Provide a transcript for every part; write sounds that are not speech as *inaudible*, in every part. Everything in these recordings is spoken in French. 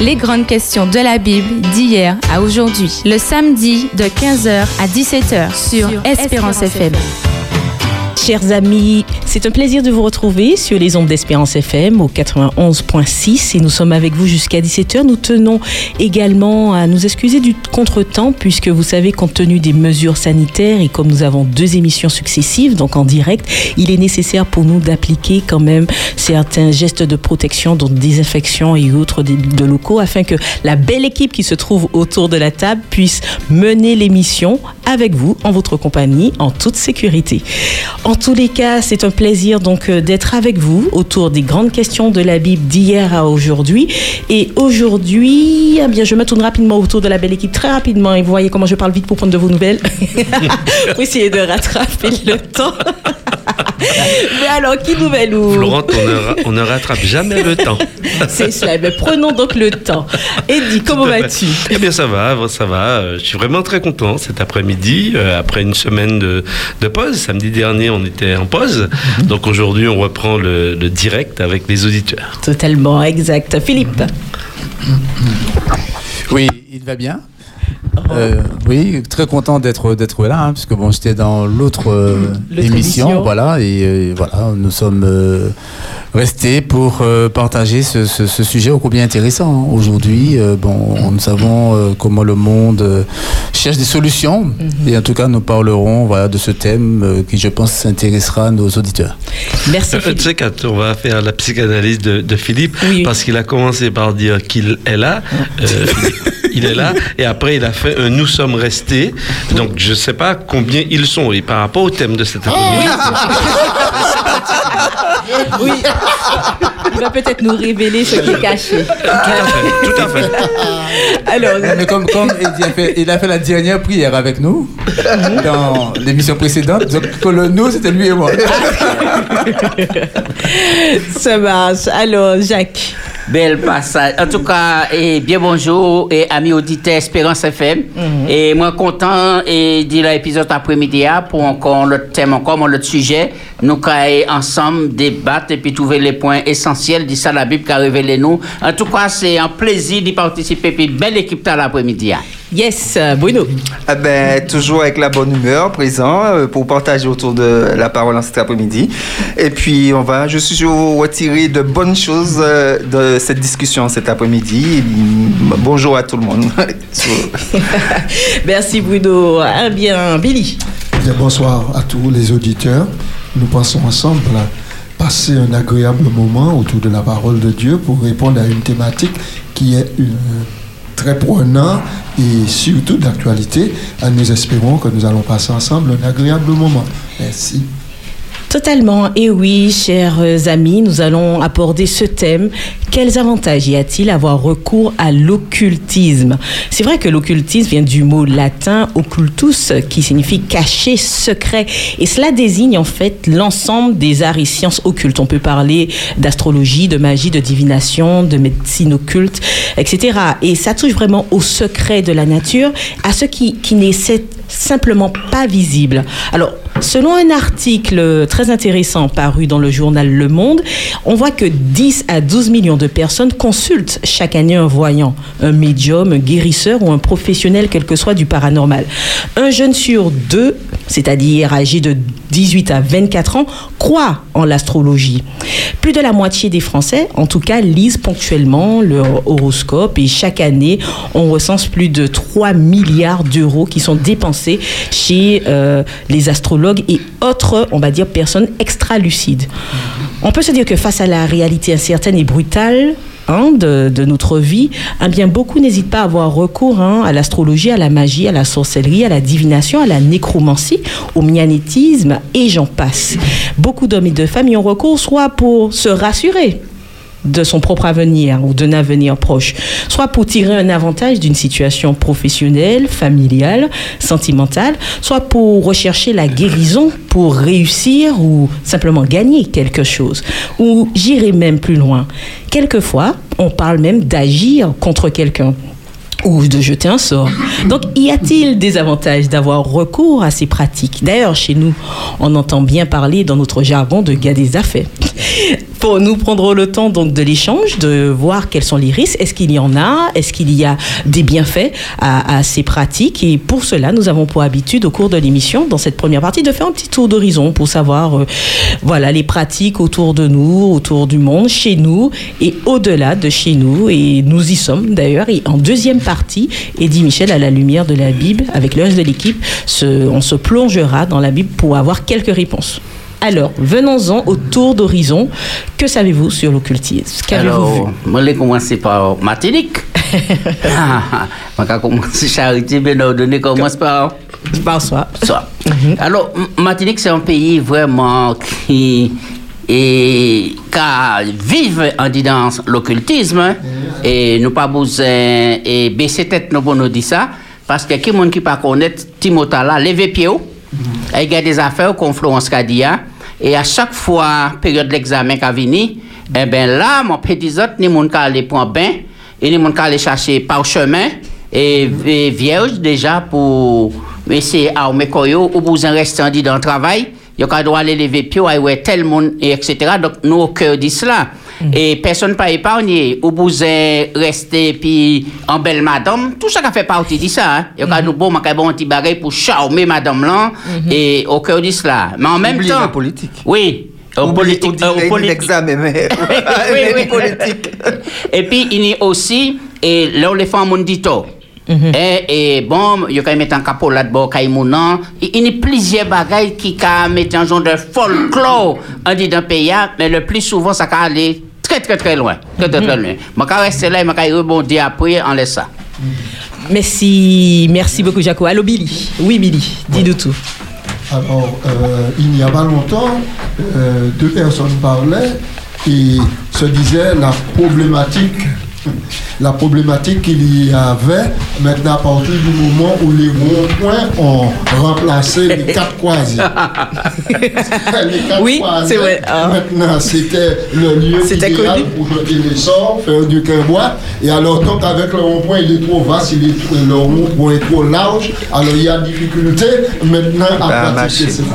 Les grandes questions de la Bible d'hier à aujourd'hui. Le samedi de 15h à 17h sur, Espérance, FM. Chers amis, c'est un plaisir de vous retrouver sur les ondes d'Espérance FM au 91.6 et nous sommes avec vous jusqu'à 17h. Nous tenons également à nous excuser du contretemps puisque vous savez compte tenu des mesures sanitaires et comme nous avons deux émissions successives, donc en direct, il est nécessaire pour nous d'appliquer quand même certains gestes de protection, dont désinfection et autres de, locaux afin que la belle équipe qui se trouve autour de la table puisse mener l'émission avec vous en votre compagnie en toute sécurité. Tous les cas, c'est un plaisir donc euh, d'être avec vous autour des grandes questions de la Bible d'hier à aujourd'hui. Et aujourd'hui, eh bien, je me tourne rapidement autour de la belle équipe très rapidement et vous voyez comment je parle vite pour prendre de vos nouvelles. *laughs* pour essayer de rattraper le temps. *laughs* Mais alors, qui nouvelle ou Florent, on ne, on ne rattrape jamais le temps. *laughs* C'est cela. Mais prenons donc le temps. Eddie, comment vas-tu? Eh bien, ça va, ça va. Je suis vraiment très content cet après-midi, euh, après une semaine de, de pause. Samedi dernier, on était en pause. Donc aujourd'hui, on reprend le, le direct avec les auditeurs. Totalement exact. Philippe Oui, il va bien? Euh, oui, très content d'être d'être là, hein, puisque bon, j'étais dans l'autre euh, émission, émission. voilà, et euh, voilà, nous sommes euh, restés pour euh, partager ce, ce- ce sujet ô combien intéressant. hein. Aujourd'hui, euh, bon, nous savons euh, comment le monde euh, cherche des solutions, Mhm. et en tout cas, nous parlerons, voilà, de ce thème euh, qui, je pense, intéressera à nos auditeurs. Merci Tu sais, quand on va faire la psychanalyse de, de Philippe, Oui. parce qu'il a commencé par dire qu'il est là, euh, il est là, *laughs* et après il a fait un nous sommes restés. Donc je ne sais pas combien ils sont. Et par rapport au thème de cet après-midi, *laughs* Oui. Il va peut-être nous révéler ce qui est caché. tout à fait, tout à fait. *laughs* Alors, Mais comme, comme il, a fait, il a fait la dernière prière avec nous dans l'émission précédente, donc le nous, c'était lui et moi. *laughs* ça marche. Alors, Jacques. Bel passage. En tout cas, et bien bonjour, et amis auditeurs Espérance FM. Mhm. Et moi content et dit l'épisode après-midi pour encore le thème, encore le sujet. Nous cailler ensemble, débattre et puis trouver les points essentiels de ça la Bible qui a révélé nous. En tout cas, c'est un plaisir d'y participer. Puis belle équipe à l'après-midi. Yes, Bruno. Ah ben, toujours avec la bonne humeur, présent, euh, pour partager autour de la parole en cet après-midi. Et puis, on va, je suis sûr, retirer de bonnes choses euh, de cette discussion cet après-midi. Mm, Bonjour à tout le monde. *laughs* *laughs* Merci, Bruno. Ah bien, Billy. Bien, bonsoir à tous les auditeurs. Nous passons ensemble à passer un agréable moment autour de la parole de Dieu pour répondre à une thématique qui est une- très prenante et surtout d'actualité. Nous espérons que nous allons passer ensemble un agréable moment. Merci. Totalement. Et oui, chers amis, nous allons aborder ce thème. Quels avantages y a-t-il à avoir recours à l'occultisme? C'est vrai que l'occultisme vient du mot latin occultus, qui signifie cacher, secret. Et cela désigne en fait l'ensemble des arts et sciences occultes. On peut parler d'astrologie, de magie, de divination, de médecine occulte, etc. Et ça touche vraiment au secret de la nature, à ce qui, qui n'est simplement pas visible. Alors, Selon un article très intéressant paru dans le journal Le Monde, on voit que 10 à 12 millions de personnes consultent chaque année un voyant, un médium, un guérisseur ou un professionnel, quel que soit du paranormal. Un jeune sur deux, c'est-à-dire âgé de 18 à 24 ans, croit en l'astrologie. Plus de la moitié des Français, en tout cas, lisent ponctuellement leur horoscope et chaque année, on recense plus de 3 milliards d'euros qui sont dépensés chez euh, les astrologues et autres, on va dire, personnes extra-lucides. On peut se dire que face à la réalité incertaine et brutale, hein, de, de notre vie, eh bien, beaucoup n'hésitent pas à avoir recours hein, à l'astrologie, à la magie, à la sorcellerie, à la divination, à la nécromancie, au magnétisme et j'en passe. Beaucoup d'hommes et de femmes y ont recours soit pour se rassurer de son propre avenir ou d'un avenir proche, soit pour tirer un avantage d'une situation professionnelle, familiale, sentimentale, soit pour rechercher la guérison pour réussir ou simplement gagner quelque chose. Ou j'irai même plus loin. Quelquefois, on parle même d'agir contre quelqu'un ou de jeter un sort. Donc, y a-t-il des avantages d'avoir recours à ces pratiques? D'ailleurs, chez nous, on entend bien parler dans notre jargon de gars des affaires. Pour nous prendrons le temps donc de l'échange, de voir quels sont les risques. Est-ce qu'il y en a? Est-ce qu'il y a des bienfaits à, ces pratiques? Et pour cela, nous avons pour habitude au cours de l'émission, dans cette première partie, de faire un petit tour d'horizon pour savoir, euh, voilà, les pratiques autour de nous, autour du monde, chez nous et au-delà de chez nous. Et nous y sommes d'ailleurs. Et en deuxième partie, Eddie Michel, à la lumière de la Bible, avec le reste de l'équipe, on se plongera dans la Bible pour avoir quelques réponses. Alors, venons-en au tour d'horizon. Que savez-vous sur l'occultisme? Alors, moi, je vais commencer par Martinique. *laughs* Ah, On va commencer Charité, bien ordonné, commence par Par soi. ça. Alors, M- Martinique, c'est un pays vraiment qui et qui vive en disant l'occultisme et nous pas besoin et baisser tête nous pour nous dire ça parce que qui monde qui pas connaître Timothée là lever pied il y a des affaires comme Florence Kadia et à chaque fois période de l'examen qui venu eh ben là mon petit autres ni monde qui aller prendre bain et ni qui aller chercher par chemin et, et vierge déjà pour essayer à me koyo ou rester en dit dans le travail il y a droit aller lever pied ouais tel monde et etc donc nous au cœur de cela et personne pas épargné ou besoin rester puis en belle madame tout ça qui fait partie de ça hein. il y a nous bon un bon petit bagage pour charmer madame là et au cœur de cela mais en même Oubliez temps la politique. oui au Oublie- politique on euh, au dirait politique l'examen, mais *laughs* oui, mais oui. politique. Et puis, il y a aussi, et là, tout. Et, et bon, il y a quand même un capot là-dedans, Kaimounan. Il il y a plusieurs bagailles qui ka mettre un genre de folklore en dit d'un pays, mais le plus souvent, ça peut aller très, très, très loin. Très, très, très loin. Je vais rester là et je vais rebondir après en laisse ça. Merci, merci beaucoup, Jaco. Allô, Billy. Oui, Billy, dis-nous tout. Alors, euh, il n'y a pas longtemps, euh, deux personnes parlaient et se disaient la problématique, la problématique qu'il y avait maintenant à partir du moment où les ronds-points ont remplacé les *laughs* quatre croisés. *laughs* les quatre Oui, croisés, c'est vrai. Ah. Maintenant, c'était le lieu idéal connu. pour jeter les sorts, faire du quinbois. Et alors, donc, avec le rond-point, il est trop vaste, il est le rond-point est trop large. Alors, il y a difficulté maintenant à Ah, pratiquer cela.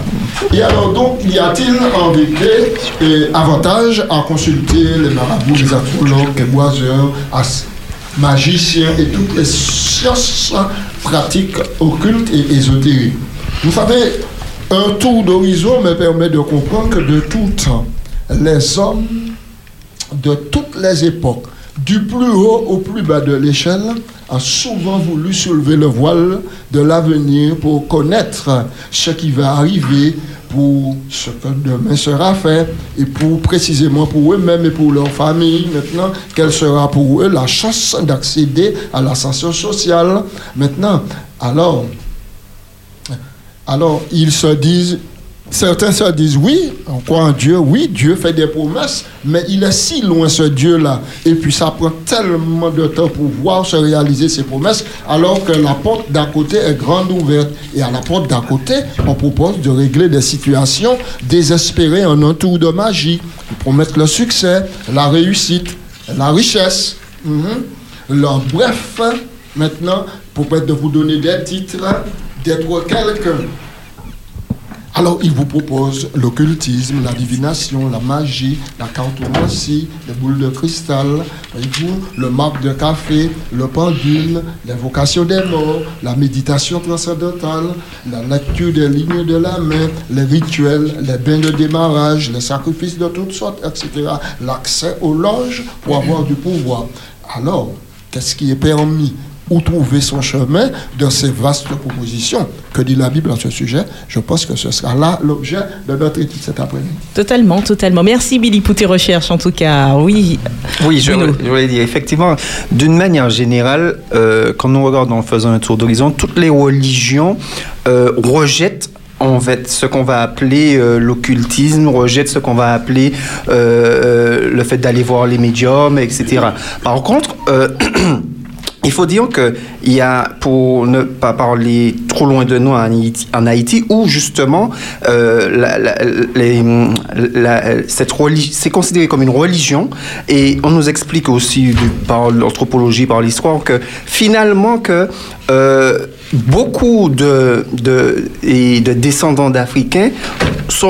Et alors, donc, y a-t-il en vérité avantage à consulter les marabouts, les astrologues, les boiseurs, as- magiciens et toutes les sciences pratiques occultes et ésotériques? Vous savez, un tour d'horizon me permet de comprendre que de tout temps, les hommes de toutes les époques, du plus haut au plus bas de l'échelle, a souvent voulu soulever le voile de l'avenir pour connaître ce qui va arriver, pour ce que demain sera fait, et pour précisément pour eux-mêmes et pour leur famille, maintenant, quelle sera pour eux la chance d'accéder à l'ascension sociale? Maintenant, alors, alors, ils se disent, certains se disent, oui, on croit en Dieu, oui, Dieu fait des promesses, mais il est si loin ce Dieu-là. Et puis ça prend tellement de temps pour voir se réaliser ces promesses, alors que la porte d'à côté est grande ouverte. Et à la porte d'à côté, on propose de régler des situations désespérées en un tour de magie. Ils promettent le succès, la réussite, la richesse. Mhm. Bref, maintenant, pour de vous donner des titres, d'être quelqu'un. Alors, il vous propose l'occultisme, la divination, la magie, la cartomancie, les boules de cristal, le marque de café, le pendule, l'invocation des morts, la méditation transcendantale, la lecture des lignes de la main, les rituels, les bains de démarrage, les sacrifices de toutes sortes, etc. L'accès aux loges pour avoir du pouvoir. Alors, qu'est-ce qui est permis? Où trouver son chemin dans ces vastes propositions. Que dit la Bible à ce sujet Je pense que ce sera là l'objet de notre étude cet après-midi. Totalement, totalement. Merci, Billy, pour tes recherches, en tout cas. Oui. Oui, je, je voulais dire, effectivement, d'une manière générale, euh, quand nous regardons en faisant un tour d'horizon, toutes les religions euh, rejettent en fait ce qu'on va appeler euh, l'occultisme, rejettent ce qu'on va appeler euh, euh, le fait d'aller voir les médiums, etc. Par contre, euh, *clears throat* il faut dire que il y a, pour ne pas parler trop loin de nous en Haïti, où justement euh, c'est considéré comme une religion. Et on nous explique aussi par l'anthropologie, par l'histoire que finalement que euh, beaucoup de descendants d'Africains,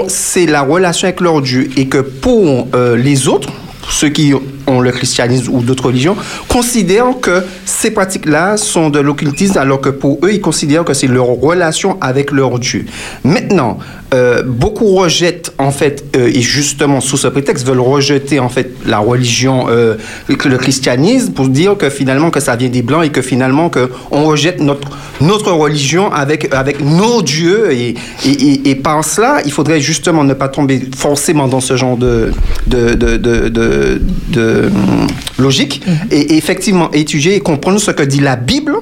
c'est la relation avec leur Dieu et que pour euh, les autres, ceux qui ont le christianisme ou d'autres religions, considèrent que ces pratiques-là sont de l'occultisme, alors que pour eux, ils considèrent que c'est leur relation avec leur Dieu. Maintenant, euh, beaucoup rejettent, en fait, euh, et justement sous ce prétexte, veulent rejeter, en fait, la religion, euh, le christianisme, pour dire que finalement, que ça vient des Blancs et que finalement, que on rejette notre, notre religion avec, avec nos dieux. Et, et, et, par cela, il faudrait justement ne pas tomber forcément dans ce genre de, de, de, de, de logique mm-hmm. et, effectivement étudier et comprendre ce que dit la Bible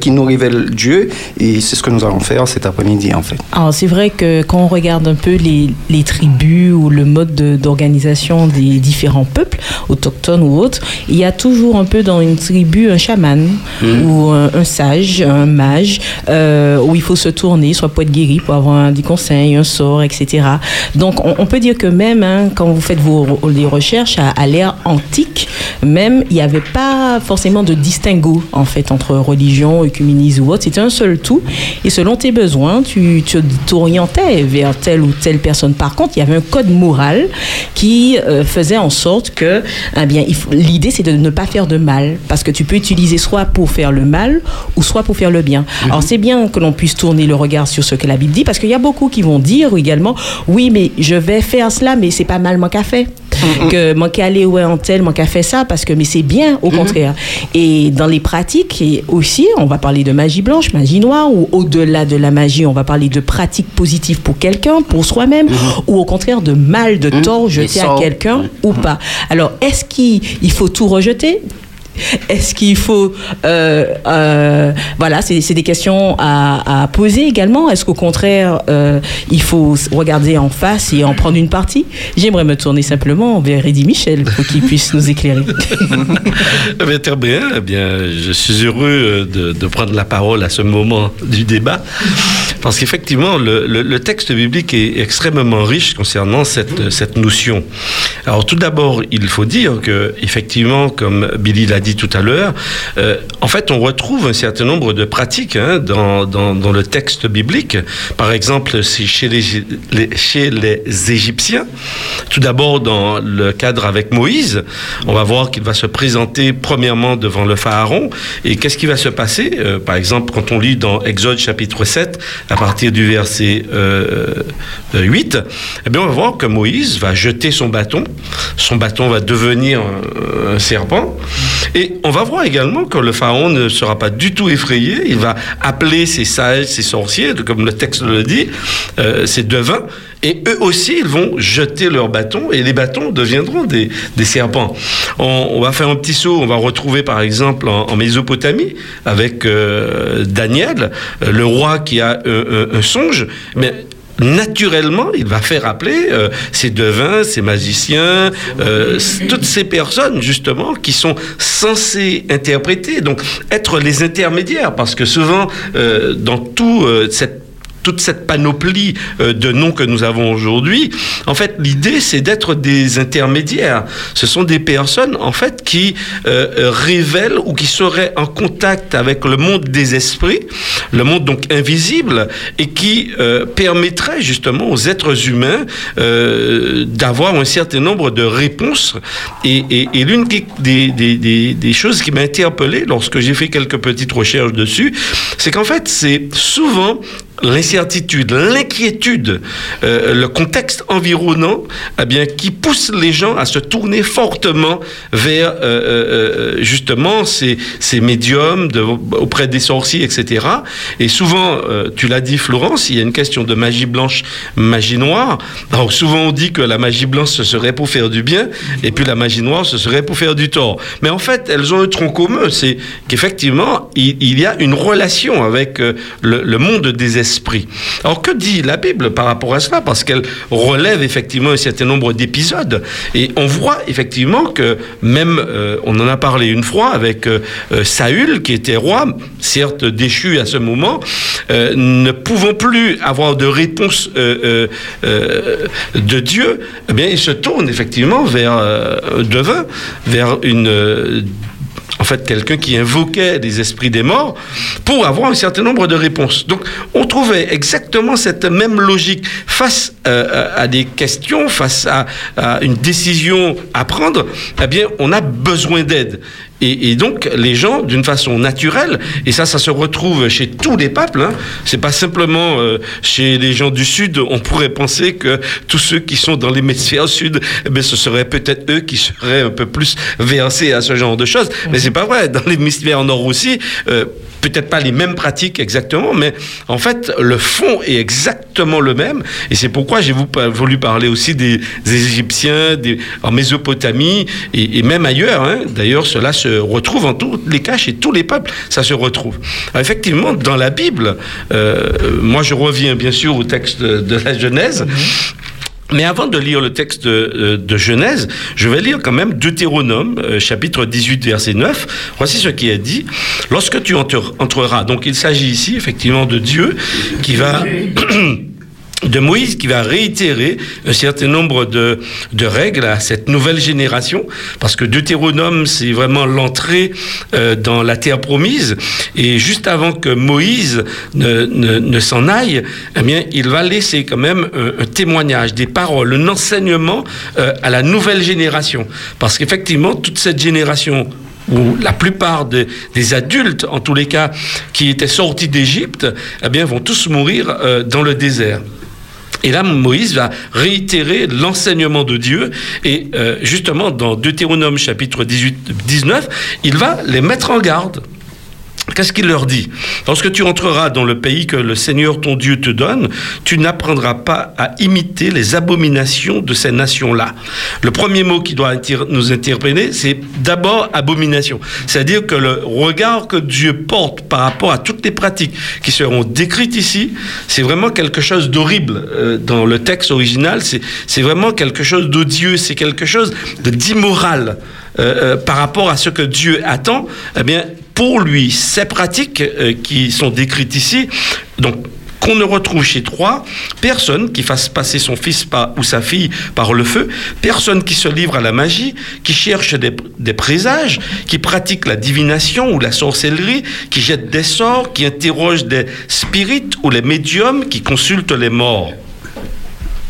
qui nous révèle Dieu. Et c'est ce que nous allons faire cet après-midi, en fait. Alors, c'est vrai que quand on regarde un peu les, les tribus ou le mode d'organisation des différents peuples, autochtones ou autres, il y a toujours un peu dans une tribu un chaman mmh. ou un, sage, un mage, euh, où il faut se tourner, soit pour être guéri, pour avoir des conseils, un sort, etc. Donc on, peut dire que même hein, quand vous faites vos les recherches à, à l'ère antique, même il n'y avait pas forcément de distinguo en fait entre religion, œcuménisme ou autre. C'était un seul tout. Et selon tes besoins, tu t'orientais vers telle ou telle personne. Par contre, il y avait un code moral qui euh, faisait en sorte que, eh bien, l'idée c'est de ne pas faire de mal, parce que tu peux utiliser soit pour faire le mal ou soit pour faire le bien. Mhm. Alors c'est bien que l'on puisse tourner le regard sur ce que la Bible dit, parce qu'il y a beaucoup qui vont dire également, oui, mais je vais faire cela, mais c'est pas mal moi qu'a fait. Mhm. Que moi qui aller ouais en tel, moi qui fait ça, parce que mais c'est bien au mhm. contraire. Et dans les pratiques et aussi, on va parler de magie blanche, magie noire, ou au-delà de la magie, on va parler de pratiques positives pour quelqu'un, pour soi-même, mhm. ou au contraire de mal, de tort jeté à quelqu'un ou pas. Alors, est-ce qu'il faut tout rejeter? Est-ce qu'il faut... Euh, euh, voilà, c'est des questions à, poser également. Est-ce qu'au contraire, euh, il faut regarder en face et en prendre une partie? J'aimerais me tourner simplement vers Eddie Michel pour qu'il puisse nous éclairer. *laughs* Eh très bien. Eh bien, je suis heureux de, prendre la parole à ce moment du débat parce qu'effectivement, le, texte biblique est extrêmement riche concernant cette, cette notion. Alors tout d'abord, il faut dire que effectivement, comme Billy l'a dit tout à l'heure, euh, en fait, on retrouve un certain nombre de pratiques hein, dans, le texte biblique. Par exemple, chez les, chez les Égyptiens. Tout d'abord, dans le cadre avec Moïse, on va voir qu'il va se présenter premièrement devant le Pharaon. Et qu'est-ce qui va se passer euh, Par exemple, quand on lit dans Exode chapitre 7, à partir du verset 8, euh, eh bien, on va voir que Moïse va jeter son bâton. Son bâton va devenir un serpent. Et on va voir également que le pharaon ne sera pas du tout effrayé. Il va appeler ses sages, ses sorciers, comme le texte le dit, euh, ses devins. Et eux aussi, ils vont jeter leurs bâtons et les bâtons deviendront des, serpents. On, va faire un petit saut, on va retrouver par exemple en, Mésopotamie avec euh, Daniel, le roi qui a un songe. Mais naturellement, il va faire appeler euh, ces devins, ces magiciens, euh, toutes ces personnes justement qui sont censées interpréter, donc être les intermédiaires, parce que souvent euh, dans tout cette toute cette panoplie euh, de noms que nous avons aujourd'hui, en fait, l'idée, c'est d'être des intermédiaires. Ce sont des personnes, en fait, qui euh, euh, révèlent ou qui seraient en contact avec le monde des esprits, le monde donc invisible, et qui permettraient justement aux êtres humains d'avoir un certain nombre de réponses. Et, l'une des, des, choses qui m'a interpellé lorsque j'ai fait quelques petites recherches dessus, c'est qu'en fait, c'est souvent l'incertitude, l'inquiétude, euh, le contexte environnant, eh bien, qui pousse les gens à se tourner fortement vers euh, euh, justement ces, médiums auprès des sorciers, etc. Et souvent, tu l'as dit, Florence, il y a une question de magie blanche, magie noire. Alors souvent on dit que la magie blanche ce serait pour faire du bien, et puis la magie noire ce serait pour faire du tort. Mais en fait, elles ont un tronc commun, c'est qu'effectivement il, y a une relation avec le, le monde des esprits Alors que dit la Bible par rapport à cela? Parce qu'elle relève effectivement un certain nombre d'épisodes. Et on voit effectivement que même, euh, on en a parlé une fois avec euh, euh, Saül, qui était roi, certes déchu à ce moment, ne pouvant plus avoir de réponse de Dieu, eh bien, il se tourne effectivement vers Devin, vers une en fait quelqu'un qui invoquait des esprits des morts pour avoir un certain nombre de réponses. Donc on trouvait exactement cette même logique face euh, à des questions, face à, à, une décision à prendre. Eh bien, on a besoin d'aide. Et, et, donc, les gens, d'une façon naturelle, et ça, ça se retrouve chez tous les peuples, hein, c'est pas simplement euh, chez les gens du Sud, on pourrait penser que tous ceux qui sont dans l'hémisphère Sud, eh bien, ce seraient peut-être eux qui seraient un peu plus versés à ce genre de choses. Mais c'est pas vrai. Dans l'hémisphère Nord aussi, euh, peut-être pas les mêmes pratiques exactement, mais en fait, le fond est exactement le même. Et c'est pourquoi j'ai voulu parler aussi des, Égyptiens, en Mésopotamie et, même ailleurs. Hein. D'ailleurs, cela se retrouve en tous les cas chez tous les peuples. Ça se retrouve. Alors, effectivement, dans la Bible, euh, moi je reviens bien sûr au texte de, de la Genèse. Mm-hmm. Mais avant de lire le texte de, de, Genèse, je vais lire quand même Deutéronome, euh, chapitre 18, verset 9. Voici ce qui est dit. Lorsque tu entreras, donc il s'agit ici effectivement de Dieu qui va... *clears throat* de Moïse qui va réitérer un certain nombre de, de, règles à cette nouvelle génération, parce que Deutéronome, c'est vraiment l'entrée euh, dans la terre promise, et juste avant que Moïse ne, ne, s'en aille, eh bien, il va laisser quand même un, un témoignage, des paroles, un enseignement euh, à la nouvelle génération, parce qu'effectivement, toute cette génération où la plupart des, adultes, en tous les cas, qui étaient sortis d'Égypte, eh bien, vont tous mourir euh, dans le désert. Et là, Moïse va réitérer l'enseignement de Dieu. Et euh, justement, dans Deutéronome chapitre 18, 19, il va les mettre en garde. Qu'est-ce qu'il leur dit Lorsque tu entreras dans le pays que le Seigneur ton Dieu te donne, tu n'apprendras pas à imiter les abominations de ces nations-là. Le premier mot qui doit nous interpeller, c'est d'abord abomination. C'est-à-dire que le regard que Dieu porte par rapport à toutes les pratiques qui seront décrites ici, c'est vraiment quelque chose d'horrible. Euh, dans le texte original, c'est vraiment quelque chose d'odieux, c'est quelque chose d'immoral. Euh, euh, par rapport à ce que Dieu attend, eh bien, pour lui, ces pratiques euh, qui sont décrites ici, donc qu'on ne retrouve chez trois, personne qui fasse passer son fils ou sa fille par le feu, personne qui se livre à la magie, qui cherche des, des, présages, qui pratique la divination ou la sorcellerie, qui jette des sorts, qui interroge des spirites ou les médiums, qui consultent les morts.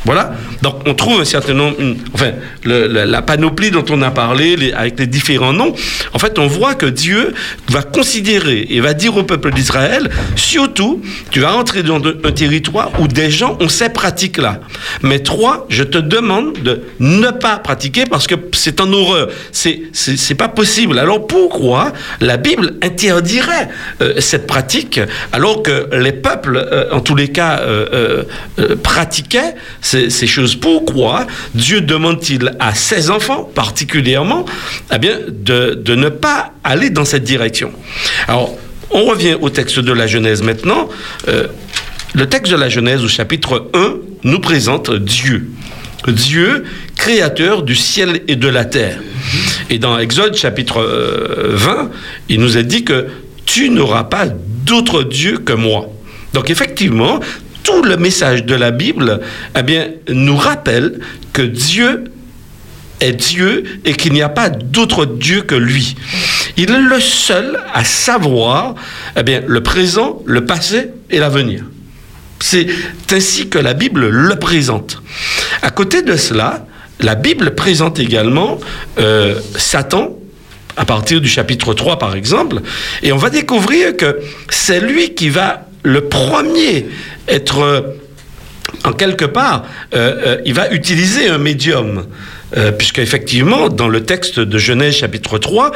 Voilà. Donc on trouve un certain nombre, enfin, la, panoplie dont on a parlé, avec les différents noms. En fait, on voit que Dieu va considérer et va dire au peuple d'Israël, surtout, tu vas entrer dans un territoire où des gens ont ces pratiques-là. Mais trois, je te demande de ne pas pratiquer parce que c'est en horreur. C'est, c'est, pas possible. Alors pourquoi la Bible interdirait euh, cette pratique alors que les peuples, euh, en tous les cas, euh, pratiquaient ces, choses. Pourquoi Dieu demande-t-il à ses enfants, particulièrement, eh bien, de, de ne pas aller dans cette direction? Alors, on revient au texte de la Genèse maintenant. Euh, le texte de la Genèse au chapitre 1 nous présente Dieu. Dieu, créateur du ciel et de la terre. Et dans Exode chapitre 20, il nous est dit que tu n'auras pas d'autre Dieu que moi. Donc effectivement, tout le message de la Bible eh bien, nous rappelle que Dieu est Dieu et qu'il n'y a pas d'autre Dieu que lui. Il est le seul à savoir eh bien, le présent, le passé et l'avenir. C'est ainsi que la Bible le présente. À côté de cela, la Bible présente également euh, Satan, à partir du chapitre 3 par exemple, et on va découvrir que c'est lui qui va le premier être euh, en quelque part, euh, euh, il va utiliser un médium. Euh, puisque effectivement, dans le texte de Genèse chapitre 3,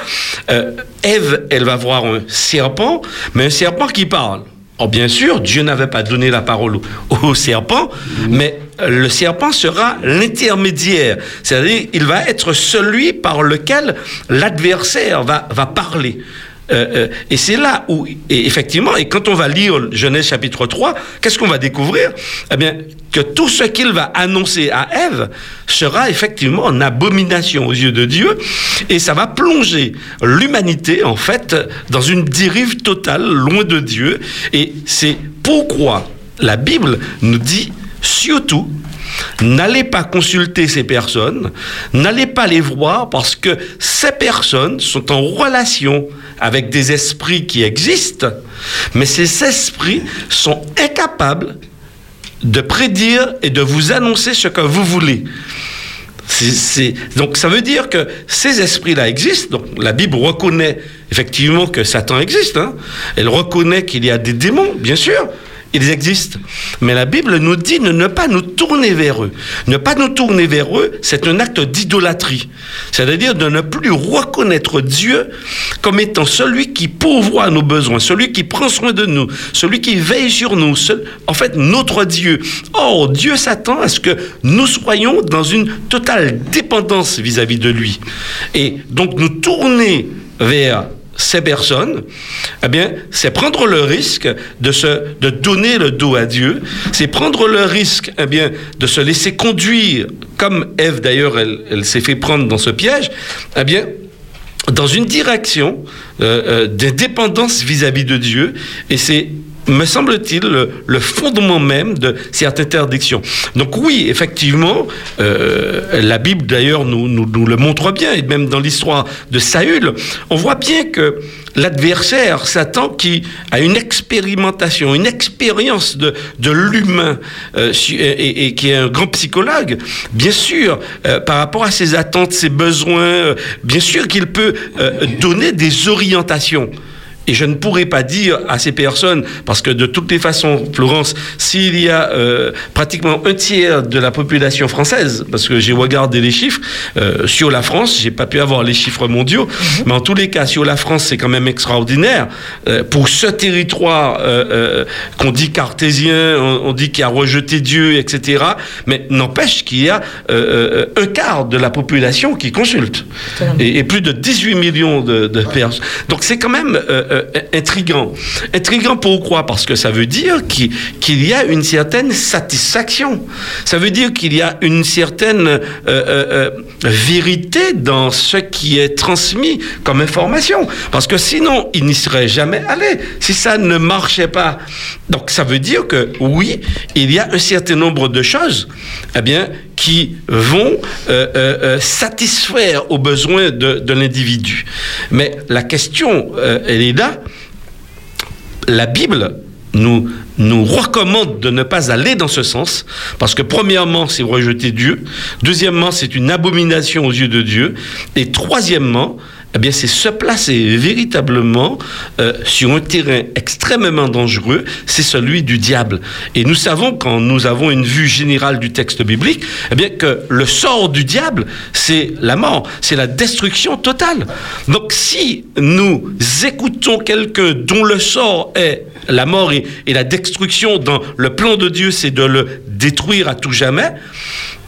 euh, Ève, elle va voir un serpent, mais un serpent qui parle. Or, bien sûr, Dieu n'avait pas donné la parole au, au serpent, mmh. mais le serpent sera l'intermédiaire. C'est-à-dire, il va être celui par lequel l'adversaire va, va parler. Euh, euh, et c'est là où, effectivement, et quand on va lire Genèse chapitre 3, qu'est-ce qu'on va découvrir? Eh bien, que tout ce qu'il va annoncer à Ève sera effectivement en abomination aux yeux de Dieu, et ça va plonger l'humanité, en fait, dans une dérive totale, loin de Dieu. Et c'est pourquoi la Bible nous dit surtout N'allez pas consulter ces personnes, n'allez pas les voir parce que ces personnes sont en relation avec des esprits qui existent, mais ces esprits sont incapables de prédire et de vous annoncer ce que vous voulez. donc ça veut dire que ces esprits-là existent. Donc la Bible reconnaît effectivement que Satan existe. Hein. Elle reconnaît qu'il y a des démons, bien sûr. Ils existent. Mais la Bible nous dit de ne pas nous tourner vers eux. Ne pas nous tourner vers eux, c'est un acte d'idolâtrie. C'est-à-dire de ne plus reconnaître Dieu comme étant celui qui pourvoit nos besoins, celui qui prend soin de nous, celui qui veille sur nous, en fait notre Dieu. Or, Dieu s'attend à ce que nous soyons dans une totale dépendance vis-à-vis -vis de lui. Et donc nous tourner vers ces personnes, eh bien, c'est prendre le risque de se, de donner le dos à Dieu. C'est prendre le risque, eh bien, de se laisser conduire, comme Ève d'ailleurs, elle, elle s'est fait prendre dans ce piège, eh bien, dans une direction euh, euh, d'indépendance vis-à-vis de Dieu. Et c'est me semble-t-il, le, fondement même de cette interdiction. Donc oui, effectivement, euh, la Bible d'ailleurs nous, nous, le montre bien, et même dans l'histoire de Saül, on voit bien que l'adversaire, Satan, qui a une expérimentation, une expérience de, de l'humain, euh, et, qui est un grand psychologue, bien sûr, euh, par rapport à ses attentes, ses besoins, bien sûr qu'il peut donner des orientations. Et je ne pourrais pas dire à ces personnes, parce que de toutes les façons, Florence, s'il y a euh, pratiquement un tiers de la population française, parce que j'ai regardé les chiffres, euh, sur la France, j'ai pas pu avoir les chiffres mondiaux, mhm. mais en tous les cas, sur la France, c'est quand même extraordinaire. Euh, pour ce territoire qu'on dit cartésien, on, dit qu'il a rejeté Dieu, etc., mais n'empêche qu'il y a un quart de la population qui consulte. Et, plus de 18 millions de, de personnes. Donc c'est quand même euh, intrigant. Intrigant pourquoi? Parce que ça veut dire qu'il y a une certaine satisfaction. Ça veut dire qu'il y a une certaine euh, euh, vérité dans ce qui est transmis comme information. Parce que sinon, il n'y serait jamais allé. Si ça ne marchait pas. Donc ça veut dire que oui, il y a un certain nombre de choses eh bien, qui vont satisfaire aux besoins de, de l'individu. Mais la question, elle est là la Bible nous, nous recommande de ne pas aller dans ce sens, parce que premièrement, c'est rejeter Dieu, deuxièmement, c'est une abomination aux yeux de Dieu, et troisièmement, eh bien, c'est se placer véritablement euh, sur un terrain extrêmement dangereux, c'est celui du diable. Et nous savons, quand nous avons une vue générale du texte biblique, eh bien, que le sort du diable, c'est la mort, c'est la destruction totale. Donc, si nous écoutons quelqu'un dont le sort est la mort et, et la destruction dans le plan de Dieu, c'est de le détruire à tout jamais,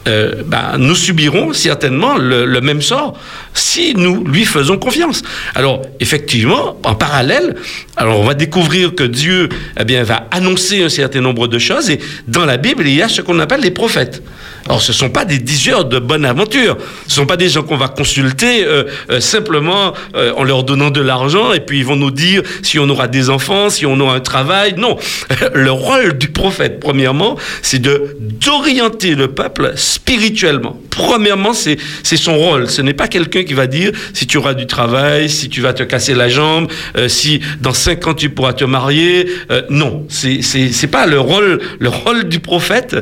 euh, bah, nous subirons certainement le, même sort si nous lui faisons confiance. Alors, effectivement, en parallèle, alors on va découvrir que Dieu eh bien, va annoncer un certain nombre de choses et dans la Bible, il y a ce qu'on appelle les prophètes. Alors, ce ne sont pas des diseurs de bonne aventure. Ce ne sont pas des gens qu'on va consulter euh, euh, simplement en leur donnant de l'argent et puis ils vont nous dire si on aura des enfants, si on aura un travail. Non. *laughs* Le rôle du prophète, premièrement, c'est de d'orienter le peuple spirituellement. Premièrement, c'est son rôle. Ce n'est pas quelqu'un qui va dire si tu auras du travail, si tu vas te casser la jambe, euh, si dans cinq ans tu pourras te marier. Euh, non, c'est pas le rôle. Le rôle du prophète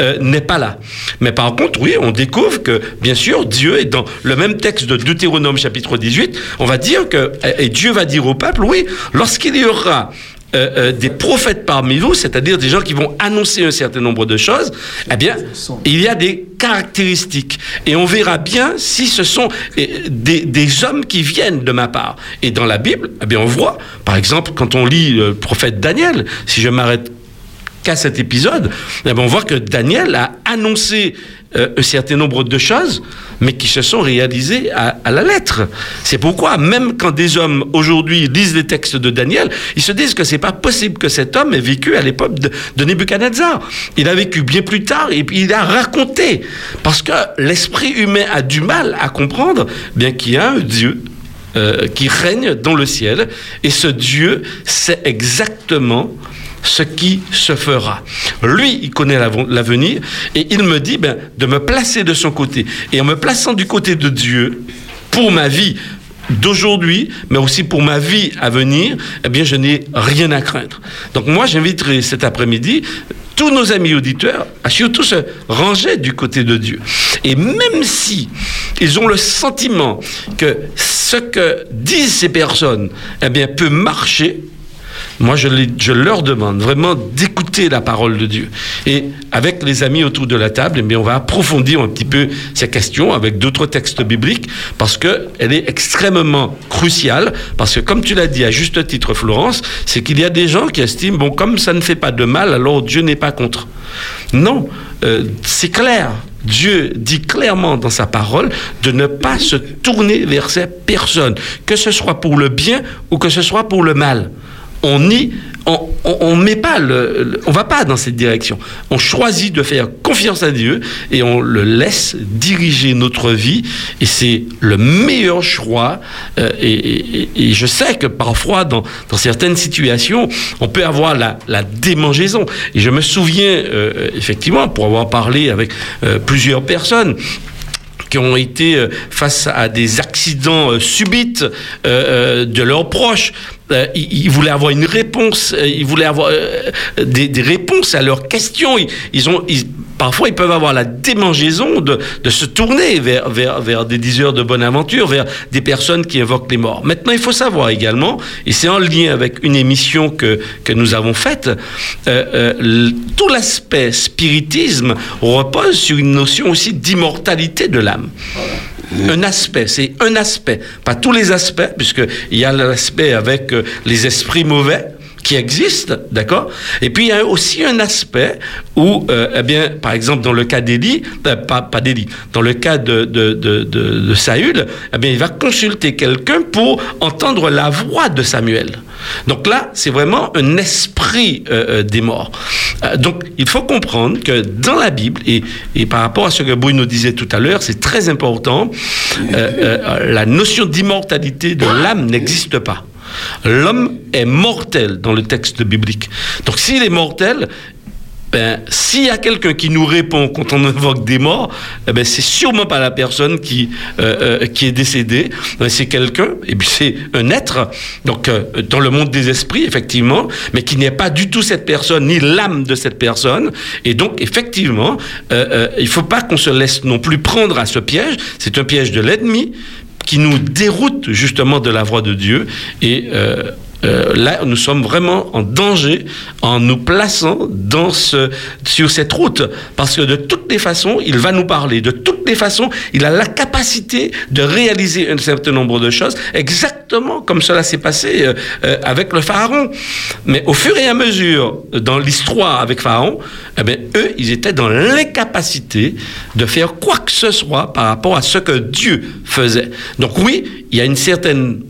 euh, n'est pas là. Mais par contre, oui, on découvre que bien sûr Dieu est dans le même texte de Deutéronome chapitre 18. On va dire que et Dieu va dire au peuple, oui, lorsqu'il y aura euh, euh, des prophètes parmi vous, c'est-à-dire des gens qui vont annoncer un certain nombre de choses, eh bien, il y a des caractéristiques. Et on verra bien si ce sont euh, des, hommes qui viennent de ma part. Et dans la Bible, eh bien, on voit, par exemple, quand on lit le prophète Daniel, si je m'arrête jusqu'à cet épisode, eh ben, on voit que Daniel a annoncé euh, un certain nombre de choses, mais qui se sont réalisées à, la lettre. C'est pourquoi, même quand des hommes aujourd'hui lisent les textes de Daniel, ils se disent que c'est pas possible que cet homme ait vécu à l'époque de, Nebuchadnezzar. Il a vécu bien plus tard et il a raconté. Parce que l'esprit humain a du mal à comprendre bien qu'il y a un Dieu euh, qui règne dans le ciel et ce Dieu sait exactement ce qui se fera. Lui, il connaît l'av- l'avenir et il me dit ben, de me placer de son côté. Et en me plaçant du côté de Dieu pour ma vie d'aujourd'hui, mais aussi pour ma vie à venir, eh bien, je n'ai rien à craindre. Donc moi, j'inviterai cet après-midi tous nos amis auditeurs à surtout se ranger du côté de Dieu. Et même si ils ont le sentiment que ce que disent ces personnes, eh bien, peut marcher, moi, je, leur demande vraiment d'écouter la parole de Dieu. Et avec les amis autour de la table, eh on va approfondir un petit peu ces questions avec d'autres textes bibliques parce qu'elle est extrêmement cruciale. Parce que, comme tu l'as dit à juste titre, Florence, c'est qu'il y a des gens qui estiment, bon, comme ça ne fait pas de mal, alors Dieu n'est pas contre. Non, euh, c'est clair. Dieu dit clairement dans sa parole de ne pas se tourner vers ces personnes, que ce soit pour le bien ou que ce soit pour le mal on n'y on, on, met pas on va pas dans cette direction. On choisit de faire confiance à Dieu et on le laisse diriger notre vie et c'est le meilleur choix. Euh, et, je sais que parfois dans, certaines situations, on peut avoir la, démangeaison. Et je me souviens euh, effectivement pour avoir parlé avec euh, plusieurs personnes qui ont été euh, face à des accidents euh, subites euh, de leurs proches. Ils, voulaient avoir une réponse, ils voulaient avoir des, réponses à leurs questions. Ils, ont, parfois, ils peuvent avoir la démangeaison de, de se tourner vers, vers, vers des diseurs de bonne aventure, vers des personnes qui invoquent les morts. Maintenant, il faut savoir également, et c'est en lien avec une émission que, que nous avons faite, euh, euh, tout l'aspect spiritisme repose sur une notion aussi d'immortalité de l'âme. Un aspect, c'est un aspect, pas tous les aspects, puisqu'il y a l'aspect avec euh, les esprits mauvais qui existent, d'accord? Et puis il y a aussi un aspect où, euh, eh bien, par exemple, dans le cas d'Élie, euh, pas, pas d'Élie, dans le cas de, de, de, de, Saül, eh bien, il va consulter quelqu'un pour entendre la voix de Samuel. Donc là, c'est vraiment un esprit euh, des morts. Donc, il faut comprendre que dans la Bible, et, et par rapport à ce que Bruno disait tout à l'heure, c'est très important, la notion d'immortalité de l'âme n'existe pas. L'homme est mortel dans le texte biblique. Donc, s'il est mortel, ben, s'il y a quelqu'un qui nous répond quand on *laughs* invoque des morts, eh ben, c'est sûrement pas la personne qui, euh, euh, qui est décédée. Ben, c'est quelqu'un, et puis c'est un être, donc euh, dans le monde des esprits, effectivement, mais qui n'est pas du tout cette personne, ni l'âme de cette personne. Et donc, effectivement, il faut pas qu'on se laisse non plus prendre à ce piège. C'est un piège de l'ennemi qui nous déroute justement de la voie de Dieu. Et euh, euh, là, nous sommes vraiment en danger en nous plaçant dans ce, sur cette route. Parce que de toutes les façons, il va nous parler. De toutes les façons, il a la capacité de réaliser un certain nombre de choses, exactement comme cela s'est passé euh, euh, avec le Pharaon. Mais au fur et à mesure, dans l'histoire avec Pharaon, eh bien, eux, ils étaient dans l'incapacité de faire quoi que ce soit par rapport à ce que Dieu faisait. Donc oui, il y a une certaine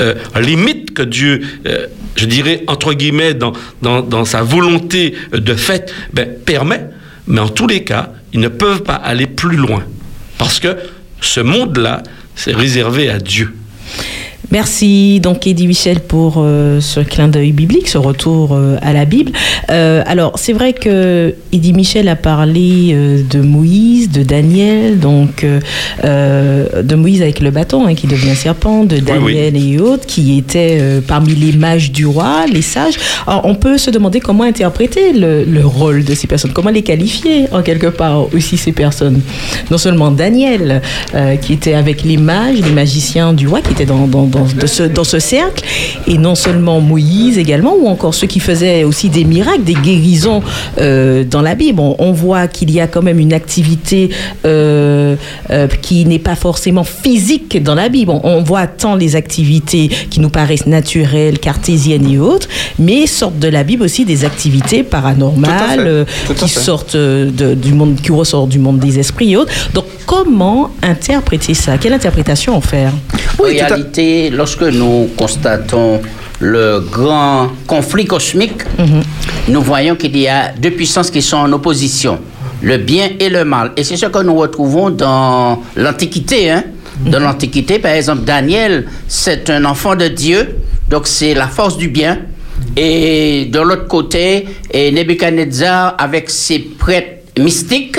euh, limite que Dieu, euh, je dirais, entre guillemets, dans, sa volonté de fait, ben, permet, mais en tous les cas, ils ne peuvent pas aller plus loin. Parce que ce monde-là, c'est réservé à Dieu. Merci donc Eddie Michel pour euh, ce clin d'œil biblique, ce retour euh, à la Bible. Euh, alors c'est vrai que Eddie Michel a parlé euh, de Moïse, de Daniel, donc euh, euh, de Moïse avec le bâton hein, qui devient serpent, de Daniel et autres qui étaient euh, parmi les mages du roi, les sages. Alors on peut se demander comment interpréter le, le rôle de ces personnes, comment les qualifier en quelque part aussi ces personnes. Non seulement Daniel euh, qui était avec les mages, les magiciens du roi, qui étaient dans, dans dans, de ce, dans ce cercle. Et non seulement Moïse également, ou encore ceux qui faisaient aussi des miracles, des guérisons euh, dans la Bible. On, on voit qu'il y a quand même une activité euh, euh, qui n'est pas forcément physique dans la Bible. On, on voit tant les activités qui nous paraissent naturelles, cartésiennes et autres, mais sortent de la Bible aussi des activités paranormales euh, qui sortent de- du monde, qui ressortent du monde des esprits et autres. Donc comment interpréter ça? Quelle interprétation en faire? En Oui, tout lorsque nous constatons le grand conflit cosmique, nous voyons qu'il y a deux puissances qui sont en opposition, le bien et le mal. Et c'est ce que nous retrouvons dans l'Antiquité. Hein? Dans l'Antiquité, par exemple, Daniel, c'est un enfant de Dieu, donc c'est la force du bien. Et de l'autre côté, et Nebuchadnezzar, avec ses prêtres mystiques,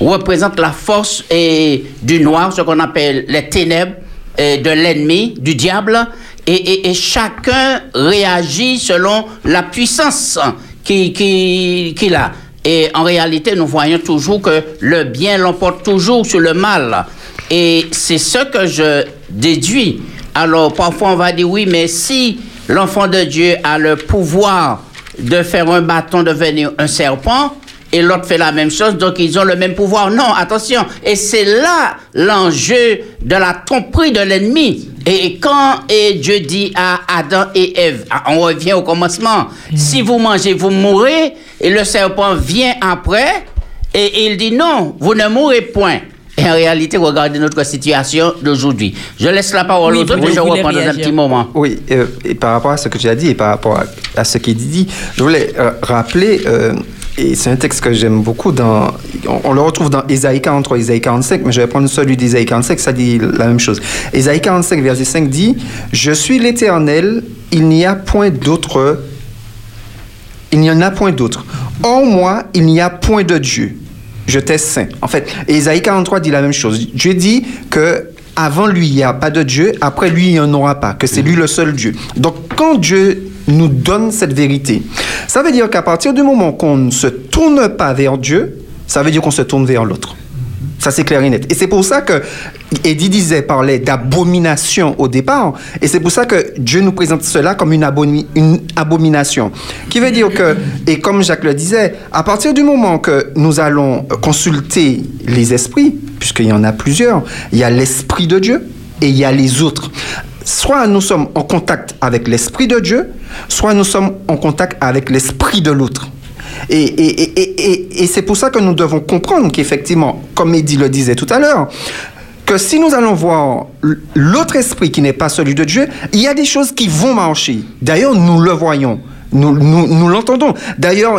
représente la force et, du noir, ce qu'on appelle les ténèbres de l'ennemi, du diable, et, chacun réagit selon la puissance qu'il qui, qu'il a. Et en réalité, nous voyons toujours que le bien l'emporte toujours sur le mal. Et c'est ce que je déduis. Alors, parfois, on va dire, oui, mais si l'enfant de Dieu a le pouvoir de faire un bâton devenir un serpent, et l'autre fait la même chose, donc ils ont le même pouvoir. Non, attention. Et c'est là l'enjeu de la tromperie de l'ennemi. Et quand et Dieu dit à Adam et Ève, ah, on revient au commencement, si vous mangez, vous mourrez, et le serpent vient après, et il dit non, vous ne mourrez point. Et en réalité, regardez notre situation d'aujourd'hui. Je laisse la parole Oui, aux autres je voulez reprends dans un petit moment. Oui, euh, et par rapport à ce que tu as dit et par rapport à, à ce qui est dit, je voulais euh, rappeler, euh, et c'est un texte que j'aime beaucoup, on, le retrouve dans Ésaïe 43, Ésaïe 45, mais je vais prendre celui d'Ésaïe 45, ça dit la même chose. Ésaïe 45, verset 5 dit, Je suis l'Éternel, il n'y a point d'autre, il n'y en a point d'autre. En moi, il n'y a point de Dieu. Je t'ai saint. En fait, Ésaïe 43 dit la même chose. Dieu dit que avant lui, il n'y a pas de Dieu, après lui, il n'y en aura pas, que c'est lui le seul Dieu. Donc, quand Dieu nous donne cette vérité, ça veut dire qu'à partir du moment qu'on ne se tourne pas vers Dieu, ça veut dire qu'on se tourne vers l'autre. Ça, c'est clair et net. Et c'est pour ça que Eddie disait, parlait d'abomination au départ. Et c'est pour ça que Dieu nous présente cela comme une, une abomination. Qui veut dire que, et comme Jacques le disait, à partir du moment que nous allons consulter les esprits, puisqu'il y en a plusieurs, il y a l'esprit de Dieu et il y a les autres. Soit nous sommes en contact avec l'esprit de Dieu, soit nous sommes en contact avec l'esprit de l'autre. Et, et- et- et- c'est pour ça que nous devons comprendre qu'effectivement, comme Eddie le disait tout à l'heure, que si nous allons voir l'autre esprit qui n'est pas celui de Dieu, il y a des choses qui vont marcher. D'ailleurs, nous le voyons, nous, nous, nous l'entendons. D'ailleurs,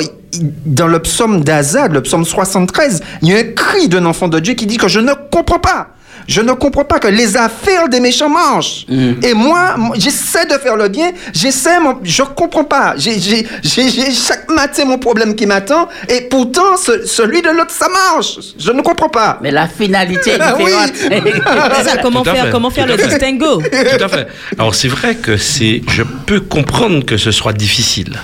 dans le psaume d'Azad, le psaume 73, il y a un cri d'un enfant de Dieu qui dit que je ne comprends pas. Je ne comprends pas que les affaires des méchants marchent. Et moi, j'essaie de faire le bien, j'essaie, mon- je comprends pas. J'ai, chaque matin mon problème qui m'attend, et pourtant, ce- celui de l'autre, ça marche. Je ne comprends pas. Mais la finalité est Ah oui. différente. *laughs* C'est ça, comment Tout faire, comment faire tout le fait. distinguo? Tout à fait. Alors c'est vrai que c'est, je peux comprendre que ce soit difficile,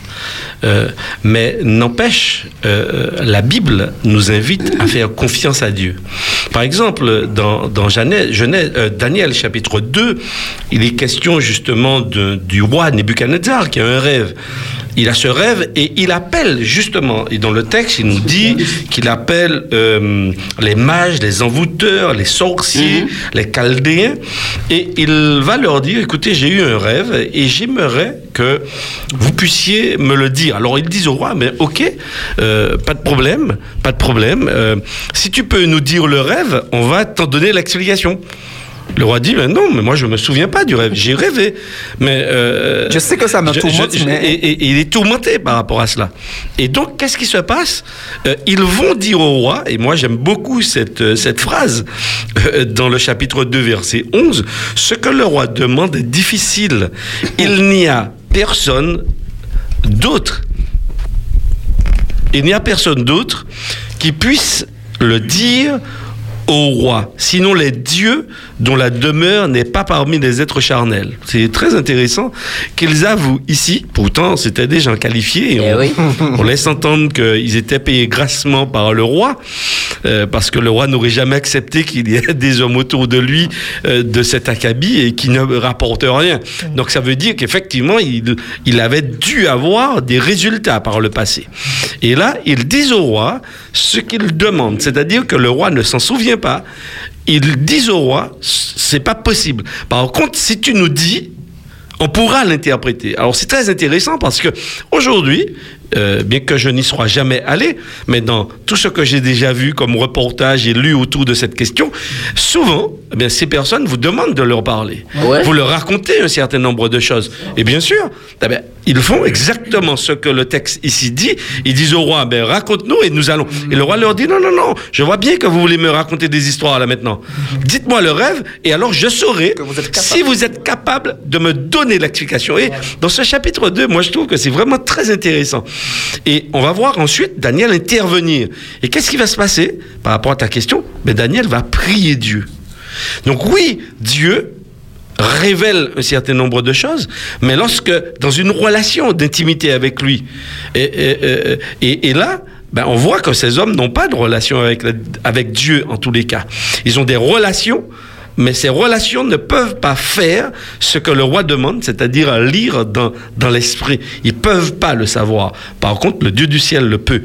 Euh, mais n'empêche, euh, la Bible nous invite à faire confiance à Dieu. Par exemple, dans, dans euh, Daniel chapitre 2, il est question justement du roi Nebuchadnezzar qui a un rêve. Il a ce rêve et il appelle justement, et dans le texte, il nous dit qu'il appelle euh, les mages, les envoûteurs, les sorciers, les chaldéens, et il va leur dire, écoutez, j'ai eu un rêve et j'aimerais que vous puissiez me le dire. Alors ils disent au roi, mais ok, euh, pas de problème, pas de problème. euh, si tu peux nous dire le rêve, on va t'en donner l'explication. Le roi dit, mais non, mais moi je me souviens pas du rêve, j'ai rêvé. Mais euh, Je sais que ça me je- tourmente, je- je- mais- et, et- et il est tourmenté par rapport à cela. Et donc, qu'est-ce qui se passe? Euh, Ils vont dire au roi, et moi j'aime beaucoup cette, euh, cette phrase euh, dans le chapitre 2, verset 11, ce que le roi demande est difficile. Il n'y a personne d'autre. Il n'y a personne d'autre qui puisse le dire au roi, sinon les dieux dont la demeure n'est pas parmi les êtres charnels. C'est très intéressant qu'ils avouent ici, pourtant c'était des gens qualifiés, et Eh on, oui. *laughs* on laisse entendre qu'ils étaient payés grassement par le roi, euh, parce que le roi n'aurait jamais accepté qu'il y ait des hommes autour de lui euh, de cet acabit et qui ne rapportent rien. Donc ça veut dire qu'effectivement, il, il avait dû avoir des résultats par le passé. Et là, ils disent au roi ce qu'ils demandent, c'est-à-dire que le roi ne s'en souvient pas. Ils disent au roi, c'est pas possible. Par contre, si tu nous dis, on pourra l'interpréter. Alors c'est très intéressant parce que aujourd'hui, euh, bien que je n'y sois jamais allé, mais dans tout ce que j'ai déjà vu comme reportage et lu autour de cette question, souvent, eh bien, ces personnes vous demandent de leur parler. Ouais. Vous leur racontez un certain nombre de choses. Et bien sûr, eh bien, ils font exactement ce que le texte ici dit. Ils disent au roi, ben, raconte-nous et nous allons. Et le roi leur dit, non, non, non, je vois bien que vous voulez me raconter des histoires là maintenant. Dites-moi le rêve et alors je saurai vous si vous êtes capable de me donner l'explication. Et dans ce chapitre 2, moi je trouve que c'est vraiment très intéressant. Et on va voir ensuite Daniel intervenir. Et qu'est-ce qui va se passer par rapport à ta question? Ben, Daniel va prier Dieu. Donc oui, Dieu révèle un certain nombre de choses, mais lorsque, dans une relation d'intimité avec lui, et, là, ben, on voit que ces hommes n'ont pas de relation avec, avec Dieu en tous les cas. Ils ont des relations, mais ces relations ne peuvent pas faire ce que le roi demande, c'est-à-dire lire dans, l'esprit. Ils peuvent pas le savoir. Par contre, le Dieu du ciel le peut.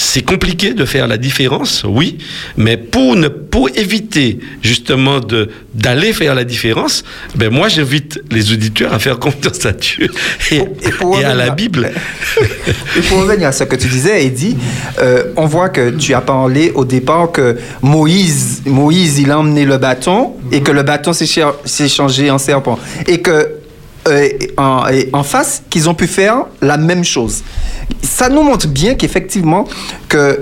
C'est compliqué de faire la différence, oui, mais pour, ne, pour éviter justement de, d'aller faire la différence, ben moi j'invite les auditeurs à faire confiance à Dieu et, Et pour et à la Bible. *laughs* Et pour revenir à ce que tu disais, Eddie, euh, on voit que tu as parlé au départ que Moïse, Moïse, il a emmené le bâton et que le bâton s'est changé en serpent. Et que euh, en, face, qu'ils ont pu faire la même chose. Ça nous montre bien qu'effectivement, que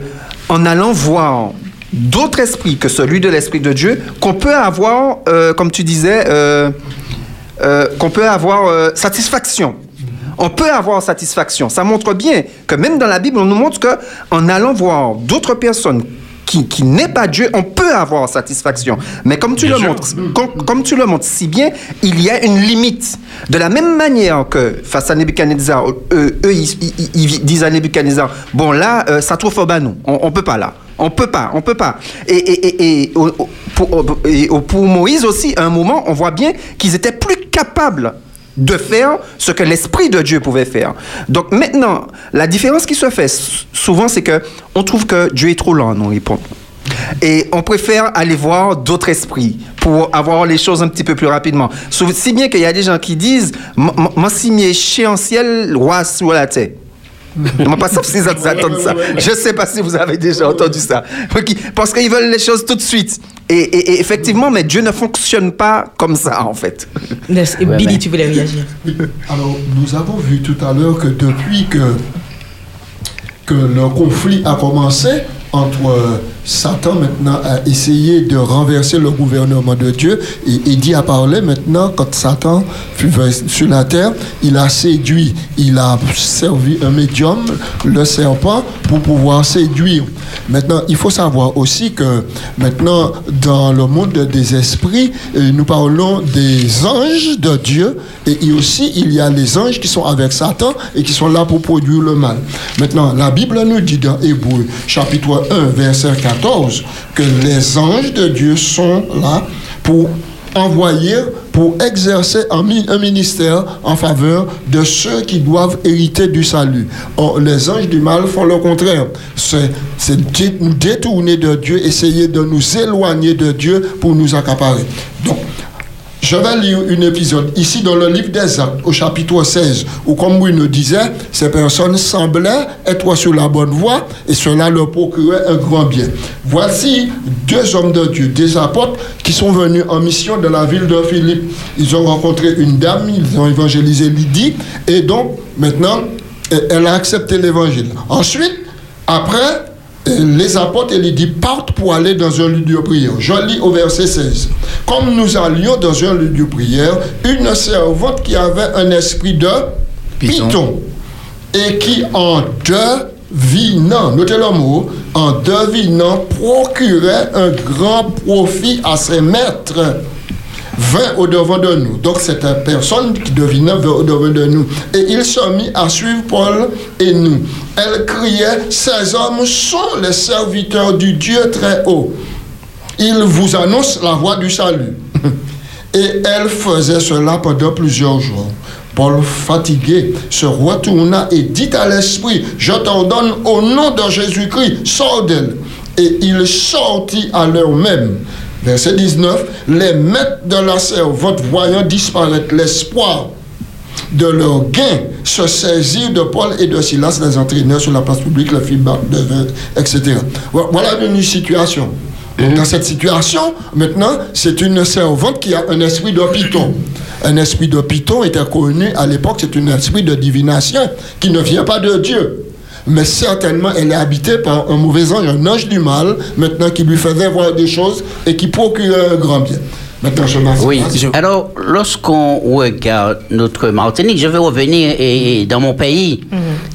en allant voir d'autres esprits que celui de l'esprit de Dieu, qu'on peut avoir, euh, comme tu disais, euh, euh, qu'on peut avoir satisfaction. On peut avoir satisfaction. Ça montre bien que même dans la Bible, on nous montre que en allant voir d'autres personnes qui, qui n'est pas Dieu, on peut avoir satisfaction. Mais comme tu Bien le sûr. montres, com- comme, tu le montres si bien, il y a une limite. De la même manière que face à Nebuchadnezzar, eux, eux, ils, ils- ils disent à Nebuchadnezzar, bon là, euh, ça trouve au bas nous. On, on peut pas là. On peut pas, on peut pas. Et, et, et, pour, et pour Moïse aussi, à un moment, on voit bien qu'ils étaient plus capables de faire ce que l'esprit de Dieu pouvait faire. Donc maintenant, la différence qui se fait souvent, c'est que on trouve que Dieu est trop lent à nous répondre. Et on préfère aller voir d'autres esprits pour avoir les choses un petit peu plus rapidement. Si bien qu'il y a des gens qui disent, moi si mi échéantiel, roi sur la terre. Moi, pas ça, si vous attendent ça. Je sais pas si vous avez déjà entendu ça. Parce qu'ils veulent les choses tout de suite. Et, et- et effectivement, mais Dieu ne fonctionne pas comme ça, en fait. Ouais, Billy, tu voulais réagir Alors, nous avons vu tout à l'heure que depuis que, que le conflit a commencé entre euh, Satan maintenant a essayé de renverser le gouvernement de Dieu et Eddie a parlé maintenant quand Satan fut sur la terre, il a séduit, il a servi un médium, le serpent, pour pouvoir séduire. Maintenant, il faut savoir aussi que maintenant, dans le monde des esprits, euh, nous parlons des anges de Dieu et aussi il y a les anges qui sont avec Satan et qui sont là pour produire le mal. Maintenant, la Bible nous dit dans Hébreu chapitre 1 verset 14 que les anges de Dieu sont là pour envoyer, pour exercer un, mi- un ministère en faveur de ceux qui doivent hériter du salut. Or, les anges du mal font le contraire. C'est nous détourner de Dieu, essayer de nous éloigner de Dieu pour nous accaparer. Donc, je vais lire un épisode ici dans le livre des Actes, au chapitre 16, où, comme nous disait, ces personnes semblaient être sur la bonne voie et cela leur procurait un grand bien. Voici deux hommes de Dieu, des apôtres, qui sont venus en mission de la ville de Philippe. Ils ont rencontré une dame, ils ont évangélisé Lydie, et donc maintenant, elle a accepté l'évangile. Ensuite, après, les apôtres et Lydie partent pour aller dans un lieu de prière. Je lis au verset 16. Comme nous allions dans un lieu de prière, une servante qui avait un esprit de Python. python, et qui en devinant, notez le mot, en devinant, procurait un grand profit à ses maîtres vint au-devant de nous. Donc, cette personne qui devinait vint au-devant de nous. Et il se mit à suivre Paul et nous. Elle criait, ces hommes sont les serviteurs du Dieu très haut. Ils vous annoncent la voie du salut. *laughs* Et elle faisait cela pendant plusieurs jours. Paul, fatigué, se retourna et dit à l'esprit, je t'ordonne au nom de Jésus-Christ, sors d'elle. Et il sortit à l'heure même. Verset 19, les maîtres de la servante, voyant disparaître l'espoir de leur gain, se saisirent de Paul et de Silas, les entraîneurs sur la place publique, le feedback de etc. Voilà une situation. Dans cette situation, maintenant, c'est une servante qui a un esprit de python. Un esprit de python était connu à l'époque, c'est un esprit de divination qui ne vient pas de Dieu. Mais certainement, elle est habitée par un mauvais ange, un ange du mal, maintenant qui lui faisait voir des choses et qui procurait un grand bien. Maintenant, je m'arrête. Oui. Alors, lorsqu'on regarde notre Martinique, je vais revenir et, dans mon pays.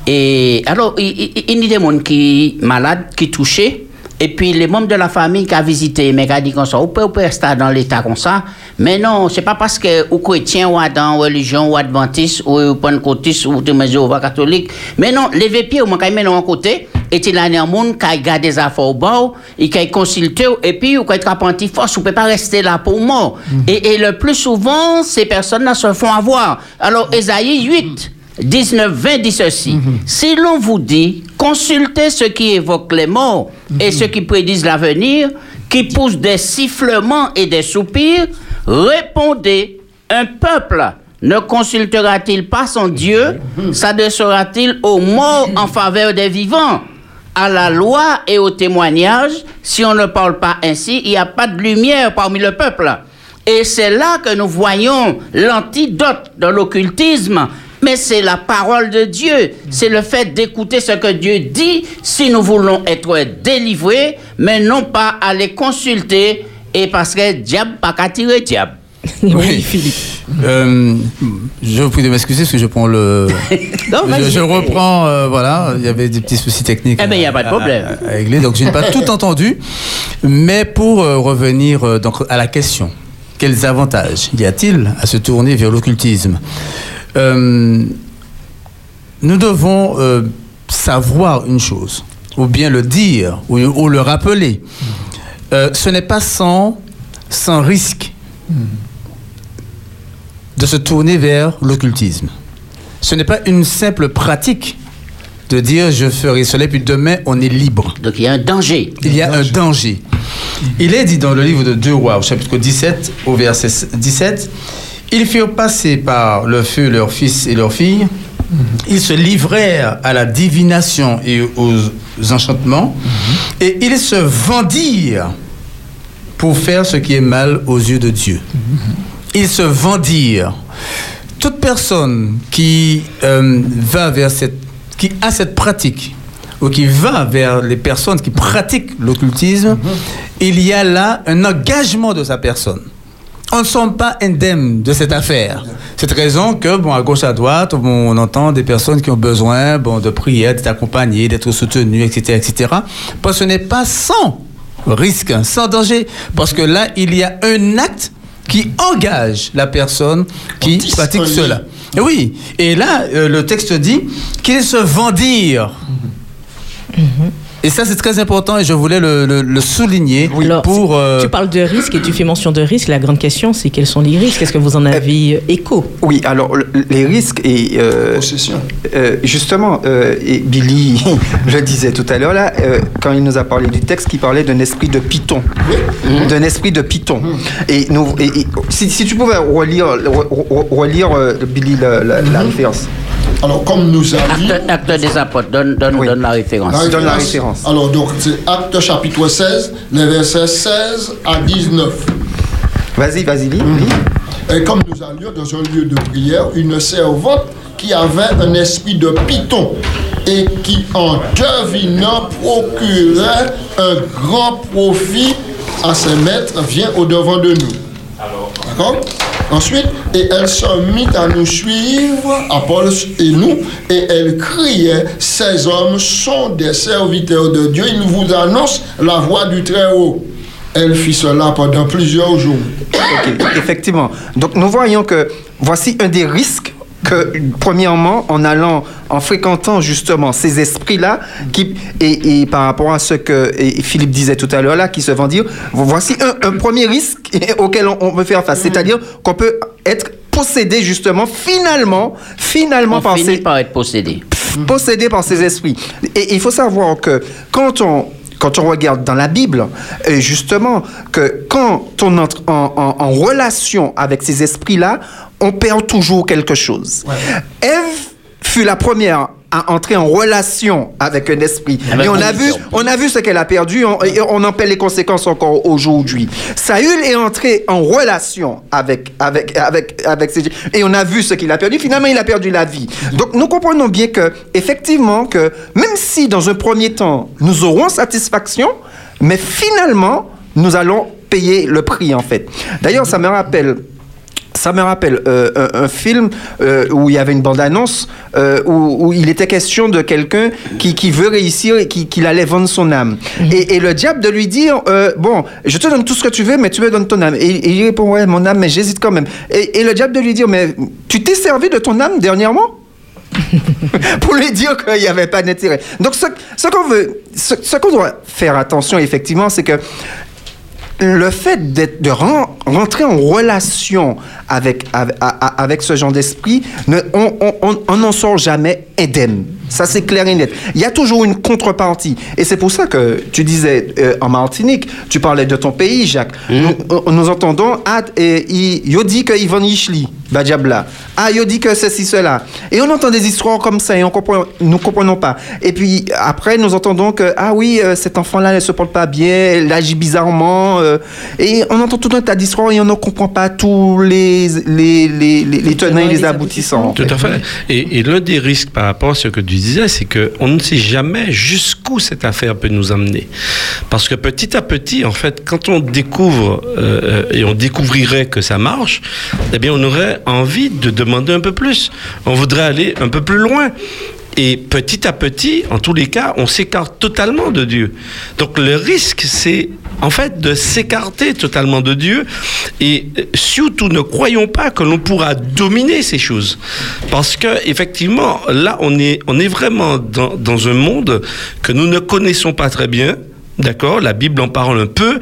Et alors, il, il- il y a des gens qui malades, qui touchés. Et puis les membres de la famille qui a visité, mais qui a dit comme ça, on peut, on peut rester dans l'état comme ça. Mais non, c'est pas parce que ou chrétien ou dans religion ou adventiste ou pentecôtiste ou de catholique. Mais non, lever pied man kay mettre en côté. Et il y a un monde qui a gardé des affaires au bord, et qui a consulté, et puis ou qui a être force, ou peut pas rester là pour mort. Et, et le plus souvent, ces personnes-là se font avoir. Alors, Esaïe 8, 19, 20 dit ceci. Si l'on vous dit, consultez ceux qui évoquent les morts et ceux qui prédisent l'avenir, qui poussent des sifflements et des soupirs, répondez, un peuple ne consultera-t-il pas son Dieu? S'adressera-t-il aux morts en faveur des vivants? À la loi et au témoignage, si on ne parle pas ainsi, il n'y a pas de lumière parmi le peuple. Et c'est là que nous voyons l'antidote de l'occultisme. Mais c'est la parole de Dieu. C'est le fait d'écouter ce que Dieu dit si nous voulons être délivrés, mais non pas aller consulter. Et parce que diable, pas qu'à tirer diable. *laughs* Oui, Philippe. Euh, je vous prie de m'excuser parce que je prends le. *laughs* Non, je, je reprends, euh, voilà, il y avait des petits soucis techniques. Eh ben, il y a pas de à- problème. À, à régler, donc je n'ai pas tout *laughs* entendu. Mais pour euh, revenir euh, donc, à la question, quels avantages y a-t-il à se tourner vers l'occultisme? Euh, Nous devons euh, savoir une chose, ou bien le dire, ou, ou le rappeler. Euh, ce n'est pas sans, sans risque de se tourner vers l'occultisme. Ce n'est pas une simple pratique de dire je ferai cela, puis demain on est libre. Donc il y a un danger. Il y a un danger. Il est dit dans le livre de 2 Rois, au chapitre 17, au verset 17, ils furent passés par le feu leurs fils et leurs filles. Ils se livrèrent à la divination et aux enchantements. Et ils se vendirent pour faire ce qui est mal aux yeux de Dieu. Ils se vendirent. Toute personne qui euh, va vers cette, qui a cette pratique ou qui va vers les personnes qui pratiquent l'occultisme, il y a là un engagement de sa personne. On ne sommes pas indemnes de cette affaire. Cette raison que, bon, à gauche, à droite, bon, on entend des personnes qui ont besoin bon, de prière, d'être accompagnées, d'être soutenues, etc., etc. Parce que ce n'est pas sans risque, sans danger. Parce que là, il y a un acte qui engage la personne qui pratique cela. Et oui, et là, euh, le texte dit qu'ils se vendirent. Et ça, c'est très important et je voulais le, le- le souligner Alors, pour... euh, Tu parles de risques et tu fais mention de risques. La grande question, c'est quels sont les risques? Est-ce que vous en avez euh, écho? Oui, alors le- les risques et euh, Possession. euh, justement, euh, et Billy *laughs* le disait tout à l'heure là, euh, quand il nous a parlé du texte, qui parlait d'un esprit de python, d'un esprit de python. Et nous, et, et si, si tu pouvais relire, re- re- relire euh, Billy la, la- la référence. Alors, comme nous a dit. Acte, acte des apôtres, donne, donne, Oui. donne la référence. Je donne la référence. Alors, donc, c'est Acte chapitre 16, les versets 16 à 19. Vas-y, vas-y, lis. Mhm. lis. Et comme nous allions dans un lieu de prière, une servante qui avait un esprit de python et qui, en devinant, procurait un grand profit à ses maîtres, vient au-devant de nous. D'accord? Ensuite, et elle se mit à nous suivre, Apollos et nous, et elle criait, ces hommes sont des serviteurs de Dieu, ils vous annoncent la voix du Très-Haut. Elle fit cela pendant plusieurs jours. Effectivement. Donc nous voyons que voici un des risques que, premièrement, en allant, en fréquentant justement ces esprits-là, qui, et, et par rapport à ce que Philippe disait tout à l'heure là, qui se vont dire, voici un, un premier risque *laughs* auquel on, on peut faire face, c'est-à-dire qu'on peut être possédé justement, finalement, finalement On par finit ces, par être possédé. possédé par ces esprits. Et il faut savoir que quand on, quand on regarde dans la Bible, euh, justement, que quand on entre en, en- en relation avec ces esprits-là, on perd toujours quelque chose. Ève fut la première à entrer en relation avec un esprit. Avec et on a, vu, on a vu ce qu'elle a perdu on- et on en paie les conséquences encore aujourd'hui. Saül est entré en relation avec, avec, avec, avec ces... Et on a vu ce qu'il a perdu. Finalement, il a perdu la vie. Donc, nous comprenons bien que, effectivement, que même si dans un premier temps, nous aurons satisfaction, mais finalement, nous allons payer le prix, en fait. D'ailleurs, ça me rappelle ça me rappelle euh, un, un film euh, où il y avait une bande-annonce euh, où, où il était question de quelqu'un qui, qui veut réussir et qui, qui allait vendre son âme. et, et le diable de lui dire Bon, je te donne tout ce que tu veux, mais tu me donnes ton âme. Et, et il répond Ouais, mon âme, mais j'hésite quand même. Et, et le diable de lui dire Mais tu t'es servi de ton âme dernièrement? *laughs* Pour lui dire qu'il n'y avait pas d'intérêt. Donc, ce, ce qu'on veut, ce, ce qu'on doit faire attention, effectivement, c'est que le fait d'être, de ren- rentrer en relation avec, ce genre d'esprit, on n'en sort jamais indemne. Ça, c'est clair et net. Il y a toujours une contrepartie. Et c'est pour ça que tu disais euh, en Martinique, tu parlais de ton pays, Jacques. Nous, euh, nous entendons, ah, il, il dit que Ivan Ishli, Badiabla. Ah, il dit que ceci, cela. Et on entend des histoires comme ça et on comprend, nous comprenons pas. Et puis après, nous entendons que, ah oui, euh, cet enfant-là ne se porte pas bien, elle agit bizarrement. euh, et on entend tout un tas d'histoires et on ne comprend pas tous les, les, les, les, les tenants et les aboutissants. Tout à fait. Et, et l'un des risques par rapport à ce que tu disais, c'est qu'on ne sait jamais jusqu'où cette affaire peut nous amener. Parce que petit à petit, en fait, quand on découvre euh, et on découvrirait que ça marche, eh bien, on aurait envie de demander un peu plus. On voudrait aller un peu plus loin. Et petit à petit, en tous les cas, on s'écarte totalement de Dieu. Donc le risque, c'est en fait de s'écarter totalement de Dieu. Et euh, surtout, ne croyons pas que l'on pourra dominer ces choses. Parce que effectivement, là, on est, on est vraiment dans, dans un monde que nous ne connaissons pas très bien. D'accord, la Bible en parle un peu,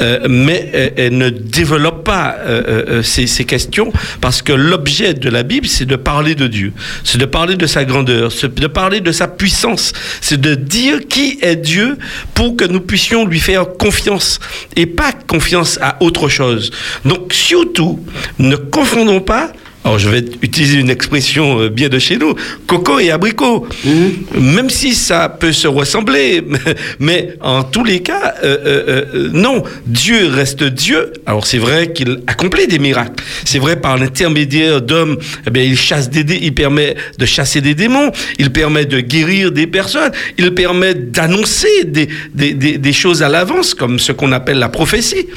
euh, mais euh, elle ne développe pas euh, euh, ces, ces questions parce que l'objet de la Bible, c'est de parler de Dieu, c'est de parler de sa grandeur, c'est de parler de sa puissance, c'est de dire qui est Dieu pour que nous puissions lui faire confiance et pas confiance à autre chose. Donc surtout, ne confondons pas alors je vais utiliser une expression euh, bien de chez nous, coco et abricot. Même si ça peut se ressembler, *laughs* mais en tous les cas, euh, euh, euh, non, Dieu reste Dieu. Alors c'est vrai qu'il accomplit des miracles. C'est vrai par l'intermédiaire d'hommes, eh bien il chasse des, dé- il permet de chasser des démons, il permet de guérir des personnes, il permet d'annoncer des, des, des, des choses à l'avance, comme ce qu'on appelle la prophétie.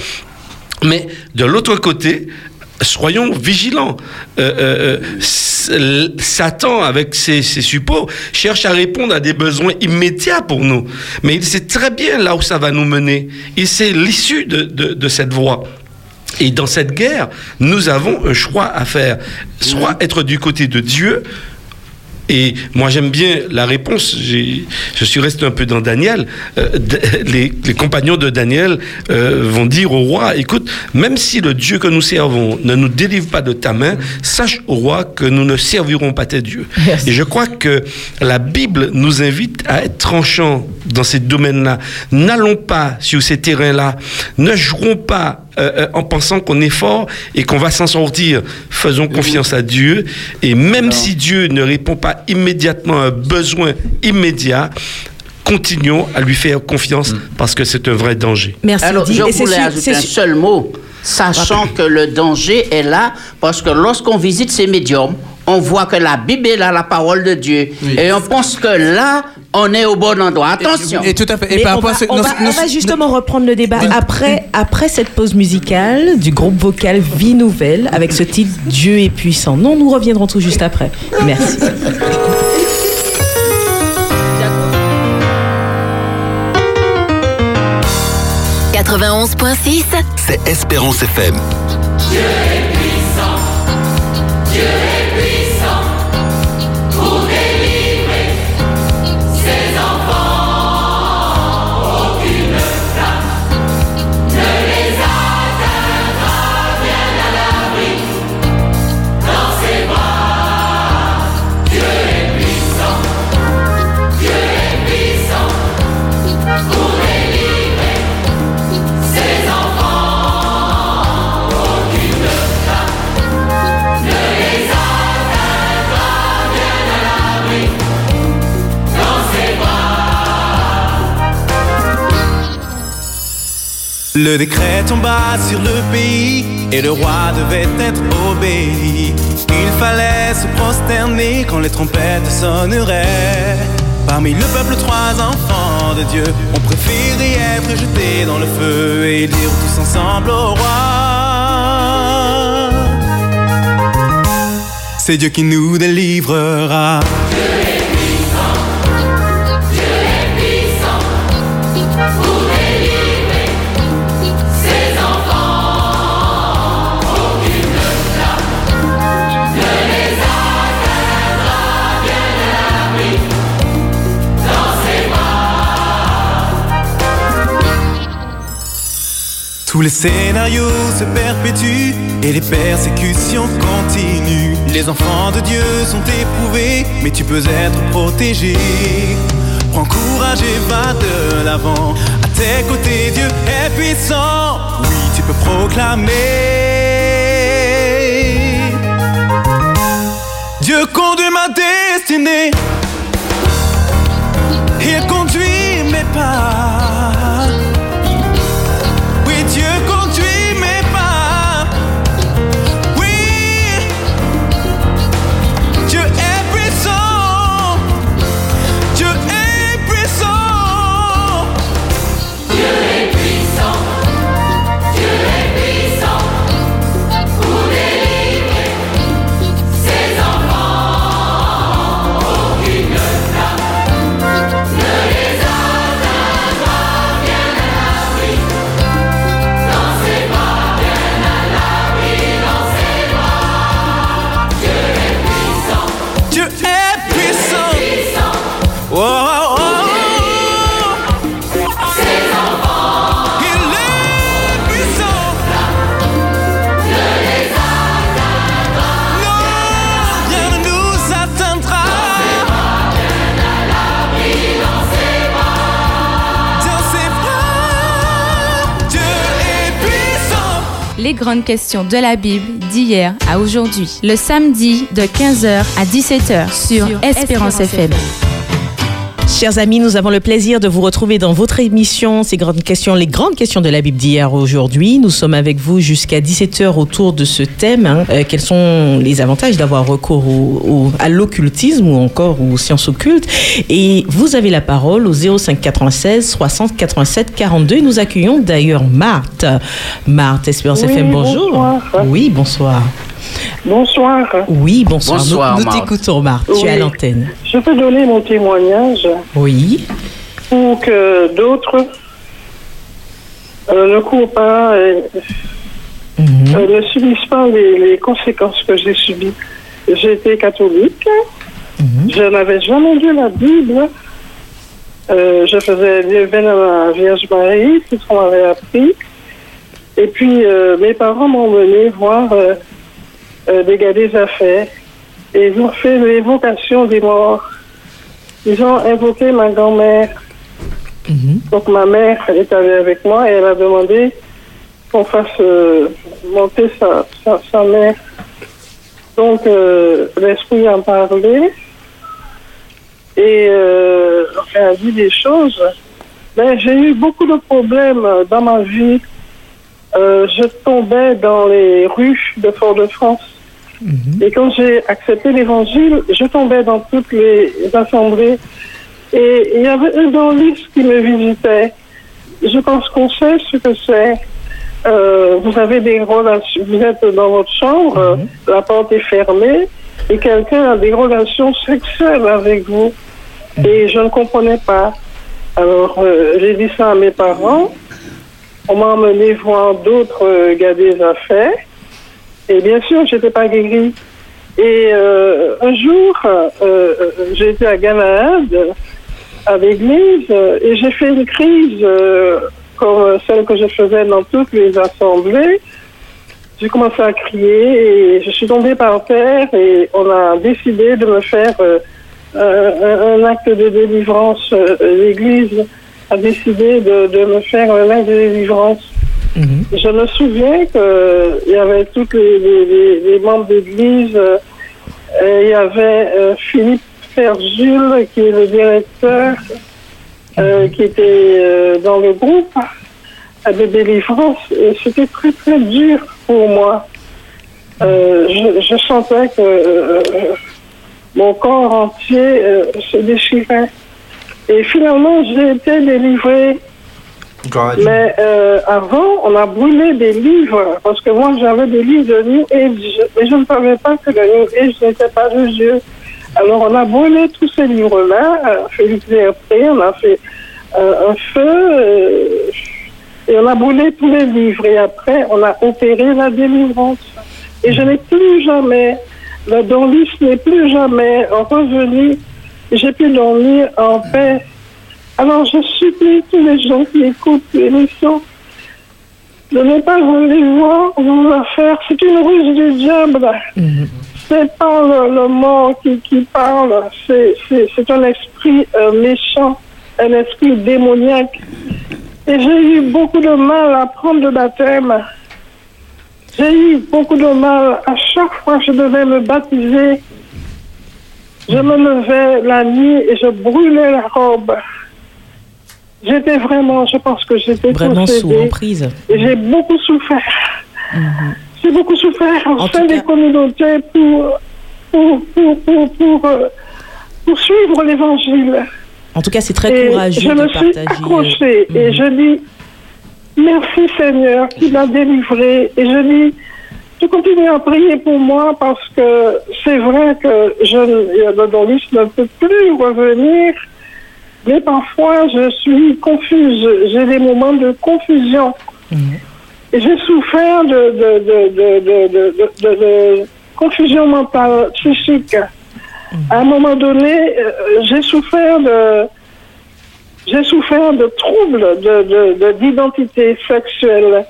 Mais de l'autre côté, soyons vigilants. Euh, euh, euh, Satan, avec ses, ses suppôts, cherche à répondre à des besoins immédiats pour nous. Mais il sait très bien là où ça va nous mener. Il sait l'issue de, de, de cette voie. Et dans cette guerre, nous avons un choix à faire. Soit être du côté de Dieu, et moi, j'aime bien la réponse. Je suis resté un peu dans Daniel. Euh, *laughs* les, les compagnons de Daniel euh, vont dire au roi, écoute, même si le Dieu que nous servons ne nous délivre pas de ta main, sache au roi que nous ne servirons pas tes dieux. Et je crois que la Bible nous invite à être tranchants dans ces domaines-là. N'allons pas sur ces terrains-là. Ne jouons pas euh, euh, en pensant qu'on est fort et qu'on va s'en sortir. Faisons confiance à Dieu. Et même si Dieu ne répond pas immédiatement à un besoin immédiat, continuons à lui faire confiance parce que c'est un vrai danger. Merci. Alors, je Et c'est voulais ajouter un seul mot, sachant que le danger est là, parce que lorsqu'on visite ces médiums, on voit que la Bible est là, la parole de Dieu. Et on pense que là, on est au bon endroit. Attention. Et tout à fait. Et par on, rapport va, à ce- on nos- va- nos- on va justement reprendre le débat après, après cette pause musicale du groupe vocal Vie Nouvelle avec ce titre Dieu est puissant. Non, nous reviendrons tout juste après. Merci. « 91.6, c'est Espérance FM. Le décret tomba sur le pays et le roi devait être obéi. Il fallait se prosterner quand les trompettes sonneraient. Parmi le peuple, trois enfants de Dieu ont préféré être jetés dans le feu et dire tous ensemble au roi. C'est Dieu qui nous délivrera. Tous les scénarios se perpétuent et les persécutions continuent. Les enfants de Dieu sont éprouvés, mais tu peux être protégé. Prends courage et va de l'avant. À tes côtés, Dieu est puissant. Oui, tu peux proclamer. Dieu conduit ma destinée. Il conduit mes pas. Grandes questions de la Bible d'hier à aujourd'hui. Le samedi de 15h à 17h sur, Espérance FM. Chers amis, nous avons le plaisir de vous retrouver dans votre émission Ces grandes questions, les grandes questions de la Bible d'hier aujourd'hui. Nous sommes avec vous jusqu'à 17h autour de ce thème. hein. Euh, quels sont les avantages d'avoir recours au- au- à l'occultisme ou encore aux sciences occultes? Et vous avez la parole au 05 96 60 87 42. Et nous accueillons d'ailleurs Marthe. Marthe, Espérance Oui, FM, bonjour. bonsoir. Oui, bonsoir. Bonsoir. Oui, bonsoir. Bonsoir, nous nous Marthe. t'écoutons, Marthe. Tu es à l'antenne. Je peux donner mon témoignage Oui. pour que d'autres euh, ne courent pas et Mhm. euh, ne subissent pas les, les conséquences que j'ai subies. J'étais catholique. Je n'avais jamais lu la Bible. Euh, je faisais des veines à la Vierge Marie, c'est ce qu'on m'avait appris. Et puis, euh, mes parents m'ont mené voir euh, des gars des affaires. Et ils ont fait l'évocation des morts. Ils ont invoqué ma grand-mère. Donc, ma mère est allée avec moi et elle a demandé qu'on fasse euh, monter sa, sa, sa mère. Donc, euh, l'esprit en parlait. Et euh, a dit des choses. Mais j'ai eu beaucoup de problèmes dans ma vie. Euh, je tombais dans les rues de Fort-de-France Et quand j'ai accepté l'évangile, je tombais dans toutes les assemblées et il y avait un dentiste qui me visitait. Je pense qu'on sait ce que c'est. Euh, vous avez des relations, vous êtes dans votre chambre, la porte est fermée et quelqu'un a des relations sexuelles avec vous. Et je ne comprenais pas. Alors, euh, j'ai dit ça à mes parents. On m'a emmené voir d'autres euh, gars des affaires. Et bien sûr, j'étais pas guérie. Et euh, un jour, euh, euh, j'étais à Ganaad, à l'église, et j'ai fait une crise euh, comme celle que je faisais dans toutes les assemblées. J'ai commencé à crier et je suis tombée par terre et on a décidé de me faire un, un acte de délivrance. L'église a décidé de, de me faire un acte de délivrance. Je me souviens qu'il y avait tous les, les- les- les membres d'église. euh, il y avait euh, Philippe Ferjul, qui est le directeur, euh, qui était euh, dans le groupe euh, de délivrance. Et c'était très, très dur pour moi. Je, je sentais que mon corps entier se déchirait. Et finalement, j'ai été délivrée. Mais euh, avant, on a brûlé des livres, parce que moi j'avais des livres de New Age, et je ne savais pas que le New Age n'était pas de Dieu. Alors on a brûlé tous ces livres-là, euh, Félix Verpé, on a fait euh, un feu, euh, et on a brûlé tous les livres, et après on a opéré la délivrance. Et je n'ai plus jamais, le dentiste n'est plus jamais revenu, j'ai pu dormir en paix. Alors, je supplie tous les gens qui écoutent l'émission de ne pas aller voir vos affaires. C'est une ruse du diable. C'est pas le, le mort qui, qui parle. C'est un esprit euh, méchant, un esprit démoniaque. Et j'ai eu beaucoup de mal à prendre le baptême. J'ai eu beaucoup de mal à chaque fois que je devais me baptiser. Je me levais la nuit et je brûlais la robe. J'étais vraiment, je pense que j'étais Vraiment sous emprise. Et j'ai beaucoup souffert. J'ai beaucoup souffert au sein des communautés pour, pour, pour, pour, pour, euh, pour suivre l'évangile. En tout cas, c'est très Et courageux je de me suis partager. accrochée Mhm. et je dis merci Seigneur qui m'a délivré. Et je dis, je continue à prier pour moi parce que c'est vrai que je, ne- le ne peut plus revenir. Mais parfois, je suis confuse. J'ai des moments de confusion. Et j'ai souffert de, de, de, de, de, de, de- de- de confusion mentale, psychique. À un moment donné, euh, j'ai souffert de, j'ai souffert de troubles de, de, de- d'identité sexuelle.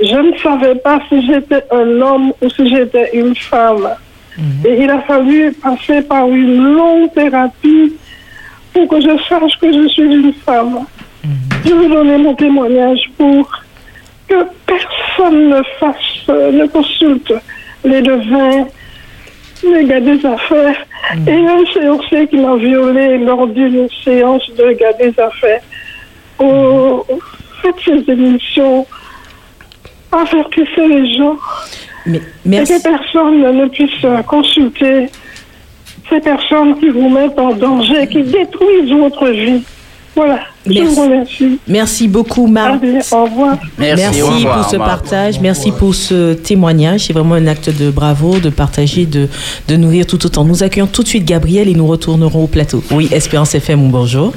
Je ne savais pas si j'étais un homme ou si j'étais une femme. Et il a fallu passer par une longue thérapie pour que je sache que je suis une femme. Je veux donner mon témoignage pour que personne ne fasse, ne consulte les devins, les gars des affaires. Et un séancier qui m'a violée lors d'une séance de gars des affaires. Oh, faites ces émissions, avertissez les gens. Mais, Et que personne ne puisse consulter ces personnes qui vous mettent en danger, qui détruisent votre vie. Voilà. Je. Merci beaucoup, Marc. Au revoir. Merci, au revoir, pour ce Marc. partage, merci pour ce témoignage. C'est vraiment un acte de bravo, de partager, de, de nourrir tout autant. Nous accueillons tout de suite Gabriel et nous retournerons au plateau. Oui, Espérance FM, bonjour.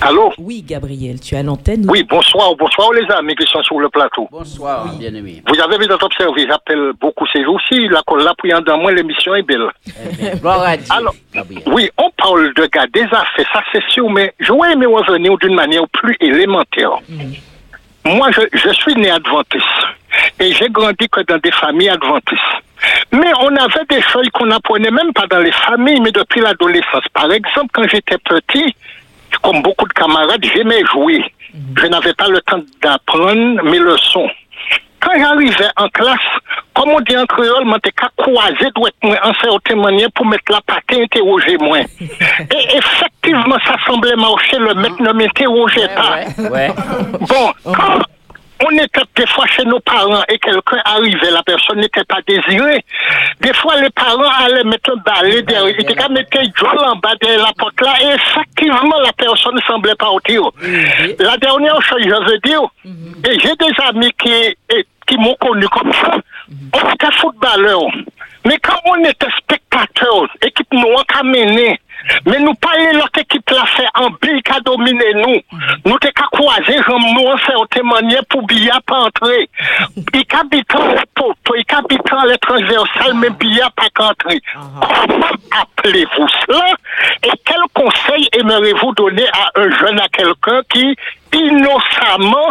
Allô? Oui, Gabriel, tu as l'antenne. Oui, bonsoir, bonsoir les amis qui sont sur le plateau. Bonsoir, bien-aimé. Vous avez peut-être observé, j'appelle beaucoup ces jours-ci, la colle la priant dans moi, l'émission est belle. Dieu. Alors, oui, on parle de gars des affaires, ça c'est sûr, mais j'aurais aimé revenir d'une manière plus élémentaire. Moi, je, suis né adventiste et j'ai grandi que dans des familles adventistes. Mais on avait des choses qu'on n'apprenait même pas dans les familles, mais depuis l'adolescence. Par exemple, quand j'étais petit, comme beaucoup de camarades, j'aimais jouer. Je n'avais pas le temps d'apprendre mes leçons. Quand j'arrivais en classe, comme on dit en créole, je qu'à croiser doit en certaine manière pour mettre la patte interroger moi. *laughs* Et effectivement, ça semblait marcher, le maître ne m'interrogeait pas. Ouais. Bon, quand on était des fois chez nos parents et quelqu'un arrivait, la personne n'était pas désirée. Des fois, les parents allaient mettre un balai derrière, ils étaient mettre un en bas derrière la porte là, et effectivement, la personne ne semblait pas au tir. La dernière chose, je veux dire, et j'ai des amis qui, et- qui m'ont connu comme ça, on était footballeurs. Mais quand on était spectateurs, équipe noire qu'a mené, mais nous pas l'autre équipe l'a fait en bille qu'a dominé nous. Nous t'es qu'à croiser comme nous en certaine manière pour billard pas entrer. *laughs* Il qu'habitant les poteaux, il qu'habitant les transversales, mais billard pas qu'entrer. Comment appelez-vous cela? Et quel conseil aimeriez-vous donner à un jeune, à quelqu'un qui, innocemment,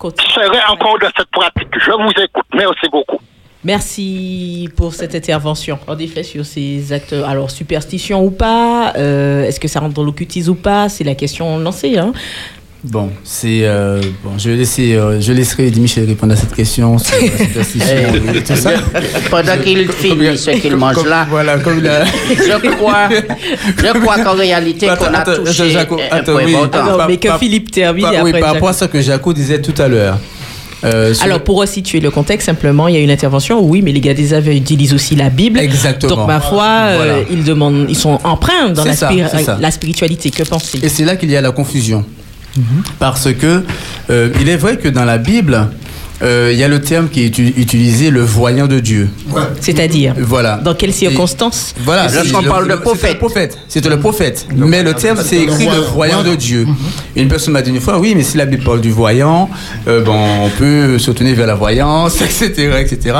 serait encore dans cette pratique? Je vous écoute. Merci beaucoup. Merci pour cette intervention. En effet, sur ces actes, alors superstition ou pas, euh, est-ce que ça rentre dans l'occultisme ou pas C'est la question lancée. Hein. Bon, c'est euh, bon, je vais laisser, euh, je laisserai Michel répondre à cette question sur la superstition *laughs* et tout ça. Pendant qu'il finit ce qu'il mange là, Voilà, comme il a- je crois, je *laughs* crois qu'en réalité, qu'on a touché attends, Jaco, un attends, point oui. Par- mais que Philippe termine par- et oui, après par rapport à ce que Jaco disait tout à l'heure. Euh, Alors, pour resituer le contexte, simplement, il y a une intervention. Oui, mais les gars des aveugles utilisent aussi la Bible. Exactement. Donc, ma foi, euh, ils demandent, ils sont empreints dans la, ça, spiri- la spiritualité. Que pensez Et c'est là qu'il y a la confusion. Parce que euh, il est vrai que dans la Bible, euh, il y a le terme qui est utilisé, le voyant de Dieu. C'est-à-dire Voilà. Dans quelles circonstances Voilà. Lorsqu'on c'est parle le- de le prophète. C'est le prophète. Mais le terme, c'est écrit le voyant de Dieu. Une personne m'a dit une fois, oui, mais si la Bible parle du voyant, euh, bon, on peut se tourner vers la voyance, *laughs* etc., etc.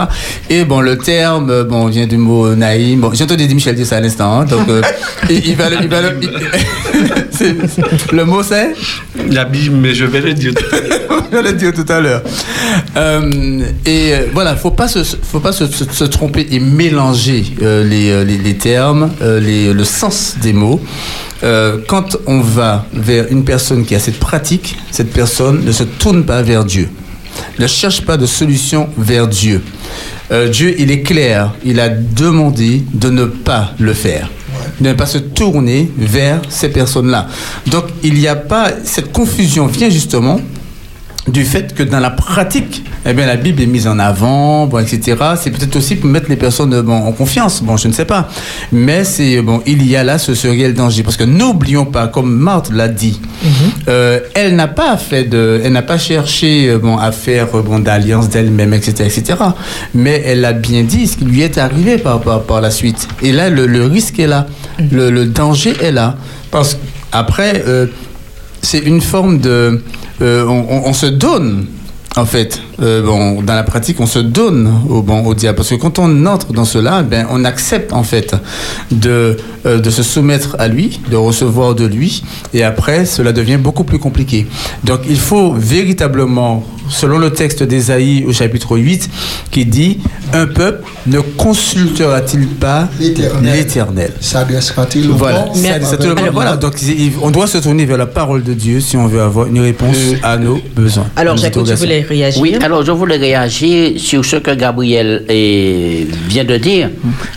Et bon, le terme, euh, bon, vient du mot naïm. Bon, j'ai entendu Michel dire ça à l'instant, hein, donc euh, *laughs* il, il va le, il va le, il- *laughs* c'est- le mot c'est? La Bible, mais je vais le dire. je l'ai dit tout à l'heure. Euh, et euh, voilà, faut pas se, faut pas se, tromper et mélanger euh, les, les, termes, le sens des mots. Quand on va vers une personne qui a cette pratique, cette personne ne se tourne pas vers Dieu, ne cherche pas de solution vers Dieu. Dieu, il est clair, il a demandé de ne pas le faire de ne pas se tourner vers ces personnes-là. Donc il n'y a pas cette confusion vient justement du fait que dans la pratique, eh bien, la Bible est mise en avant, bon, etc. C'est peut-être aussi pour mettre les personnes bon, en confiance, bon, je ne sais pas. Mais c'est bon, il y a là ce, ce réel danger parce que n'oublions pas, comme Marthe l'a dit, euh, elle n'a pas fait de, elle n'a pas cherché euh, bon à faire euh, bon d'alliance d'elle-même, etc., etc. Mais elle a bien dit ce qui lui est arrivé par par, par la suite. Et là, le, le risque est là, le, le danger est là, parce qu'après. euh, c'est une forme de. Euh, on, se donne, en fait. Euh, bon, dans la pratique, on se donne au, bon, au diable. Parce que quand on entre dans cela, ben, on accepte, en fait, de, euh, de se soumettre à lui, de recevoir de lui. Et après, cela devient beaucoup plus compliqué. Donc, il faut véritablement, selon le texte d'Ésaïe au chapitre 8, qui dit Un peuple ne consultera-t-il pas l'éternel? S'adressera-t-il au voilà, bon voilà, donc on doit se tourner vers la parole de Dieu si on veut avoir une réponse à nos besoins. Alors, Jaco, tu voulais réagir? Oui, alors je voulais réagir sur ce que Gabriel eh, vient de dire.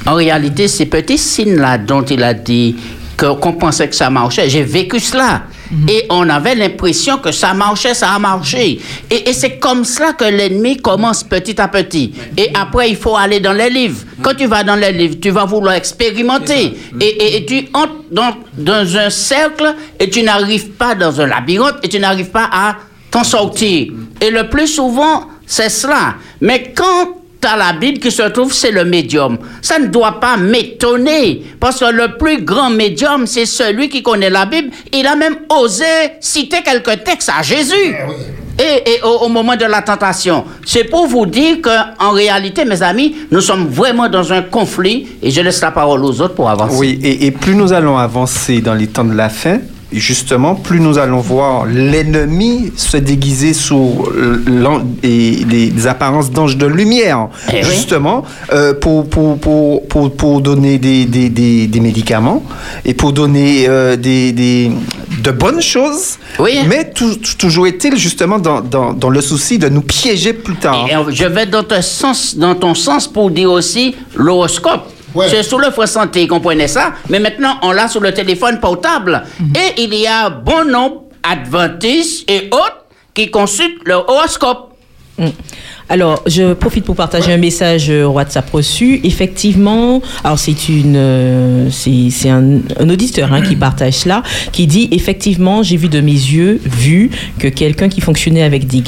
En réalité, ces petits signes-là dont il a dit qu'on pensait que ça marchait, j'ai vécu cela. Et on avait l'impression que ça marchait, ça a marché. Et, et c'est comme cela que l'ennemi commence petit à petit. Et après, il faut aller dans les livres. Quand tu vas dans les livres, tu vas vouloir expérimenter. Et, et- et tu entres dans, dans un cercle et tu n'arrives pas dans un labyrinthe et tu n'arrives pas à t'en sortir. Et le plus souvent, c'est cela. Mais quand tu as la Bible qui se trouve, c'est le médium. Ça ne doit pas m'étonner, parce que le plus grand médium, c'est celui qui connaît la Bible. Il a même osé citer quelques textes à Jésus. Et, et au, au moment de la tentation. C'est pour vous dire qu'en réalité, mes amis, nous sommes vraiment dans un conflit et je laisse la parole aux autres pour avancer. Oui, et, et plus nous allons avancer dans les temps de la fin, justement, plus nous allons voir l'ennemi se déguiser sous les, apparences d'anges de lumière, Eh oui. justement, euh, pour, pour, pour, pour, pour donner des, des, des, des médicaments et pour donner euh, des, des, de bonnes choses. Mais tou- tou- toujours est-il, justement, dans, dans, dans le souci de nous piéger plus tard. Et, je vais dans ton sens, dans ton sens pour dire aussi l'horoscope. C'est sous le Front Santé, comprenez ça, mais maintenant on l'a sur le téléphone portable. Et il y a bon nombre d'adventistes et autres qui consultent leur horoscope. Mm. Alors, je profite pour partager un message euh, WhatsApp reçu. Effectivement, alors c'est une, euh, c'est un, auditeur hein, qui partage cela, qui dit effectivement, j'ai vu de mes yeux, vu que quelqu'un qui fonctionnait avec des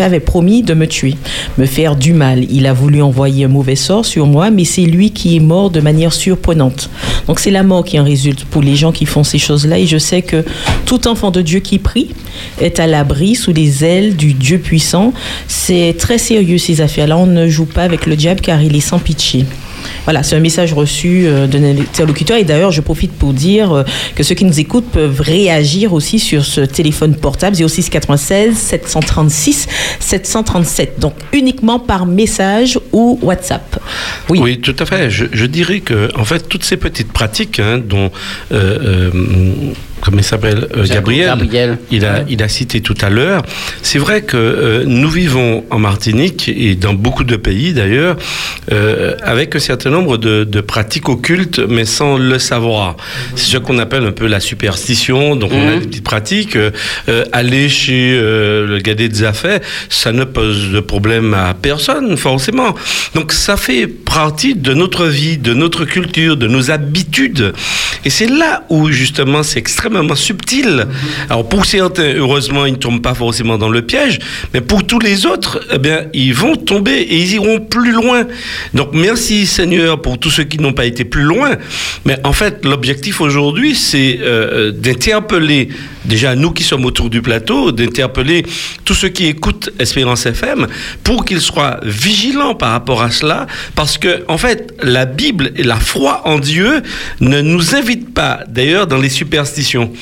avait promis de me tuer, me faire du mal. Il a voulu envoyer un mauvais sort sur moi, mais c'est lui qui est mort de manière surprenante. Donc c'est la mort qui en résulte pour les gens qui font ces choses-là. Et je sais que tout enfant de Dieu qui prie est à l'abri sous les ailes du Dieu puissant. C'est très sérieux ces affaires-là. On ne joue pas avec le diable car il est sans pitié. Voilà, c'est un message reçu euh, d'un interlocuteur. Et d'ailleurs, je profite pour dire euh, que ceux qui nous écoutent peuvent réagir aussi sur ce téléphone portable 06 96 736 737. Donc uniquement par message ou WhatsApp. Oui, tout à fait. Je, je dirais que, en fait, toutes ces petites pratiques hein, dont. euh, euh, comment il s'appelle euh, Gabriel, Gabriel. Il, a, il a cité tout à l'heure. C'est vrai que euh, nous vivons en Martinique et dans beaucoup de pays d'ailleurs euh, avec un certain nombre de, de pratiques occultes mais sans le savoir. C'est ce qu'on appelle un peu la superstition. Donc on a des petites pratiques. Euh, euh, aller chez euh, le gadet des affaires, ça ne pose de problème à personne forcément. Donc ça fait partie de notre vie, de notre culture, de nos habitudes. Et c'est là où justement c'est extrêmement subtil. Alors pour certains, heureusement, ils ne tombent pas forcément dans le piège, mais pour tous les autres, eh bien, ils vont tomber et ils iront plus loin. Donc merci Seigneur pour tous ceux qui n'ont pas été plus loin. Mais en fait, l'objectif aujourd'hui, c'est euh, d'interpeller déjà nous qui sommes autour du plateau, d'interpeller tous ceux qui écoutent Espérance FM pour qu'ils soient vigilants par rapport à cela, parce que en fait, la Bible et la foi en Dieu ne nous invitent pas, d'ailleurs, dans les superstitions.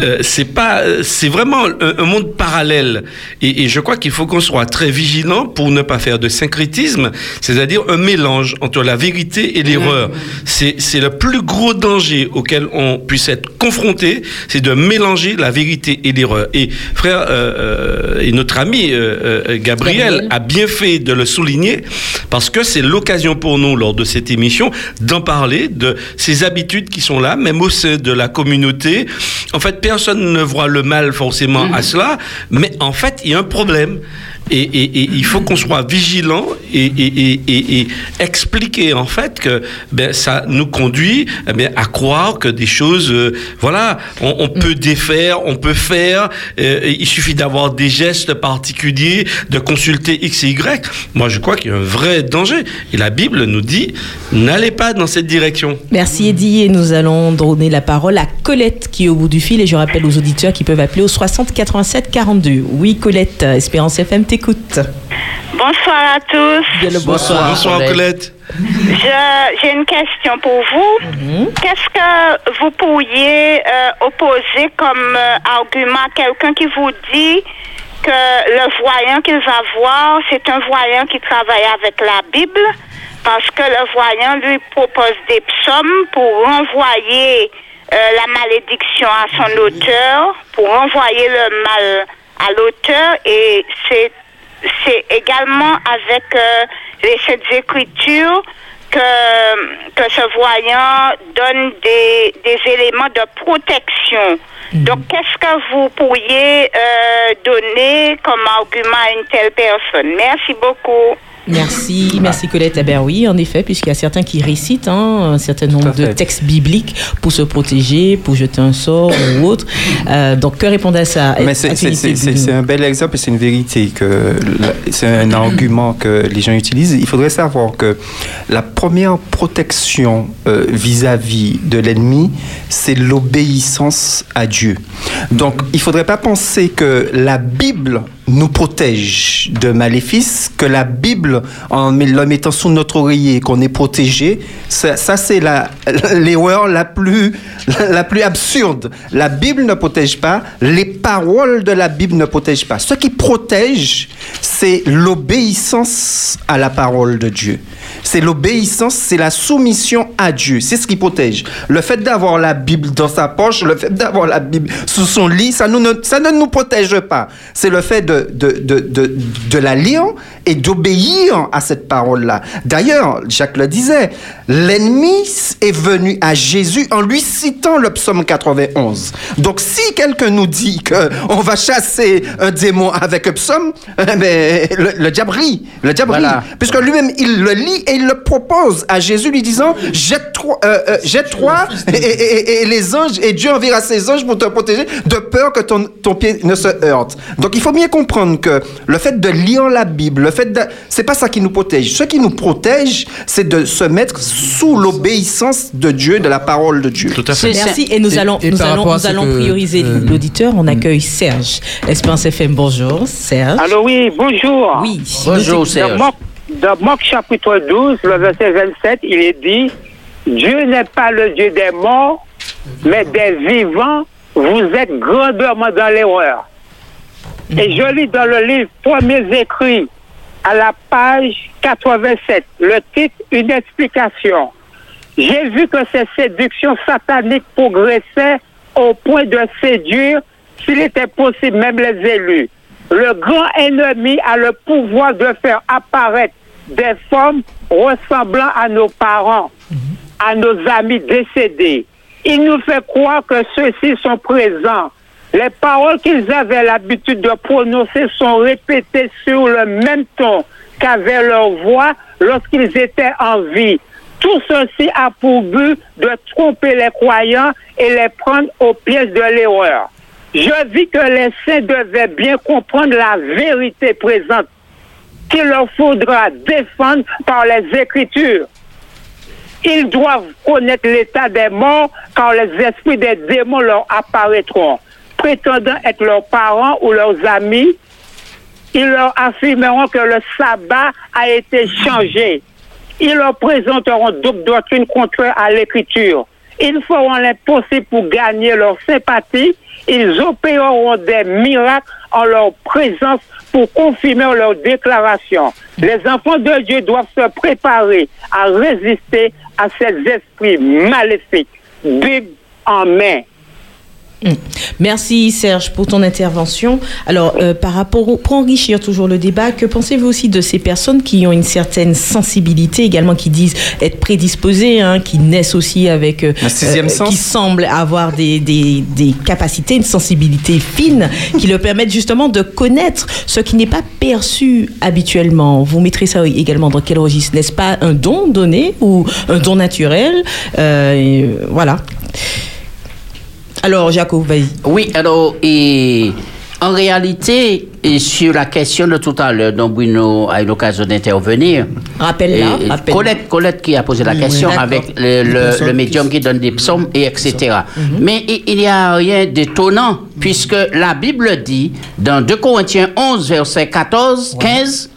Euh, c'est pas, c'est vraiment un, un monde parallèle, et, et je crois qu'il faut qu'on soit très vigilant pour ne pas faire de syncrétisme, c'est-à-dire un mélange entre la vérité et l'erreur. C'est c'est le plus gros danger auquel on puisse être confronté, c'est de mélanger la vérité et l'erreur. Et frère euh, euh, et notre ami euh, Gabriel a bien fait de le souligner parce que c'est l'occasion pour nous lors de cette émission d'en parler de ces habitudes qui sont là, même au sein de la communauté. En fait, personne ne voit le mal forcément à cela, mais en fait, il y a un problème. Et, il faut qu'on soit vigilant et, expliquer en fait que ben, ça nous conduit eh à croire que des choses, euh, voilà, on, peut défaire, on peut faire, euh, il suffit d'avoir des gestes particuliers, de consulter X et Y. Moi, je crois qu'il y a un vrai danger. Et la Bible nous dit, n'allez pas dans cette direction. Merci Eddie et nous allons donner la parole à Colette qui est au bout du fil et je rappelle aux auditeurs qui peuvent appeler au 60 87 42. Oui Colette, Espérance FM t'écoute. Bonsoir à tous. Bonsoir. Bonsoir Colette. J'ai une question pour vous. Qu'est-ce que vous pourriez euh, opposer comme euh, argument à quelqu'un qui vous dit que le voyant qu'il va voir, c'est un voyant qui travaille avec la Bible, parce que le voyant lui propose des psaumes pour renvoyer euh, la malédiction à son auteur, pour renvoyer le mal à l'auteur, et c'est c'est également avec euh, les Saintes Écritures que, que ce voyant donne des, des éléments de protection. Donc, qu'est-ce que vous pourriez euh, donner comme argument à une telle personne? Merci beaucoup. Merci, merci Colette. Eh ben oui, en effet, puisqu'il y a certains qui récitent hein, un certain nombre de textes bibliques pour se protéger, pour jeter un sort ou autre. Euh, donc, que répondre à ça Mais c'est- un bel exemple et c'est une vérité que c'est un *clears throat* argument que les gens utilisent. Il faudrait savoir que la première protection euh, vis-à-vis de l'ennemi, c'est l'obéissance à Dieu. Donc, il faudrait pas penser que la Bible nous protège de maléfices, que la Bible, en le mettant sous notre oreiller, qu'on est protégé, ça, c'est la- *laughs* l'erreur la plus, *laughs* la plus absurde. La Bible ne protège pas, les paroles de la Bible ne protègent pas. Ce qui protège, c'est l'obéissance à la parole de Dieu. C'est l'obéissance, c'est la soumission à Dieu. C'est ce qui protège. Le fait d'avoir la Bible dans sa poche, le fait d'avoir la Bible sous son lit, ça, nous ne, ça ne nous protège pas. C'est le fait de de, de, de, de, de la lire et d'obéir à cette parole-là. D'ailleurs, Jacques le disait, l'ennemi est venu à Jésus en lui citant le psaume 91. Donc, si quelqu'un nous dit qu'on va chasser un démon avec un psaume, *laughs* eh ben, le, le diable rit. Le diable Voilà. rit. Puisque lui-même, il le lit et il le propose à Jésus, lui disant Jette-toi, euh, euh, jette-toi et, et- et- et les anges, et Dieu enverra ses anges pour te protéger de peur que ton, ton pied ne se heurte. Donc, il faut bien comprendre que le fait de lire la Bible, le fait de. C'est pas ça qui nous protège. Ce qui nous protège, c'est de se mettre sous l'obéissance de Dieu, de la parole de Dieu. Tout à fait. Merci. Et nous allons, et nous allons, nous allons que, prioriser euh, l'auditeur. On accueille Serge. Espérance FM, bonjour. Serge. Allô, oui, bonjour. Oui. Bonjour, Serge. Dans Marc, chapitre 12, le verset 27, il est dit Dieu n'est pas le Dieu des morts, mais des vivants. Vous êtes grandement dans l'erreur. Et je lis dans le livre Premiers écrits, à la page 87, le titre Une explication. J'ai vu que ces séductions sataniques progressaient au point de séduire, s'il était possible, même les élus. Le grand ennemi a le pouvoir de faire apparaître des formes ressemblant à nos parents, à nos amis décédés. Il nous fait croire que ceux-ci sont présents. Les paroles qu'ils avaient l'habitude de prononcer sont répétées sur le même ton qu'avait leur voix lorsqu'ils étaient en vie. Tout ceci a pour but de tromper les croyants et les prendre au piège de l'erreur. Je dis que les saints devaient bien comprendre la vérité présente qu'il leur faudra défendre par les Écritures. Ils doivent connaître l'état des morts quand les esprits des démons leur apparaîtront. Prétendant être leurs parents ou leurs amis, ils leur affirmeront que le sabbat a été changé. Ils leur présenteront d'autres doctrines contraires à l'écriture. Ils feront l'impossible pour gagner leur sympathie. Ils opéreront des miracles en leur présence pour confirmer leur déclaration. Les enfants de Dieu doivent se préparer à résister à ces esprits maléfiques. Bible en main. Mm. Merci Serge pour ton intervention. Alors, euh, par rapport au, pour enrichir toujours le débat, que pensez-vous aussi de ces personnes qui ont une certaine sensibilité également, qui disent être prédisposées, hein, qui naissent aussi avec, euh, Un sixième sens. qui semblent avoir des, des, des capacités, une sensibilité fine, *laughs* qui leur permettent justement de connaître ce qui n'est pas perçu habituellement. Vous mettrez ça également dans quel registre? N'est-ce pas un don donné ou un don naturel? Euh, euh, Voilà. Alors, Jacob, vas-y. Oui, alors, et en réalité, et sur la question de tout à l'heure, dont Bruno a eu l'occasion d'intervenir, Rappelle-la, et- et rappelle-la. Colette, Colette qui a posé la question avec le, le- personne le médium qui donne des psaumes et etc. Mais i- il n'y a rien d'étonnant, puisque la Bible dit dans 2 Corinthiens 11, verset 14, 15,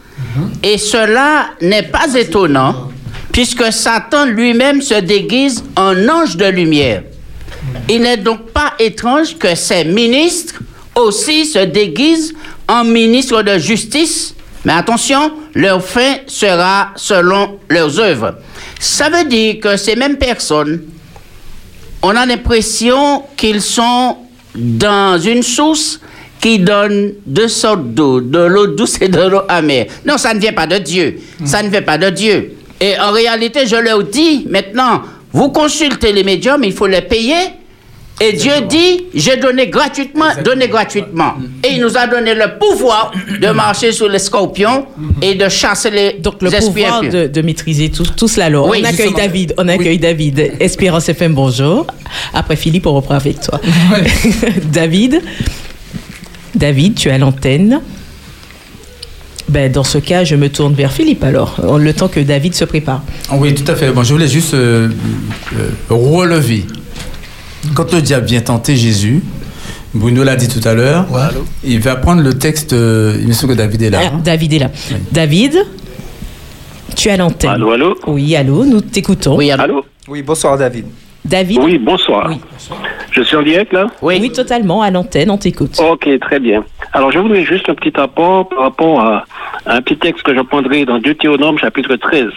et cela n'est pas étonnant, puisque Satan lui-même se déguise en ange de lumière. Il n'est donc pas étrange que ces ministres aussi se déguisent en ministres de justice. Mais attention, leur fin sera selon leurs œuvres. Ça veut dire que ces mêmes personnes, on a l'impression qu'ils sont dans une source qui donne deux sortes d'eau, de l'eau douce et de l'eau amère. Non, ça ne vient pas de Dieu. Ça ne vient pas de Dieu. Et en réalité, je leur dis maintenant, vous consultez les médiums, il faut les payer. Et Dieu dit, j'ai donné gratuitement, donné gratuitement. Et il nous a donné le pouvoir de marcher sur les scorpions et de chasser les Donc le esprits pouvoir de, de maîtriser tout, tout cela. Alors, Oui, on accueille justement. David. On accueille David. Espérance FM, bonjour. Après Philippe, on reprend avec toi. *laughs* David, David, tu es à l'antenne. Ben, dans ce cas, je me tourne vers Philippe alors, le temps que David se prépare. Oui, tout à fait. Bon, je voulais juste euh, euh, relever. Quand le diable vient tenter Jésus, Bruno l'a dit tout à l'heure, il va prendre le texte. euh, il me semble que David est là. Ah, David est là. David, tu es à l'antenne. Allô, allô Oui, allô, nous t'écoutons. Oui, allô Oui, bonsoir David. David Oui, bonsoir. Je suis en direct là Oui. totalement, à l'antenne, on t'écoute. Ok, très bien. Alors, je voudrais juste un petit apport par rapport à, à un petit texte que je prendrai dans Deutéronome chapitre 13.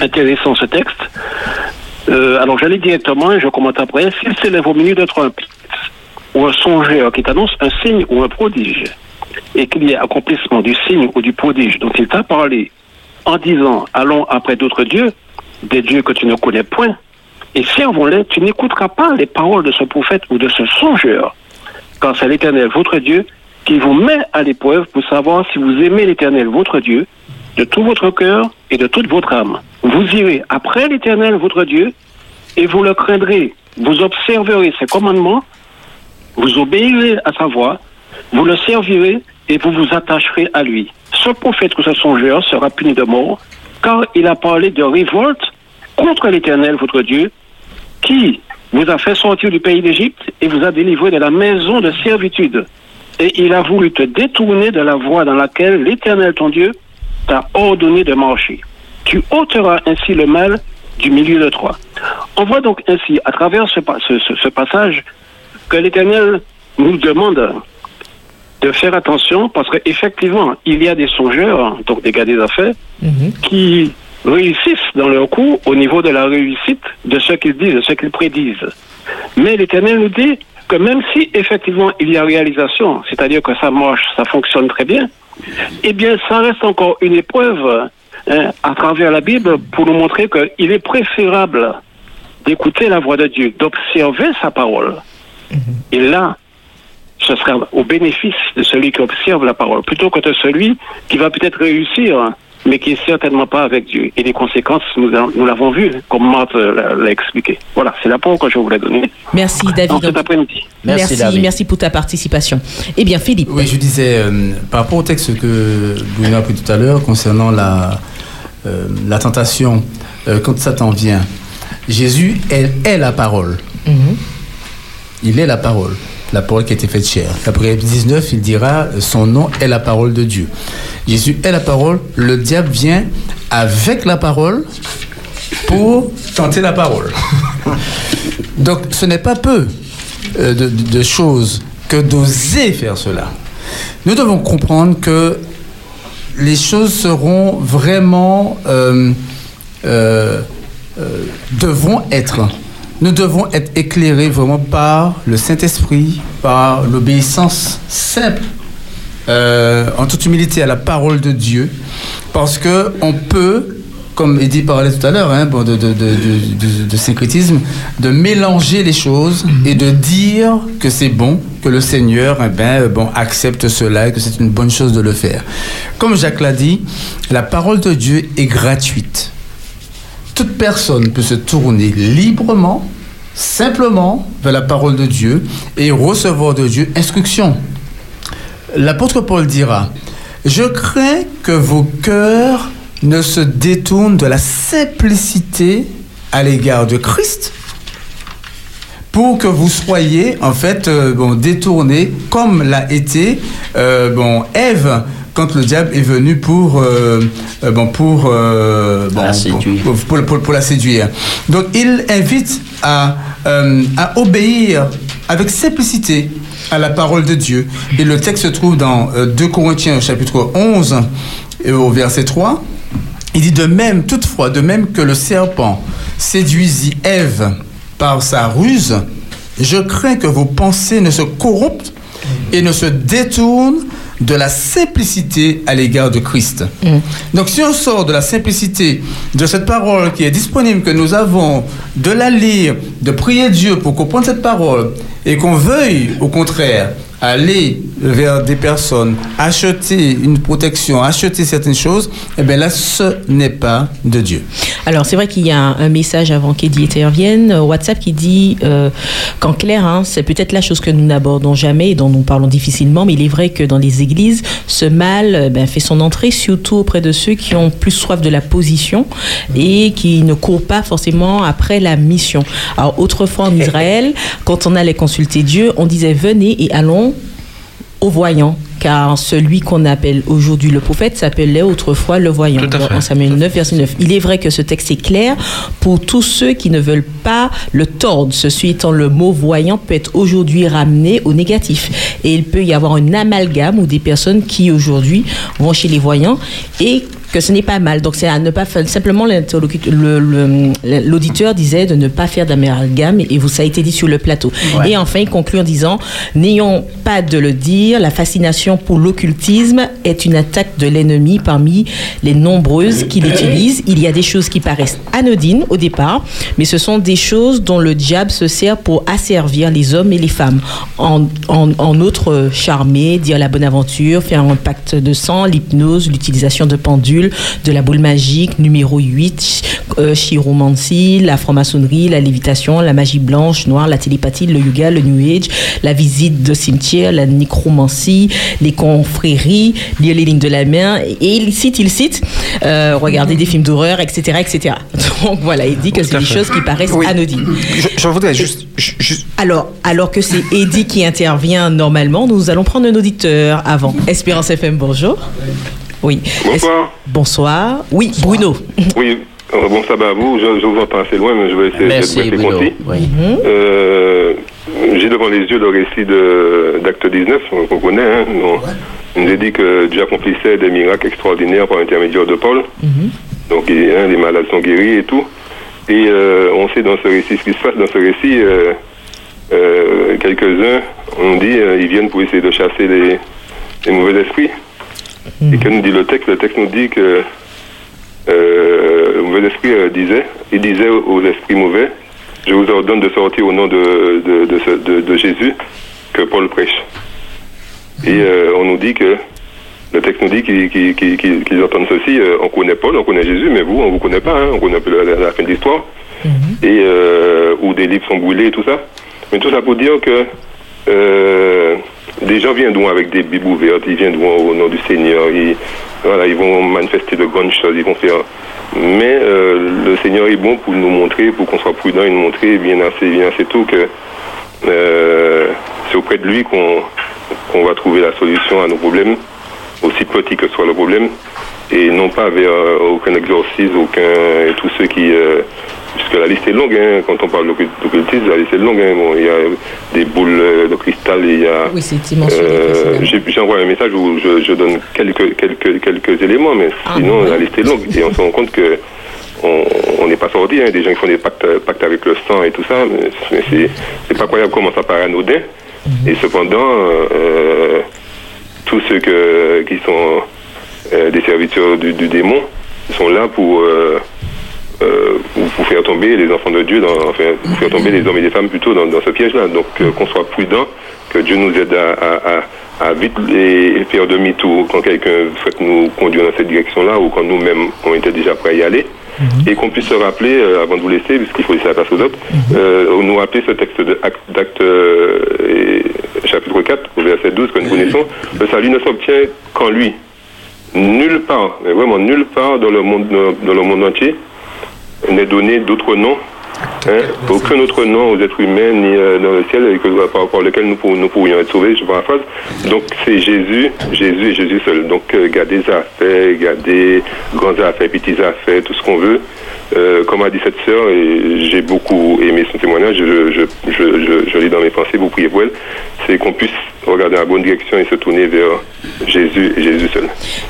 Intéressant ce texte. Euh, alors, j'allais directement et je commente après. S'il s'élève au milieu de trois ou un songeur qui t'annonce un signe ou un prodige, et qu'il y ait accomplissement du signe ou du prodige dont il t'a parlé en disant allons après d'autres dieux, des dieux que tu ne connais point, et servons-les, tu n'écouteras pas les paroles de ce prophète ou de ce songeur, car c'est l'Éternel, votre Dieu, qui vous met à l'épreuve pour savoir si vous aimez l'Éternel, votre Dieu, de tout votre cœur et de toute votre âme. Vous irez après l'Éternel, votre Dieu, et vous le craindrez. Vous observerez ses commandements, vous obéirez à sa voix, vous le servirez et vous vous attacherez à lui. Ce prophète ou ce songeur sera puni de mort, car il a parlé de révolte contre l'Éternel, votre Dieu, qui vous a fait sortir du pays d'Égypte et vous a délivré de la maison de servitude. Et il a voulu te détourner de la voie dans laquelle l'Éternel, ton Dieu, t'a ordonné de marcher. Tu ôteras ainsi le mal du milieu de toi. On voit donc ainsi, à travers ce, pa- ce- ce- ce passage, que l'Éternel nous demande de faire attention parce qu'effectivement, il y a des songeurs, donc des gars des affaires, qui réussissent dans leur coup au niveau de la réussite de ce qu'ils disent, de ce qu'ils prédisent. Mais l'Éternel nous dit que même si effectivement il y a réalisation, c'est-à-dire que ça marche, ça fonctionne très bien, eh bien ça reste encore une épreuve hein, à travers la Bible pour nous montrer qu'il est préférable d'écouter la voix de Dieu, d'observer sa parole. Et là, ce sera au bénéfice de celui qui observe la parole, plutôt que de celui qui va peut-être réussir, mais qui est certainement pas avec Dieu. Et les conséquences, nous, nous l'avons vu, comme Marthe euh, l'a l'a expliqué. Voilà, c'est l'apport que je voulais donner. Merci dans David. cet après-midi. Merci, merci, pour ta participation. Eh bien, Philippe. Oui, je disais, euh, par rapport au texte que Bruno a pris tout à l'heure concernant la, euh, la tentation, euh, quand Satan vient, Jésus est, est la parole. Il est la parole, la parole qui a été faite chair. Après 19, il dira son nom est la parole de Dieu. Jésus est la parole, le diable vient avec la parole pour tenter la parole. *laughs* Donc ce n'est pas peu euh, de, de- de choses que d'oser faire cela. Nous devons comprendre que les choses seront vraiment euh, euh, euh, devront être. Nous devons être éclairés vraiment par le Saint-Esprit, par l'obéissance simple, euh, en toute humilité à la parole de Dieu, parce que on peut, comme Eddie parlait tout à l'heure, hein, bon, de, de, de, de- syncrétisme, de mélanger les choses et de dire que c'est bon, que le Seigneur eh ben, euh, bon, accepte cela et que c'est une bonne chose de le faire. Comme Jacques l'a dit, la parole de Dieu est gratuite toute personne peut se tourner librement, simplement vers la parole de Dieu et recevoir de Dieu instruction. L'apôtre Paul dira, je crains que vos cœurs ne se détournent de la simplicité à l'égard de Christ pour que vous soyez en fait euh, détournés comme l'a été euh, Ève quand le diable est venu pour, euh, euh, bon, pour, euh, bon, pour, pour- pour- pour la séduire. Donc il invite à, euh, à obéir avec simplicité à la parole de Dieu. Et le texte se trouve dans euh, 2 Corinthiens chapitre 11 et au verset 3. Il dit de même, toutefois, de même que le serpent séduisit Ève par sa ruse, je crains que vos pensées ne se corrompent et ne se détournent de la simplicité à l'égard de Christ. Donc si on sort de la simplicité de cette parole qui est disponible, que nous avons, de la lire, de prier Dieu pour comprendre cette parole, et qu'on veuille au contraire aller vers des personnes, acheter une protection, acheter certaines choses, eh bien là, ce n'est pas de Dieu. Alors, c'est vrai qu'il y a un, message avant qu'Eddie intervienne, euh, WhatsApp qui dit euh, qu'en clair, hein, c'est peut-être la chose que nous n'abordons jamais et dont nous parlons difficilement, mais il est vrai que dans les églises, ce mal euh, ben, fait son entrée surtout auprès de ceux qui ont plus soif de la position et qui ne courent pas forcément après la mission. Alors, autrefois en Israël, quand on allait consulter Dieu, on disait venez et allons au voyant. Car celui qu'on appelle aujourd'hui le prophète s'appelait autrefois le voyant. En Samuel 9, verset 9. Il est vrai que ce texte est clair pour tous ceux qui ne veulent pas le tordre. Ceci étant, le mot voyant peut être aujourd'hui ramené au négatif. Et il peut y avoir un amalgame ou des personnes qui aujourd'hui vont chez les voyants et que ce n'est pas mal. Donc c'est à ne pas faire. Simplement, l'auditeur disait de ne pas faire d'amalgame et vous, ça a été dit sur le plateau. Ouais. Et enfin, il conclut en disant N'ayons pas de le dire, la fascination pour l'occultisme est une attaque de l'ennemi parmi les nombreuses qu'il utilise. Il y a des choses qui paraissent anodines au départ, mais ce sont des choses dont le diable se sert pour asservir les hommes et les femmes. En, en, charmer, dire la bonne aventure, faire un pacte de sang, l'hypnose, l'utilisation de pendules, de la boule magique, numéro 8, euh, chiromancie, la franc-maçonnerie, la lévitation, la magie blanche, noire, la télépathie, le yoga, le new age, la visite de cimetière, la nécromancie, les confréries, lire les lignes de la main, et il cite, il cite, euh, regarder des films d'horreur, etc., etc. *laughs* Donc voilà, il dit que c'est des choses qui paraissent anodines. Je, voudrais juste, Alors, alors que c'est Eddie qui intervient normalement, nous allons prendre un auditeur avant. Espérance FM, bonjour. Oui. Bonsoir. Bonsoir. Oui, Bruno. Oui, euh, bon sabbat à vous. Je, je vous entends assez loin, mais je vais essayer Merci, assez Bruno. concis. Oui. Euh, J'ai devant les yeux le récit de- d'Acte 19, qu'on connaît. Hein, dont il nous est dit que Dieu accomplissait des miracles extraordinaires par l'intermédiaire de Paul. Donc il- hein, les malades sont guéris et tout. Et euh, on sait dans ce récit ce qui se passe dans ce récit. euh, euh, Quelques-uns, on dit, euh, ils viennent pour essayer de chasser les, les mauvais esprits. Et que nous dit le texte? Le texte nous dit que euh, le mauvais esprit euh, disait, il disait aux esprits mauvais, je vous ordonne de sortir au nom de, de, Jésus que Paul prêche. Et euh, on nous dit que, le texte nous dit qu'ils entendent ceci, on connaît Paul, on connaît Jésus, mais vous, on vous connaît pas, hein, on connaît un peu la, fin de l'histoire, et euh, où des livres sont brûlés et tout ça. Mais tout ça pour dire que des gens viendront avec des bibles ouvertes, ils viendront au nom du Seigneur, ils, voilà, ils vont manifester de grandes choses, ils vont faire. Mais euh, le Seigneur est bon pour nous montrer, pour qu'on soit prudent et nous montrer bien assez, bien assez tôt que euh, c'est auprès de lui qu'on va trouver la solution à nos problèmes, aussi petit que soit le problème, et non pas vers euh, aucun exorcisme, aucun tous ceux qui puisque la liste est longue, hein, quand on parle d'occult- d'occultisme, la liste est longue. hein. Bon, il y a des boules euh, de cristal, il y a. Oui, c'est mentionné Euh, j'ai- J'envoie un message où je, je donne quelques, quelques, quelques éléments, mais Ah, sinon la liste est longue. Et on se rend compte que on n'est pas sorti, hein, des gens qui font des pactes, pactes avec le sang et tout ça, mais c'est pas croyable comment ça paraît anodin. Mhm. Et cependant, euh, tous ceux que, qui sont euh, des serviteurs du, du démon sont là pour, euh, euh, pour, pour faire tomber les enfants de Dieu, dans, enfin, pour faire tomber les hommes et les femmes plutôt dans, dans ce piège-là. Donc euh, qu'on soit prudent, que Dieu nous aide à, à- à- à vite les, faire demi-tour quand quelqu'un souhaite nous conduire dans cette direction-là ou quand nous-mêmes on était déjà prêts à y aller. Et qu'on puisse se rappeler, euh, avant de vous laisser, puisqu'il faut laisser la place aux autres, euh, nous rappeler ce texte d'Acte euh, et- chapitre 4, au verset 12 que nous connaissons. Le salut ne s'obtient qu'en lui. Nulle part, mais vraiment nulle part dans le monde, dans le monde entier n'est donné d'autre nom, hein, aucun autre nom aux êtres humains ni euh, dans le ciel et que, par, par lequel nous, pour- nous pourrions être sauvés, je paraphrase. Donc c'est Jésus, Jésus et Jésus seul. Donc euh, gardez affaires, gardez grandes affaires, petites affaires, tout ce qu'on veut. Euh, comme a dit cette sœur, et j'ai beaucoup aimé son témoignage, je, je, je, je, je lis dans mes pensées, vous priez pour elle, c'est qu'on puisse regarder dans la bonne direction et se tourner vers Jésus et Jésus seul.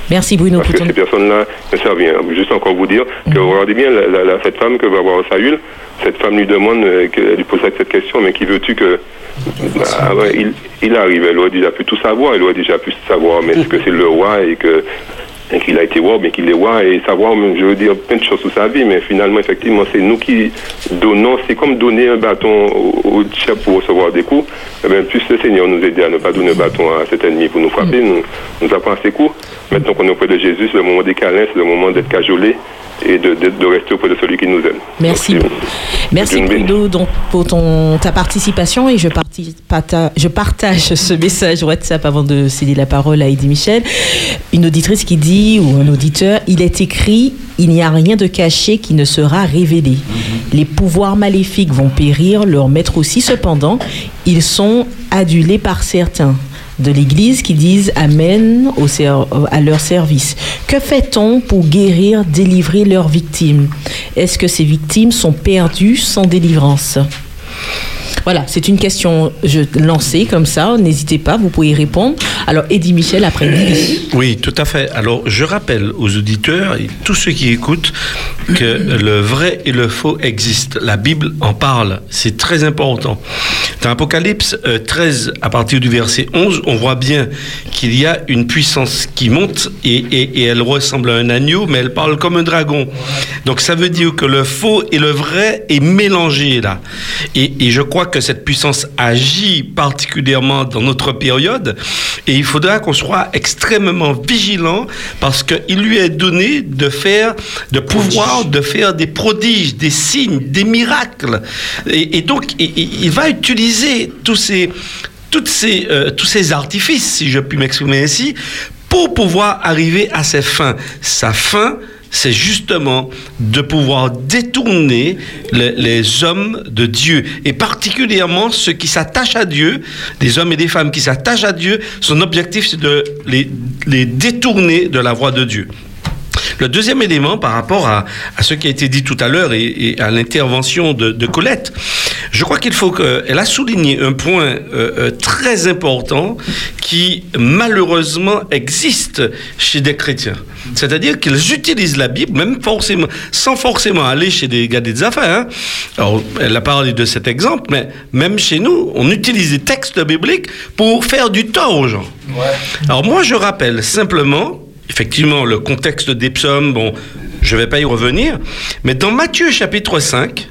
Merci Bruno Parce que ton... ces personnes-là ne servent rien. Juste encore vous dire que regardez bien la, la- la- cette femme que va voir Saül. Cette femme lui demande, euh, elle lui pose cette question, mais qui veux-tu que... Ah il, arrive, elle aurait déjà pu tout savoir, elle aurait déjà pu savoir, mais que c'est le roi et que et qu'il a été roi, mais qu'il est roi, et savoir, je veux dire, plein de choses sur sa vie, mais finalement, effectivement, c'est nous qui donnons, c'est comme donner un bâton au, au diable pour recevoir des coups, eh bien, plus le Seigneur nous aide à ne pas donner un bâton à cet ennemi pour nous frapper, nous, nous apprend ses coups. Maintenant qu'on est auprès de Jésus, c'est le moment des câlins, c'est le moment d'être cajolé et de, de, de rester auprès de celui qui nous aime. Merci. Donc, Merci. Bruno donc, pour ton, ta participation et je, parti- pata- je partage ce message WhatsApp avant de céder la parole à Eddie Michel. Une auditrice qui dit, ou un auditeur, il est écrit, il n'y a rien de caché qui ne sera révélé. Les pouvoirs maléfiques vont périr, leur maître aussi, cependant, ils sont adulés par certains de l'Église qui disent Amen au à leur service. Que fait-on pour guérir, délivrer leurs victimes? Est-ce que ces victimes sont perdues sans délivrance? Voilà, c'est une question je, lancée comme ça. N'hésitez pas, vous pouvez y répondre. Alors, Eddie Michel, après Billy. Oui, tout à fait. Alors, je rappelle aux auditeurs et tous ceux qui écoutent que le vrai et le faux existent. La Bible en parle. C'est très important. Dans Apocalypse euh, 13, à partir du verset 11, on voit bien qu'il y a une puissance qui monte et, et- elle ressemble à un agneau, mais elle parle comme un dragon. Donc, ça veut dire que le faux et le vrai est mélangé là. Et je crois que cette puissance agit particulièrement dans notre période. Et il faudra qu'on soit extrêmement vigilant parce qu'il lui est donné de faire, de pouvoir de faire des prodiges, des signes, des miracles. Et, et donc, il va utiliser tous ces, toutes ces, euh, tous ces artifices, si je puis m'exprimer ainsi, pour pouvoir arriver à ses fins. Sa fin, c'est justement de pouvoir détourner les, hommes de Dieu, et particulièrement ceux qui s'attachent à Dieu, des hommes et des femmes qui s'attachent à Dieu, son objectif c'est de les, les détourner de la voie de Dieu. Le deuxième élément par rapport à, à ce qui a été dit tout à l'heure et, à l'intervention de Colette, je crois qu'il faut qu'elle a souligné un point euh, euh, très important qui malheureusement existe chez des chrétiens. C'est-à-dire qu'ils utilisent la Bible, même forcément, sans forcément aller chez des gars des affaires. hein. Alors, elle a parlé de cet exemple, mais même chez nous, on utilise des textes bibliques pour faire du tort aux gens. Alors moi, je rappelle simplement, effectivement, le contexte des psaumes, bon, je ne vais pas y revenir, mais dans Matthieu chapitre 5,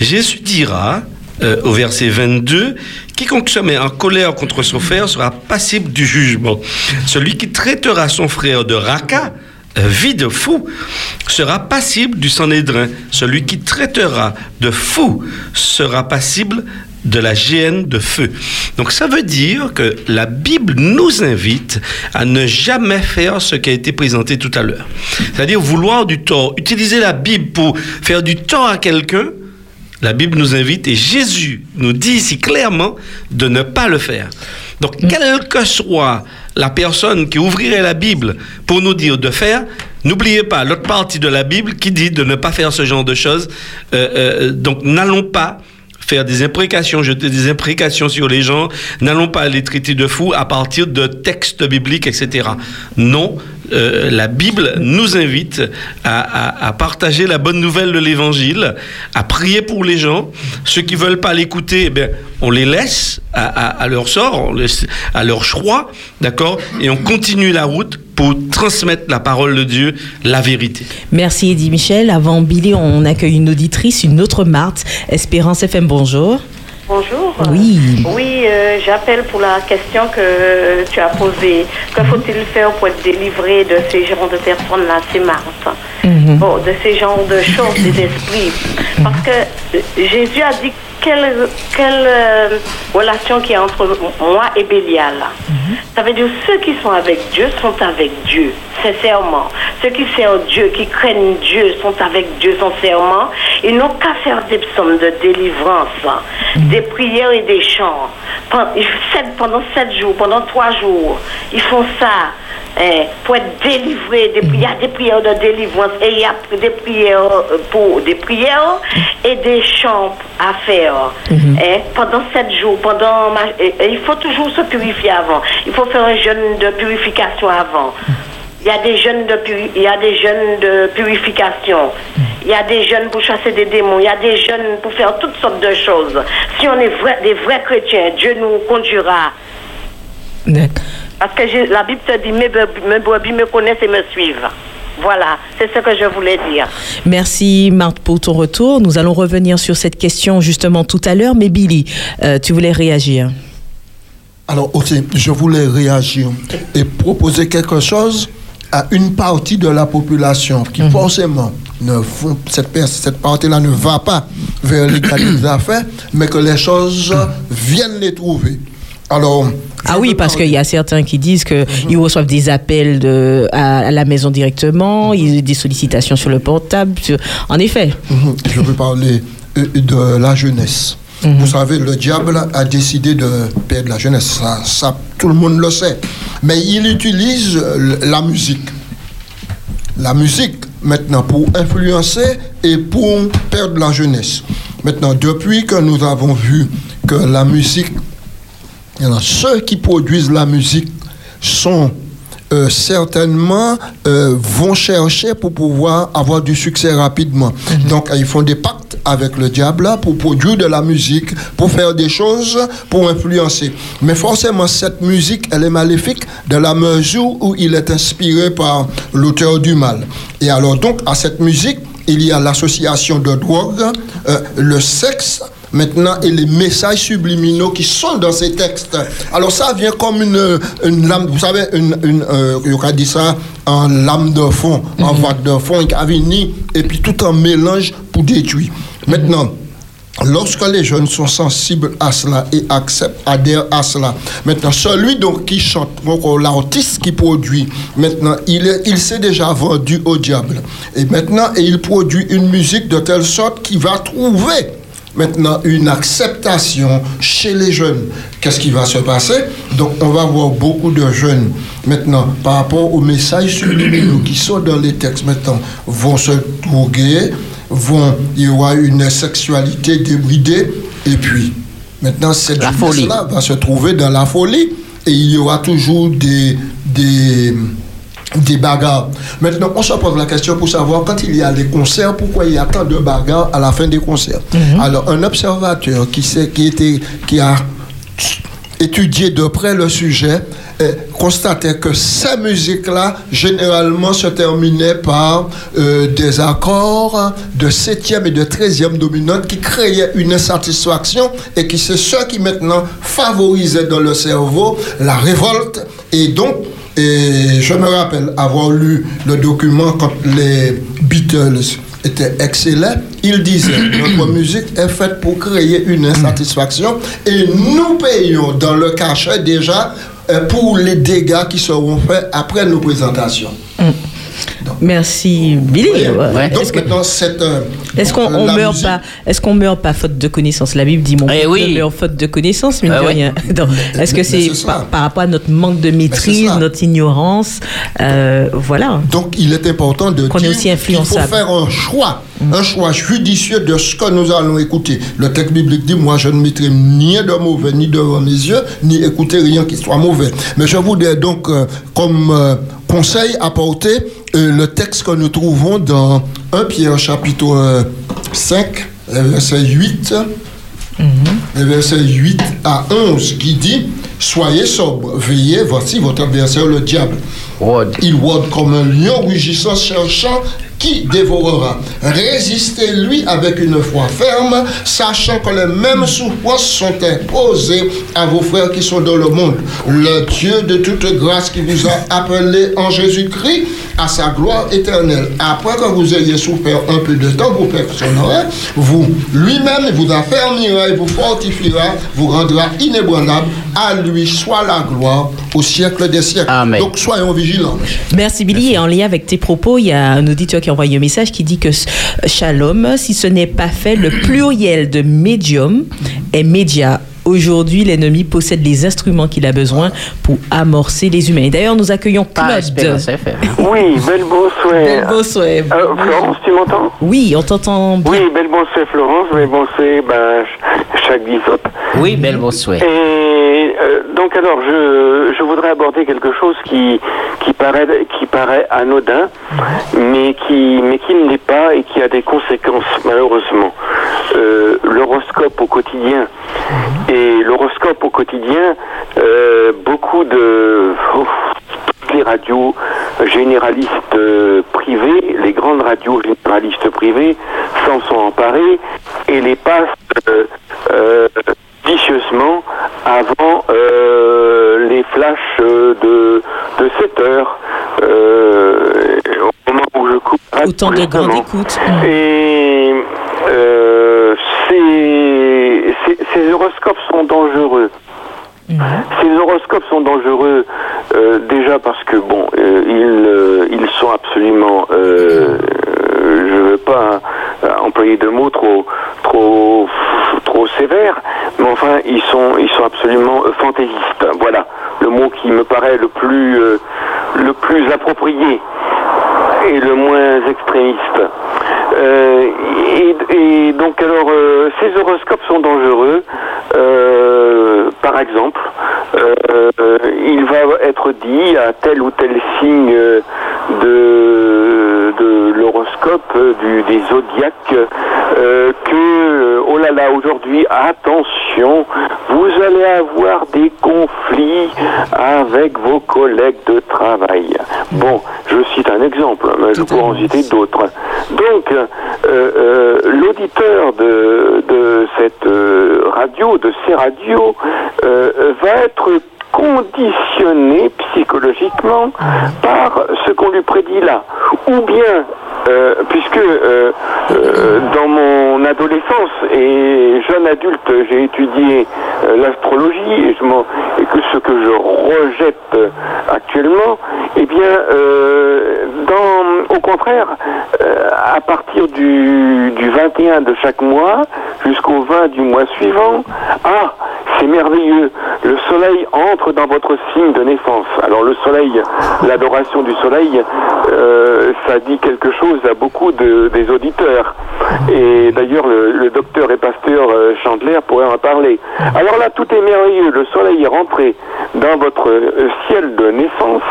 Jésus dira, euh, au verset 22, quiconque se met en colère contre son frère sera passible du jugement. Celui qui traitera son frère de raca, euh, vide fou, sera passible du Sanhédrin. Celui qui traitera de fou sera passible de la géhenne de feu. Donc ça veut dire que la Bible nous invite à ne jamais faire ce qui a été présenté tout à l'heure. C'est-à-dire vouloir du tort, utiliser la Bible pour faire du tort à quelqu'un. La Bible nous invite et Jésus nous dit ici clairement de ne pas le faire. Donc, quelle que soit la personne qui ouvrirait la Bible pour nous dire de faire, n'oubliez pas l'autre partie de la Bible qui dit de ne pas faire ce genre de choses. Euh, euh, donc, n'allons pas faire des imprécations, jeter des imprécations sur les gens, n'allons pas les traiter de fous à partir de textes bibliques, etc. Non, euh, la Bible nous invite à, partager la bonne nouvelle de l'Évangile, à prier pour les gens. Ceux qui veulent pas l'écouter, eh on les laisse à, leur sort, à leur choix, d'accord? Et on continue la route pour transmettre la parole de Dieu, la vérité. Merci Eddie Michel. Avant Billy, on accueille une auditrice, une autre Marthe. Espérance FM, bonjour. Bonjour. Oui. Oui, euh, j'appelle pour la question que tu as posée. Que faut-il faire pour être délivré de ces genres de personnes-là C'est Marthe. Mhm. Bon, de ces genres de choses et d'esprits. *laughs* Parce que Jésus a dit quelle, quelle euh, relation qu'il y a entre moi et Bélial. Ça veut dire ceux qui sont avec Dieu sont avec Dieu, sincèrement. Ceux qui servent Dieu, qui craignent Dieu, sont avec Dieu sincèrement. Ils n'ont qu'à faire des psaumes de délivrance, des prières et des chants. Pendant sept, pendant sept jours, pendant trois jours, ils font ça. Hein, pour être délivrés, Des- il y a des prières de délivrance et il y a des prières pour des prières et des chants à faire. hein, pendant sept jours, pendant et- et il faut toujours se purifier avant. Il faut faire un jeûne de purification avant. Il y a des jeunes de puri- il y a des jeunes de purification. Il y a des jeunes pour chasser des démons. Il y a des jeunes pour faire toutes sortes de choses. Si on est vrai- des vrais chrétiens, Dieu nous conduira. Parce que la Bible te dit mes brebis, mes brebis me connaissent et me suivent. Voilà, c'est ce que je voulais dire. Merci Marthe pour ton retour. Nous allons revenir sur cette question justement tout à l'heure. Mais Billy, euh, tu voulais réagir Alors aussi, je voulais réagir et proposer quelque chose à une partie de la population qui forcément ne font, cette, partie-là ne va pas vers les gars des *clears throat* affaires, mais que les choses viennent les trouver. Alors, Ah oui, parce qu'il y a certains qui disent qu'ils reçoivent des appels de, à, à la maison directement, ils, des sollicitations sur le portable. sur- En effet. Mhm. Je veux parler euh, de la jeunesse. Vous savez, le diable a décidé de perdre la jeunesse. Ça, ça, tout le monde le sait. Mais il utilise la musique. La musique, maintenant, pour influencer et pour perdre la jeunesse. Maintenant, depuis que nous avons vu que la musique, alors, ceux qui produisent la musique sont euh, certainement euh, vont chercher pour pouvoir avoir du succès rapidement. Donc ils font des pactes avec le diable là, pour produire de la musique, pour faire des choses, pour influencer. Mais forcément cette musique, elle est maléfique dans la mesure où il est inspiré par l'auteur du mal. Et alors donc à cette musique, il y a l'association de drogue, euh, le sexe, maintenant et les messages subliminaux qui sont dans ces textes. Alors ça vient comme une, une lame, vous savez, une, une euh, on dit ça en lame de fond, en vague de fond, et puis tout en mélange pour détruire. Maintenant, Lorsque les jeunes sont sensibles à cela et acceptent, adhèrent à cela, maintenant celui donc qui chante, donc l'artiste qui produit, maintenant il, est, il s'est déjà vendu au diable. Et maintenant, et il produit une musique de telle sorte qu'il va trouver maintenant une acceptation chez les jeunes. Qu'est-ce qui va se passer? Donc on va voir beaucoup de jeunes maintenant par rapport aux messages subliminaux qui sont dans les textes maintenant vont se droguer, vont il y aura une sexualité débridée et puis maintenant cette jeunesse-là va se trouver dans la folie et il y aura toujours des des des bagarres. Maintenant, on se pose la question pour savoir quand il y a des concerts, pourquoi il y a tant de bagarres à la fin des concerts. Alors, un observateur qui, sait, qui, était, qui a étudié de près le sujet eh, constatait que ces musiques-là, généralement, se terminaient par euh, des accords de septième et de treizième dominante qui créaient une insatisfaction et qui c'est ce qui maintenant favorisait dans le cerveau la révolte et donc et je me rappelle avoir lu le document quand les Beatles étaient excellents. Il disait *clears throat* notre musique est faite pour créer une insatisfaction et nous payons dans le cachet déjà euh, pour les dégâts qui seront faits après nos présentations. Merci Billy. Ouais. Donc maintenant, cette, euh, Est-ce qu'on on meurt musique- pas Est-ce qu'on meurt pas faute de connaissance? La Bible dit mon Eh oui. meurt faute de connaissance, mais Ah de oui. rien. *laughs* Donc, Est-ce que c'est par, par rapport à notre manque de maîtrise, notre ignorance? Euh, Voilà. Donc, il est important de Qu'on est aussi qu'il faut influençable. faire un choix, un choix judicieux de ce que nous allons écouter. Le texte biblique dit, moi, je ne mettrai ni de mauvais, ni devant mes yeux, ni écouter rien qui soit mauvais. Mais je voudrais donc, euh, comme conseil, apporter euh, le texte que nous trouvons dans 1 Pierre chapitre euh, 5, euh, verset 8. Le verset 8 à 11 qui dit Soyez sobre, veillez, voici votre adversaire le diable. Il rôde comme un lion rugissant, cherchant qui dévorera. Résistez-lui avec une foi ferme, sachant que les mêmes souffrances sont imposées à vos frères qui sont dans le monde. Le Dieu de toute grâce qui vous a appelé en Jésus-Christ à sa gloire éternelle. Après que vous ayez souffert un peu de temps, vous perfectionnerez, vous lui-même vous affermira et vous fortifiera, vous rendra inébranlable. À lui soit la gloire au siècle des siècles. Donc soyons vigilants. Merci Billy. Et en lien avec tes propos, il y a un auditeur qui a envoyé un message qui dit que Shalom, si ce n'est pas fait, le pluriel de médium est média. Aujourd'hui, l'ennemi possède les instruments qu'il a besoin pour amorcer les humains. Et D'ailleurs, nous accueillons Claude. Oui, belle bonsoir. Belle bonsoir. Euh, Florence, tu m'entends? Oui, on t'entend bien. Oui, belle bonsoir Florence, belle bonsoir ben, ch- chaque bishop. Oui, belle bonsoir. Et euh, donc alors, je, je voudrais aborder quelque chose qui, qui, paraît, qui paraît anodin, mais qui, mais qui ne l'est pas et qui a des conséquences, malheureusement. Euh, L'horoscope au quotidien. Et l'horoscope au quotidien, euh, beaucoup de... oh, les radios généralistes privées, les grandes radios généralistes privées s'en sont emparées et les passent vicieusement avant euh, les flashs euh, de, de 7 heures, euh, au moment où je coupe. Autant de grande écoute. Et euh, ces, ces- ces horoscopes sont dangereux. Ces horoscopes sont dangereux euh, déjà parce que bon, euh, ils, euh, ils sont absolument, je veux pas euh, employer de mots trop, trop, trop sévères, mais enfin ils sont, ils sont absolument fantaisistes. Voilà le mot qui me paraît le plus, le plus approprié. et le moins extrémiste. Euh, et, donc alors, euh, ces horoscopes sont dangereux. Euh, par exemple, il va être dit à tel ou tel signe de, de l'horoscope euh, du, des zodiaques euh, que, euh, oh là là, aujourd'hui, attention, vous allez avoir des conflits avec vos collègues de travail. Bon, je cite un exemple, mais je pourrais en citer d'autres. Donc, euh, euh, l'auditeur de, de cette radio, de ces radios, va être conditionné psychologiquement par ce qu'on lui prédit là. Ou bien, euh, puisque euh, euh, dans mon adolescence et jeune adulte, j'ai étudié l'astrologie et, que ce que je rejette actuellement, eh bien, au contraire, à partir du 21 de chaque mois jusqu'au 20 du mois suivant, ah, c'est merveilleux, le soleil entre dans votre signe de naissance. Alors le soleil, l'adoration du soleil, euh, ça dit quelque chose à beaucoup de- des auditeurs. Et d'ailleurs, le, le docteur et pasteur euh, Chandler pourrait en parler. Alors là, tout est merveilleux. Le soleil est rentré dans votre euh, ciel de naissance.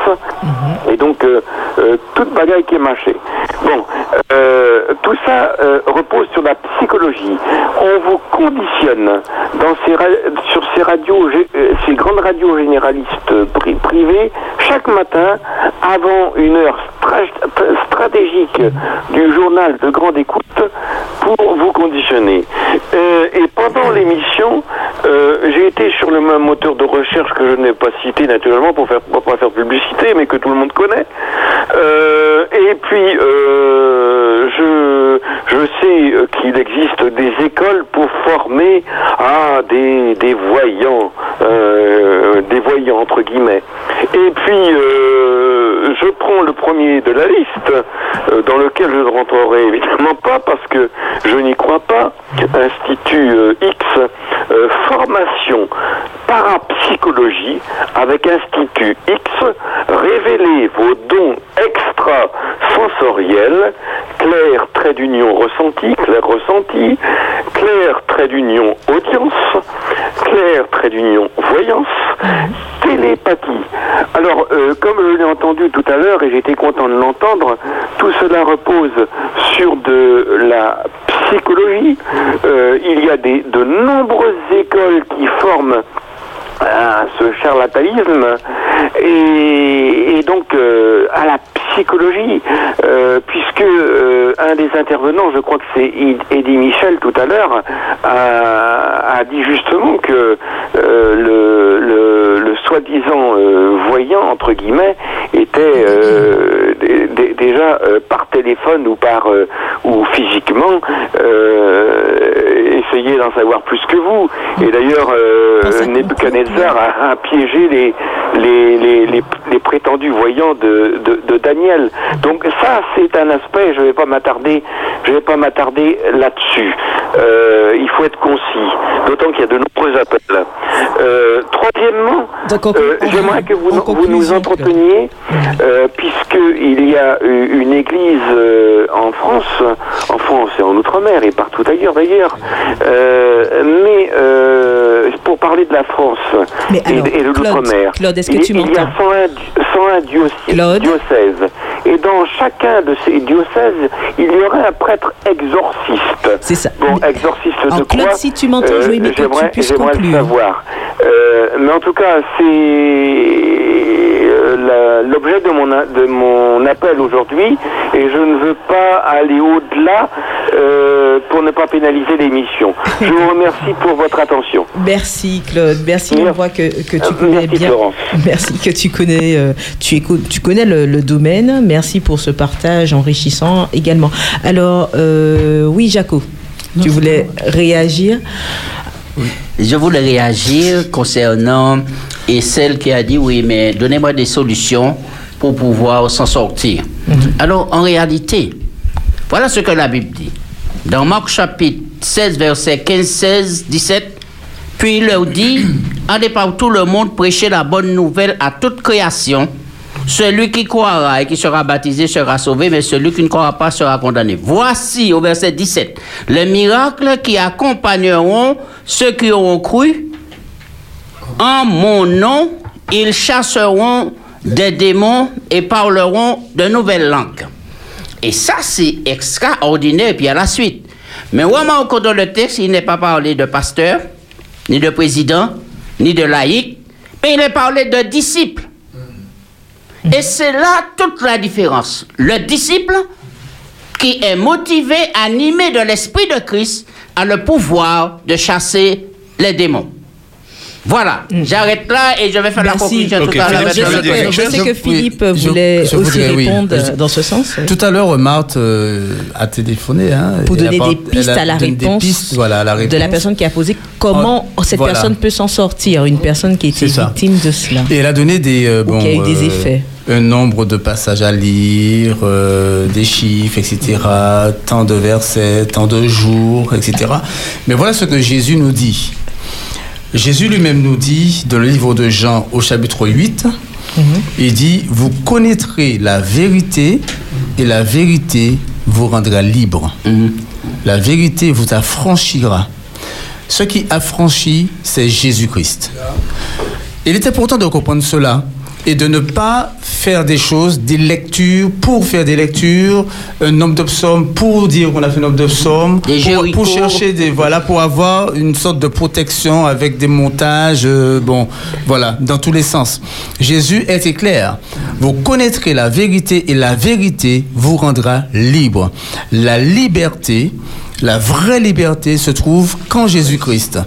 Et donc, toute bagaille qui est mâchée. Bon, tout ça repose sur la psychologie. On vous conditionne dans ces sur ces radios, ces grandes radios généralistes euh, pri- privées, chaque matin, avant une heure stra- stratégique du journal de grande écoute, pour vous conditionner. Euh, et pendant l'émission, euh, j'ai été sur le même moteur de recherche que je n'ai pas cité naturellement pour faire pas faire publicité, mais que tout le monde connaît. Euh, et puis euh, qu'il existe des écoles pour former à des des voyants, euh, des voyants entre guillemets. Et puis euh, je prends le premier de la liste, dans lequel je ne rentrerai évidemment pas parce que je n'y crois pas. Institut X, formation parapsychologie avec Institut X, révélez vos dons extra-sensoriels, clair trait d'union ressenti, clair ressenti, clair trait d'union audience, clair trait d'union voyance, télépathie. Alors, euh, comme je l'ai entendu tout à l'heure et j'étais content de l'entendre, tout cela repose sur de la psychologie. Euh, il y a de nombreuses écoles qui forment à ce charlatanisme et, donc euh, à la psychologie euh, puisque euh, un des intervenants je crois que c'est Ed- Eddie Michel tout à l'heure a, dit justement que euh, le, le, le soi-disant voyant entre guillemets était dé- dé- déjà par téléphone ou par ou physiquement d'en savoir plus que vous. Et d'ailleurs euh, Nebuchadnezzar a, a piégé les les, les, les, les prétendus voyants de, de, de Daniel. Donc ça c'est un aspect je vais pas m'attarder je vais pas m'attarder là-dessus. Euh, il faut être concis d'autant qu'il y a de nombreux appels. Euh, troisièmement euh, j'aimerais que vous, vous nous entreteniez euh, puisqu'il y a une église en France, en France et en Outre-mer et partout ailleurs d'ailleurs, mais euh, pour parler de la France et, alors, et de l'Outre-mer, il, y a 101, di- 101 diocèses, diocèses et dans chacun de ces diocèses, il y aurait un prêtre exorciste. C'est ça. Bon, exorciste de Alors, quoi Claude, si tu m'entends, tu j'aimerais- le savoir. Euh, mais en tout cas, c'est euh, l'objet de mon, de mon appel aujourd'hui et je ne veux pas aller au-delà euh, pour ne pas pénaliser l'émission. Je vous remercie pour votre attention. *laughs* Merci Claude, merci. On voit que, que tu connais merci, bien. Florence. Merci que tu connais, euh, tu écoutes, tu connais le, le domaine. Merci pour ce partage enrichissant également. Alors euh, oui, Jaco, tu voulais réagir. Je voulais réagir concernant et celle qui a dit oui, mais donnez-moi des solutions pour pouvoir s'en sortir. Alors, en réalité, voilà ce que la Bible dit. Dans Marc chapitre 16, verset 15, 16, 17, puis il leur dit, allez par tout le monde prêcher la bonne nouvelle à toute création. Celui qui croira et qui sera baptisé sera sauvé, mais celui qui ne croira pas sera condamné. Voici au verset 17 les miracles qui accompagneront ceux qui auront cru. En mon nom, ils chasseront des démons et parleront de nouvelles langues. Et ça, c'est extraordinaire. Puis à la suite. Mais vraiment, de le texte, il n'est pas parlé de pasteur, ni de président, ni de laïc, mais il est parlé de disciples. Et c'est là toute la différence. Le disciple qui est motivé, animé de l'Esprit de Christ, a le pouvoir de chasser les démons. Voilà, j'arrête là et je vais faire la conclusion tout à l'heure. Je sais que Philippe voulait je aussi voudrais, répondre dans ce sens. Tout à l'heure, Marthe euh, a téléphoné. hein, Pour donner des pistes elle a à la donné des réponse, pistes, voilà, à la de la réponse. personne qui a posé comment Oh, cette voilà. personne peut s'en sortir, une personne qui était victime de cela. Et elle a donné des, euh, bon, y a eu des euh, effets. un nombre de passages à lire, euh, des chiffres, etc., tant de versets, tant de jours, etc. Mais voilà ce que Jésus nous dit. Jésus lui-même nous dit dans le livre de Jean au chapitre 8, il dit, vous connaîtrez la vérité et la vérité vous rendra libre. La vérité vous affranchira. Ce qui affranchit, c'est Jésus-Christ. Il est important de comprendre cela et de ne pas faire des choses, des lectures pour faire des lectures, un nombre de psaumes pour dire qu'on a fait un nombre de psaumes, pour, pour chercher des voilà, pour avoir une sorte de protection avec des montages, euh, bon, voilà, dans tous les sens. Jésus était clair. Vous connaîtrez la vérité et la vérité vous rendra libre. La liberté, la vraie liberté se trouve qu'en Jésus-Christ.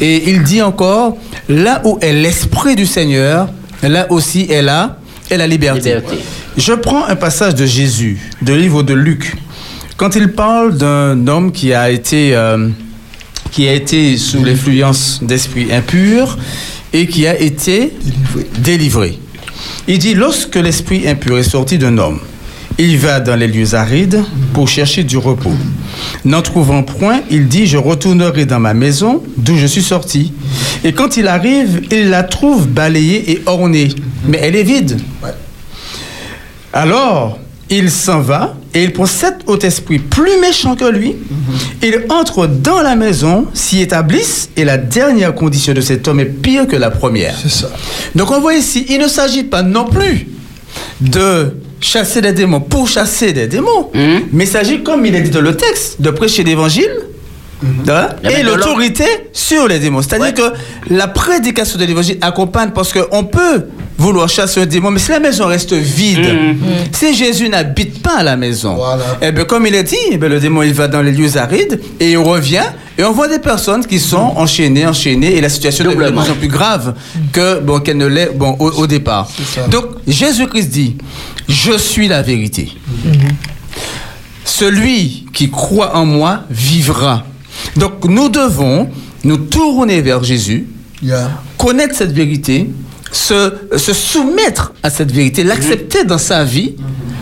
Et il dit encore, là où est l'Esprit du Seigneur, là aussi est la, est la liberté. Je prends un passage de Jésus, du livre de Luc, quand il parle d'un homme qui a été, euh, qui a été sous l'influence d'esprits impurs et qui a été délivré. Il dit, lorsque l'esprit impur est sorti d'un homme, il va dans les lieux arides pour chercher du repos. N'en trouvant point, il dit, je retournerai dans ma maison d'où je suis sorti. Et quand il arrive, il la trouve balayée et ornée, mais elle est vide. Alors, il s'en va et il prend sept autres esprits plus méchants que lui. Il entre dans la maison, s'y établissent et la dernière condition de cet homme est pire que la première. C'est ça. Donc on voit ici, il ne s'agit pas non plus de chasser des démons pour chasser des démons, mais il s'agit, comme il est dit dans le texte, de prêcher l'évangile. hein, Mais Et l'autorité sur les démons. C'est-à-dire que la prédication de l'évangile accompagne parce qu'on peut vouloir chasser un démon, mais si la maison reste vide, Mm. si Jésus n'habite pas à la maison, eh bien, comme il est dit, eh bien, le démon il va dans les lieux arides et il revient et on voit des personnes qui sont enchaînées, enchaînées et la situation devient de plus en plus grave que bon, qu'elle ne l'est bon, au, au départ. Donc Jésus-Christ dit, je suis la vérité. Celui qui croit en moi vivra. Donc nous devons nous tourner vers Jésus, connaître cette vérité, se, se soumettre à cette vérité, l'accepter dans sa vie,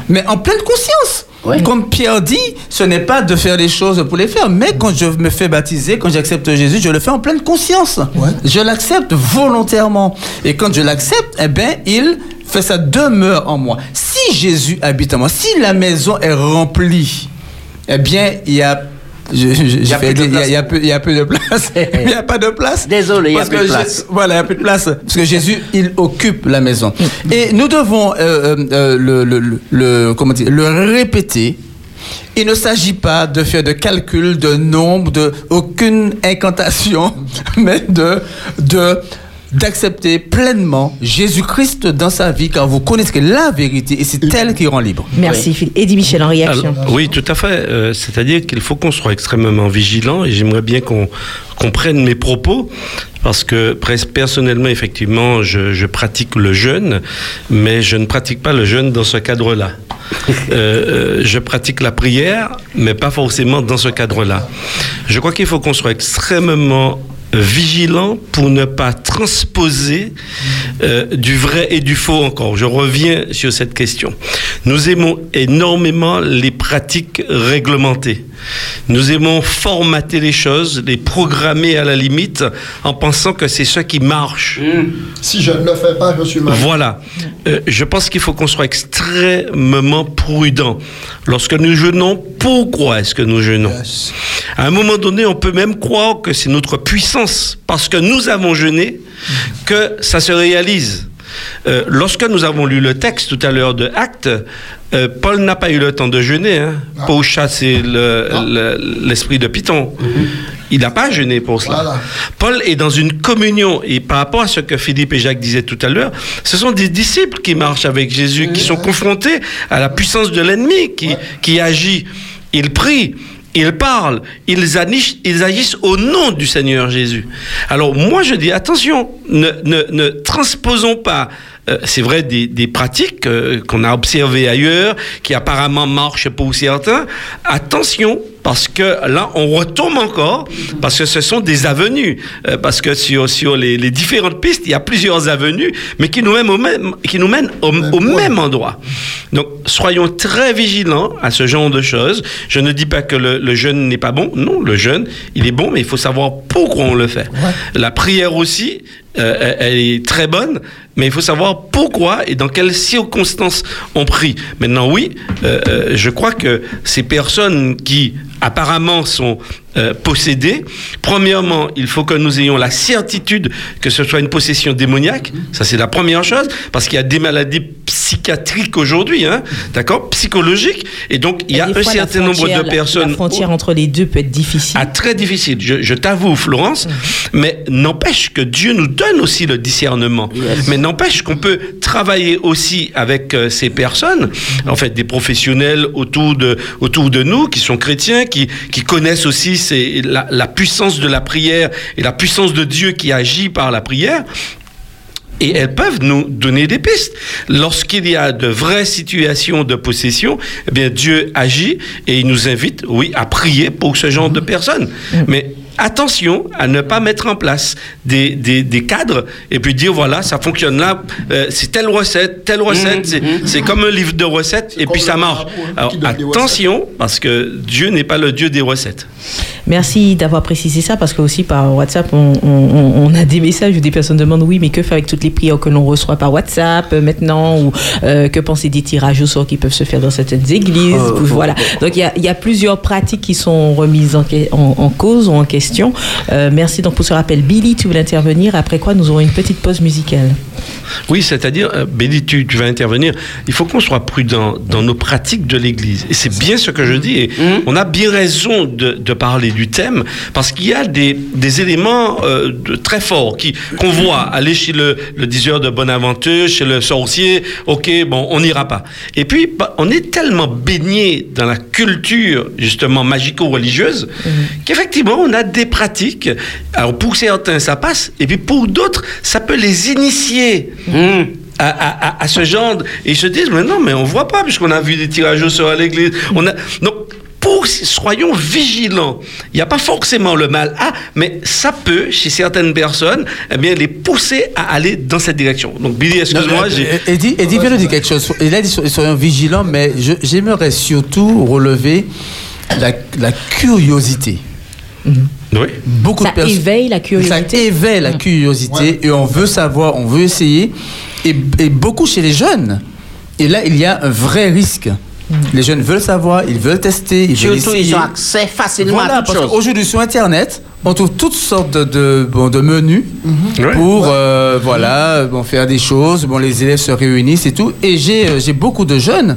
mais en pleine conscience. Comme Pierre dit, ce n'est pas de faire les choses pour les faire, mais quand je me fais baptiser, quand j'accepte Jésus, je le fais en pleine conscience. Je l'accepte volontairement. Et quand je l'accepte, eh bien, il fait sa demeure en moi. Si Jésus habite en moi, si la maison est remplie, eh bien, il y a il y a- peu- de place. *laughs* Il n'y a pas de place. Désolé, il y a plus de place. Voilà, il n'y a plus de place. Parce que Jésus, il occupe la maison. Et nous devons euh, euh, euh, le, le- le- le- comment dire, le répéter. Il ne s'agit pas de faire de calcul, de nombre, de aucune incantation, *laughs* mais de, de d'accepter pleinement Jésus-Christ dans sa vie, car vous connaissez la vérité et c'est elle qui rend libre. Merci, Philippe. Eddie Michel, en réaction. Alors, oui, tout à fait. Euh, C'est-à-dire qu'il faut qu'on soit extrêmement vigilant et j'aimerais bien qu'on qu'on prenne mes propos parce que personnellement, effectivement, je, je pratique le jeûne, mais je ne pratique pas le jeûne dans ce cadre-là. Euh, euh, je pratique la prière, mais pas forcément dans ce cadre-là. Je crois qu'il faut qu'on soit extrêmement vigilant pour ne pas transposer euh, du vrai et du faux encore. Je reviens sur cette question. Nous aimons énormément les pratiques réglementées. Nous aimons formater les choses, les programmer à la limite, en pensant que c'est ce qui marche. Si je ne le fais pas, je suis mal. Voilà. Euh, je pense qu'il faut qu'on soit extrêmement prudent. Lorsque nous jeûnons, pourquoi est-ce que nous jeûnons À un moment donné, on peut même croire que c'est notre puissance, parce que nous avons jeûné, que ça se réalise. Euh, lorsque nous avons lu le texte tout à l'heure de Actes, euh, Paul n'a pas eu le temps de jeûner hein, pour chasser le- le- l'esprit de Python. Il n'a pas jeûné pour cela. Paul est dans une communion et par rapport à ce que Philippe et Jacques disaient tout à l'heure, ce sont des disciples qui marchent avec Jésus, qui sont confrontés à la puissance de l'ennemi qui, qui agit. Ils prient. Ils parlent, ils agissent, ils agissent au nom du Seigneur Jésus. Alors moi je dis attention, ne, transposons pas, euh, c'est vrai, des, des pratiques euh, qu'on a observées ailleurs, qui apparemment marchent pour certains. Attention, parce que là, on retombe encore, parce que ce sont des avenues. Euh, parce que sur, sur les, les différentes pistes, il y a plusieurs avenues, mais qui nous mènent au même, qui nous mènent au, au même endroit. Donc, soyons très vigilants à ce genre de choses. Je ne dis pas que le, le jeûne n'est pas bon. Non, le jeûne, il est bon, mais il faut savoir pourquoi on le fait. La prière aussi, euh, elle est très bonne, mais il faut savoir pourquoi et dans quelles circonstances on prie. Maintenant, oui, euh, euh, je crois que ces personnes qui apparemment sont euh, possédées, premièrement, il faut que nous ayons la certitude que ce soit une possession démoniaque. Ça, c'est la première chose, parce qu'il y a des maladies psychiatriques aujourd'hui, hein, d'accord, psychologiques, et donc il y a un certain nombre de personnes. La frontière entre les deux peut être difficile. Ah, très difficile, je, je t'avoue, Florence, mais n'empêche que Dieu nous donne aussi le discernement. Mais n'empêche qu'on peut travailler aussi avec euh, ces personnes, en fait, des professionnels autour de, autour de nous, qui sont chrétiens, qui, qui connaissent aussi ces- la, la puissance de la prière et la puissance de Dieu qui agit par la prière. Et elles peuvent nous donner des pistes. Lorsqu'il y a de vraies situations de possession, eh bien Dieu agit et il nous invite, oui, à prier pour ce genre de personnes. Mais attention à ne pas mettre en place des, des, des cadres et puis dire voilà ça fonctionne là euh, c'est telle recette telle recette c'est- c'est comme un livre de recettes et puis ça marche alors attention parce que Dieu n'est pas le Dieu des recettes Merci d'avoir précisé ça parce que aussi par WhatsApp, on, on- on a des messages où des personnes demandent oui, mais que faire avec toutes les prières que l'on reçoit par WhatsApp euh, maintenant ou euh, que penser des tirages au sort qui peuvent se faire dans certaines églises. Euh, voilà. Donc il y a, il y a plusieurs pratiques qui sont remises en- en cause ou en question. Euh, merci donc pour ce rappel. Billy, tu voulais intervenir. Après quoi, nous aurons une petite pause musicale. Oui, c'est-à-dire, euh, Béli, tu, tu vas intervenir. Il faut qu'on soit prudent dans nos pratiques de l'Église. Et c'est bien ce que je dis. Et on a bien raison de, de parler du thème, parce qu'il y a des, des éléments euh, de- très forts qui- qu'on voit. Aller chez le, le diseur de Bonaventure, chez le sorcier, ok, bon, on n'ira pas. Et puis, bah, on est tellement baigné dans la culture, justement, magico-religieuse, qu'effectivement, on a des pratiques. Alors, pour certains, ça passe, et puis pour d'autres, ça peut les initier. À, à- à- à ce genre de- ils se disent mais non mais on voit pas puisqu'on a vu des tirages au sort à l'église on a donc pour, soyons vigilants. Il n'y a pas forcément le mal à, mais ça peut, chez certaines personnes, eh bien, les pousser à aller dans cette direction. Donc, Billy, excuse-moi. Eddie, Eddie vient de dire quelque chose. Il a dit so- soyons vigilants, mais je- j'aimerais surtout relever la, la curiosité. Oui. Beaucoup Ça de personnes. éveille la curiosité. Ça éveille la curiosité et on veut savoir, on veut essayer. Et, et beaucoup chez les jeunes. Et là, il y a un vrai risque. Les jeunes veulent savoir, ils veulent tester, ils veulent Surtout, essayer. ils ont accès facilement Voilà, à toutes parce choses. qu'aujourd'hui sur Internet, on trouve toutes sortes de, de, bon, de menus Mhm. pour euh, voilà, bon, faire des choses. Bon, les élèves se réunissent et tout. Et j'ai euh, j'ai beaucoup de jeunes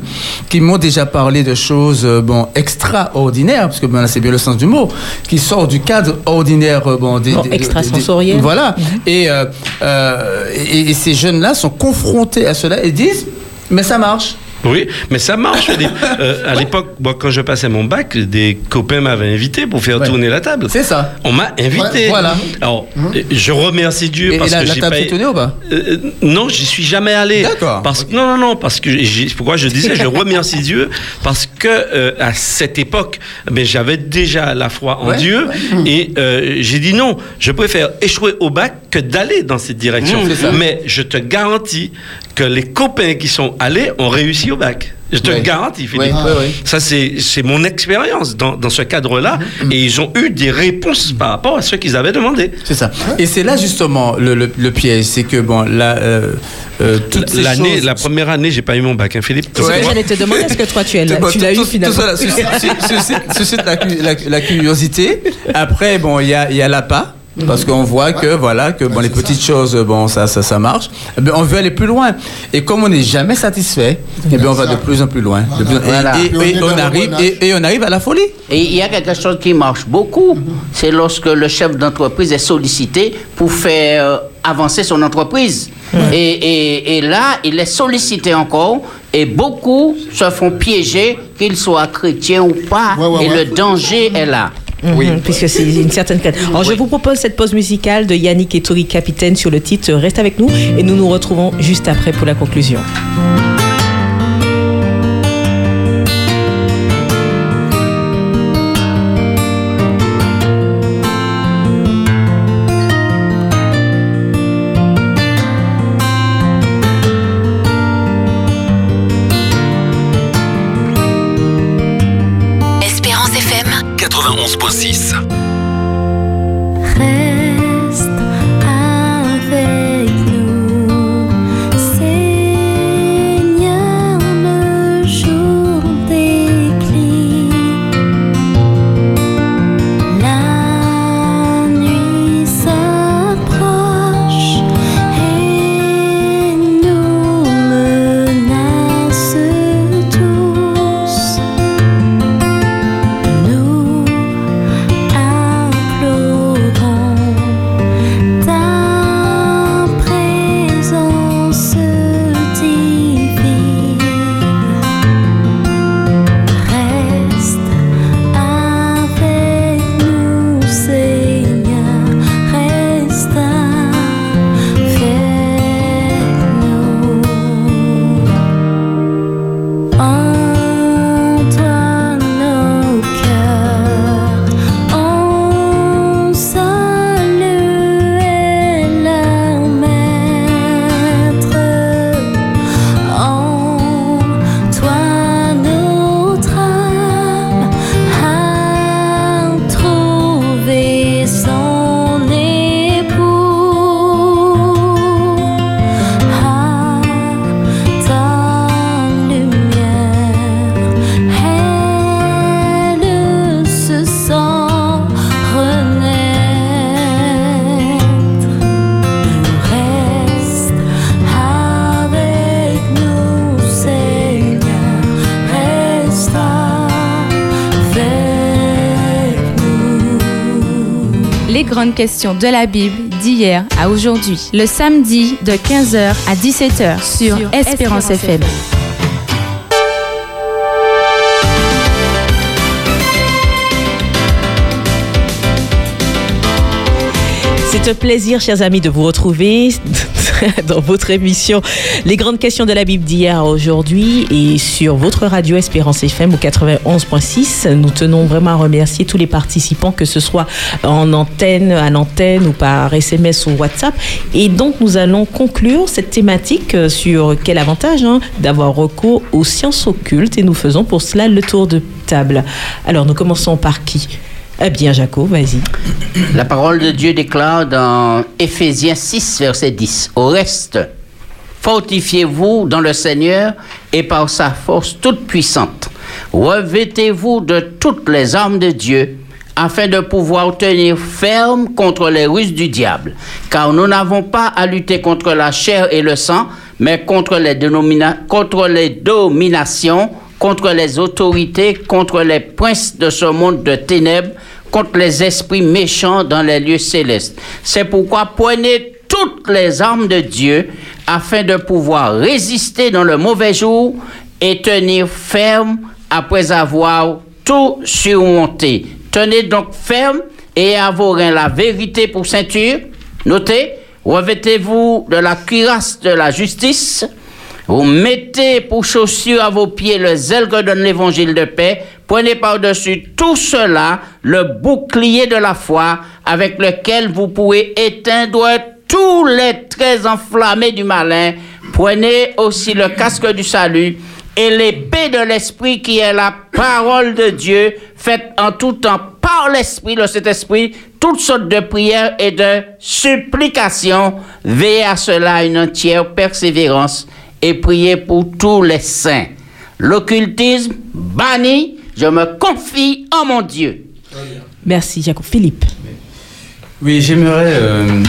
qui m'ont déjà parlé de choses euh, bon, extraordinaires, parce que ben, là, c'est bien le sens du mot, qui sortent du cadre ordinaire. Bon, des, Bon, des- des- extrasensoriel. des- voilà. et, euh, euh, et, et ces jeunes-là sont confrontés à cela et disent Mais ça marche. Oui, mais ça marche. Des- *laughs* euh, à l'époque, moi, quand je passais mon bac, des copains m'avaient invité pour faire Ouais. tourner la table. C'est ça. On m'a invité. Ouais, voilà. Alors, euh, je remercie Dieu Et- et parce la- que la j'ai table pas. s'est tournée ou pas? Euh, Non, j'y suis jamais allé. D'accord. Parce non, non, non, parce que pourquoi je disais, je *laughs* remercie Dieu parce que euh, à cette époque, ben, j'avais déjà la foi en Ouais, Dieu ouais. et euh, j'ai dit non, je préfère échouer au bac que d'aller dans cette direction. Mmh. Mais je te garantis que les copains qui sont allés ont réussi au bac. Je te le garantis, Philippe. Oui, oui, oui. Ça, c'est c'est mon expérience dans, dans ce cadre-là. Mhm. Et ils ont eu des réponses par rapport à ce qu'ils avaient demandé. C'est ça. Et c'est là justement le, le- le piège, c'est que bon, là, euh, euh, L'année, choses- la première année, j'ai pas eu mon bac, hein, Philippe. C'est ce que j'allais te demander, est-ce que toi tu, es *laughs* là, Bon, tu tout- l'as eu finalement Tout ça suscite, la, la- la curiosité. Après, bon, il y a, il y a l'appât. Parce qu'on voit que voilà que bon les petites choses bon ça ça ça marche. Eh bien, on veut aller plus loin. Et comme on n'est jamais satisfait, eh bien on va de plus en plus loin. De plus en- et- Voilà. et, et on arrive et, et on arrive à la folie. Et il y a quelque chose qui marche beaucoup, c'est lorsque le chef d'entreprise est sollicité pour faire euh, avancer son entreprise. Et, et- et là, il est sollicité encore, et beaucoup se font piéger, qu'ils soient chrétiens ou pas, et le danger est là. Oui. Puisque c'est une certaine. Alors, je vous propose cette pause musicale de Yannick et Tori Capitaine sur le titre Reste avec nous et nous nous retrouvons juste après pour la conclusion. Grandes questions de la Bible d'hier à aujourd'hui. Le samedi de 15h à 17h sur, Espérance, FM. C'est un plaisir, chers amis, de vous retrouver *laughs* dans votre émission Les grandes questions de la Bible d'hier aujourd'hui et sur votre radio Espérance FM au 91.6. Nous tenons vraiment à remercier tous les participants, que ce soit en antenne, à l'antenne ou par SMS ou WhatsApp. Et donc, nous allons conclure cette thématique euh, sur quel avantage hein, d'avoir recours aux sciences occultes et nous faisons pour cela le tour de table. Alors, nous commençons par qui? Eh bien, Jaco, vas-y. La parole de Dieu déclare dans Éphésiens 6, verset 10. Au reste, fortifiez-vous dans le Seigneur et par sa force toute puissante. Revêtez-vous de toutes les armes de Dieu afin de pouvoir tenir ferme contre les ruses du diable. Car nous n'avons pas à lutter contre la chair et le sang, mais contre les, contre les dominations, contre les autorités, contre les princes de ce monde de ténèbres, contre les esprits méchants dans les lieux célestes. C'est pourquoi prenez toutes les armes de Dieu afin de pouvoir résister dans le mauvais jour et tenir ferme après avoir tout surmonté. Tenez donc ferme et à vos reins la vérité pour ceinture. Notez, revêtez-vous de la cuirasse de la justice. Vous mettez pour chaussure à vos pieds le zèle que donne l'évangile de paix. Prenez par-dessus tout cela le bouclier de la foi avec lequel vous pouvez éteindre tous les traits enflammés du malin. Prenez aussi le casque du salut et l'épée de l'Esprit qui est la parole de Dieu, faite en tout temps par l'Esprit, le Saint-Esprit, toutes sortes de prières et de supplications. Veillez à cela une entière persévérance et priez pour tous les saints. L'occultisme banni, je me confie en mon Dieu. Merci, Jacob. Philippe. Oui, j'aimerais euh,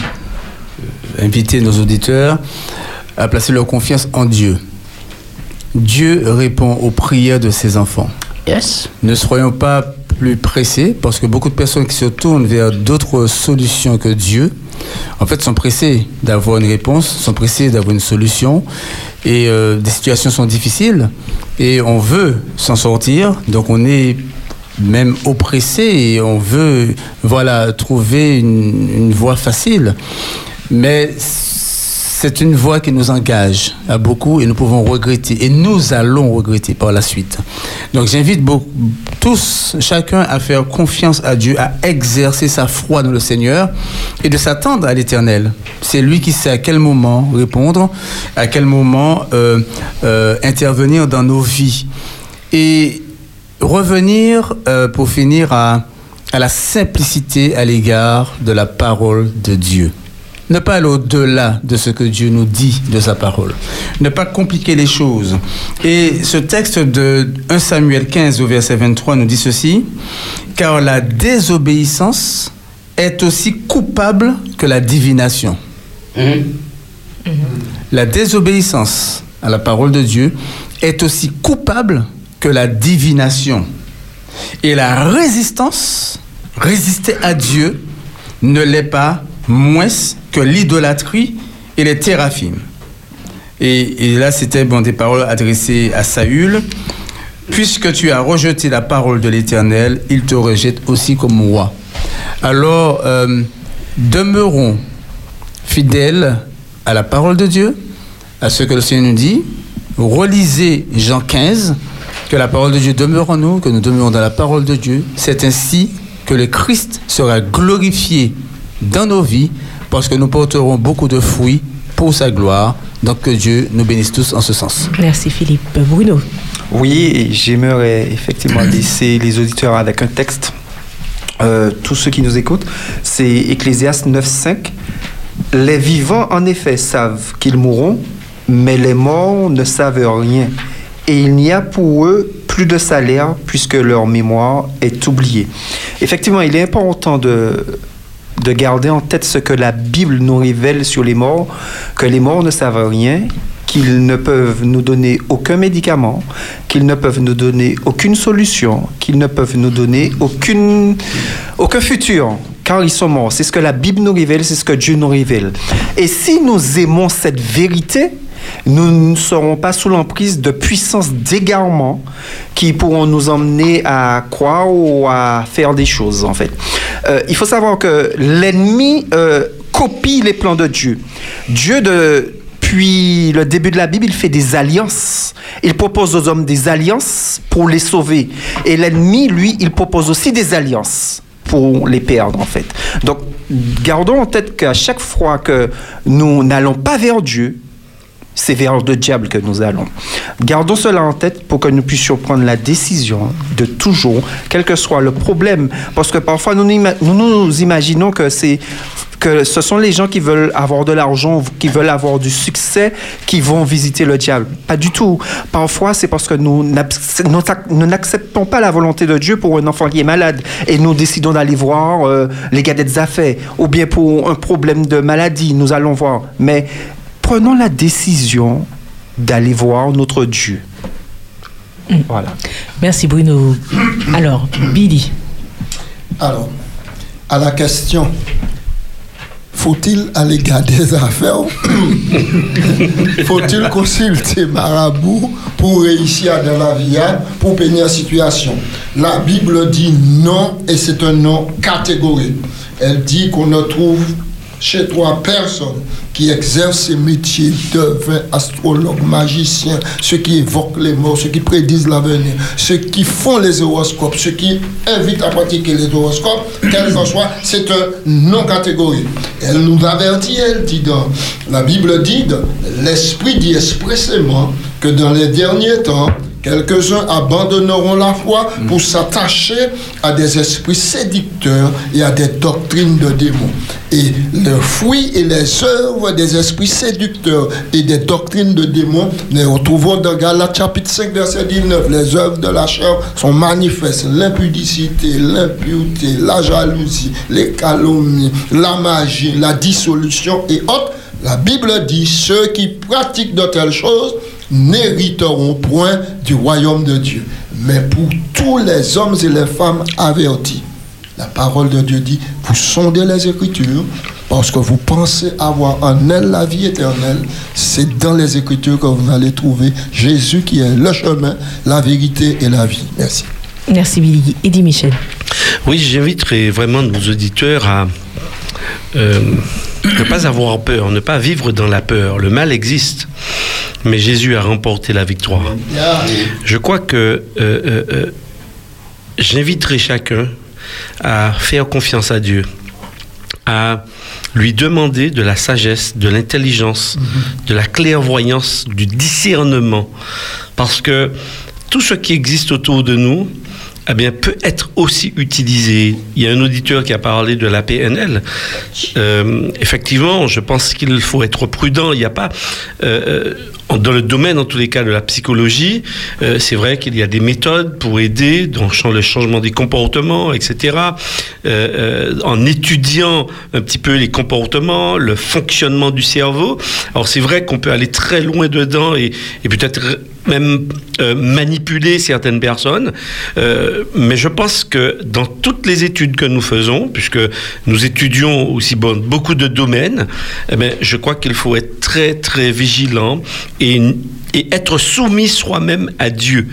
inviter nos auditeurs à placer leur confiance en Dieu. Dieu répond aux prières de ses enfants. Yes. Ne soyons pas plus pressés parce que beaucoup de personnes qui se tournent vers d'autres solutions que Dieu, en fait, sont pressées d'avoir une réponse, sont pressées d'avoir une solution. Et euh, des situations sont difficiles. Et on veut s'en sortir, donc on est même oppressé et on veut voilà trouver une, une voie facile. Mais c'est une voie qui nous engage à beaucoup et nous pouvons regretter et nous allons regretter par la suite. Donc j'invite tous chacun à faire confiance à Dieu à exercer sa foi dans le Seigneur et de s'attendre à l'éternel. C'est lui qui sait à quel moment répondre à quel moment euh, euh, intervenir dans nos vies. Et revenir euh, pour finir à la simplicité à l'égard de la parole de Dieu. Ne pas aller au-delà de ce que Dieu nous dit de sa parole. Ne pas compliquer les choses. Et ce texte de 1 Samuel 15 au verset 23 nous dit ceci, car la désobéissance est aussi coupable que la divination. La désobéissance à la parole de Dieu est aussi coupable que la divination. Et la résistance, résister à Dieu, ne l'est pas moins que l'idolâtrie et les théraphimes. Et, et là, c'était bon, des paroles adressées à Saül. Puisque tu as rejeté la parole de l'Éternel, il te rejette aussi comme roi. Alors, euh, demeurons fidèles à la parole de Dieu, à ce que le Seigneur nous dit. Relisez Jean 15, que la parole de Dieu demeure en nous, que nous demeurons dans la parole de Dieu. C'est ainsi que le Christ sera glorifié dans nos vies, parce que nous porterons beaucoup de fruits pour sa gloire. Donc que Dieu nous bénisse tous en ce sens. Merci, Philippe. Bruno. Oui, j'aimerais effectivement *coughs* laisser les auditeurs avec un texte. Euh, tous ceux qui nous écoutent, c'est Ecclésiaste 9.5. Les vivants, en effet, savent qu'ils mourront, mais les morts ne savent rien. Et il n'y a pour eux plus de salaire puisque leur mémoire est oubliée. Effectivement, il est important de, de garder en tête ce que la Bible nous révèle sur les morts, que les morts ne savent rien, qu'ils ne peuvent nous donner aucun médicament, qu'ils ne peuvent nous donner aucune solution, qu'ils ne peuvent nous donner aucune, aucun futur, car ils sont morts. C'est ce que la Bible nous révèle, c'est ce que Dieu nous révèle. Et si nous aimons cette vérité, nous ne serons pas sous l'emprise de puissances d'égarement qui pourront nous emmener à croire ou à faire des choses, en fait. Euh, il faut savoir que l'ennemi euh, copie les plans de Dieu. Dieu, depuis le début de la Bible, il fait des alliances. Il propose aux hommes des alliances pour les sauver. Et l'ennemi, lui, il propose aussi des alliances pour les perdre en fait. Donc gardons en tête qu'à chaque fois que nous n'allons pas vers Dieu, vers le diable que nous allons. Gardons cela en tête pour que nous puissions prendre la décision de toujours, quel que soit le problème, parce que parfois nous nous, ima- nous nous imaginons que c'est que ce sont les gens qui veulent avoir de l'argent, qui veulent avoir du succès, qui vont visiter le diable. Pas du tout. Parfois, c'est parce que nous n'acceptons pas la volonté de Dieu pour un enfant qui est malade et nous décidons d'aller voir euh, les gadettes affaires ou bien pour un problème de maladie, nous allons voir. Mais prenons la décision d'aller voir notre Dieu. Voilà. Merci, Bruno. Alors, Billy. Alors, à la question, faut-il aller garder des affaires *coughs* Faut-il consulter marabout pour réussir dans la vie, hein, pour peigner la situation? La Bible dit non et c'est un non catégorique. Elle dit qu'on ne trouve chez toi personne qui exerce ces métiers devin, astrologue, magicien, ceux qui évoquent les morts, ceux qui prédisent l'avenir, ceux qui font les horoscopes, ceux qui invitent à pratiquer les horoscopes, quel qu'en soit, c'est un non-catégorie. Elle nous avertit, elle dit dans la Bible dit, l'Esprit dit expressément que dans les derniers temps, Quelques-uns abandonneront la foi pour s'attacher à des esprits séducteurs et à des doctrines de démons. Et le fruit et les œuvres des esprits séducteurs et des doctrines de démons, nous retrouvons dans Galates chapitre 5, verset 19. Les œuvres de la chair sont manifestes. L'impudicité, l'impureté, la jalousie, les calomnies, la magie, la dissolution et autres. La Bible dit, ceux qui pratiquent de telles choses n'hériteront point du royaume de Dieu. Mais pour tous les hommes et les femmes avertis, la parole de Dieu dit, vous sondez les Écritures parce que vous pensez avoir en elles la vie éternelle. C'est dans les Écritures que vous allez trouver Jésus qui est le chemin, la vérité et la vie. Merci. Merci Billy. Eddie Michel. Oui, j'inviterai vraiment nos auditeurs à euh, ne pas avoir peur, ne pas vivre dans la peur. Le mal existe, mais Jésus a remporté la victoire. Je crois que euh, euh, j'inviterai chacun à faire confiance à Dieu, à lui demander de la sagesse, de l'intelligence, de la clairvoyance, du discernement, parce que tout ce qui existe autour de nous, eh bien, peut être aussi utilisé. Il y a un auditeur qui a parlé de la PNL. Euh, effectivement, je pense qu'il faut être prudent. Il n'y a pas... euh, en- dans le domaine, en tous les cas, de la psychologie, euh, c'est vrai qu'il y a des méthodes pour aider dans le changement des comportements, etc. Euh, euh, en étudiant un petit peu les comportements, le fonctionnement du cerveau. Alors c'est vrai qu'on peut aller très loin dedans et, et peut-être même manipuler certaines personnes. Mais je pense que dans toutes les études que nous faisons, puisque nous étudions aussi bon, beaucoup de domaines, eh bien, je crois qu'il faut être très très vigilant et être soumis soi-même à Dieu.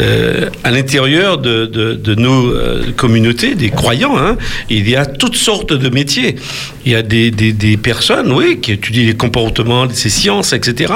Euh, à l'intérieur de, nos euh, communautés, des croyants, hein, il y a toutes sortes de métiers. Il y a des personnes, oui, qui étudient les comportements, ces sciences, etc.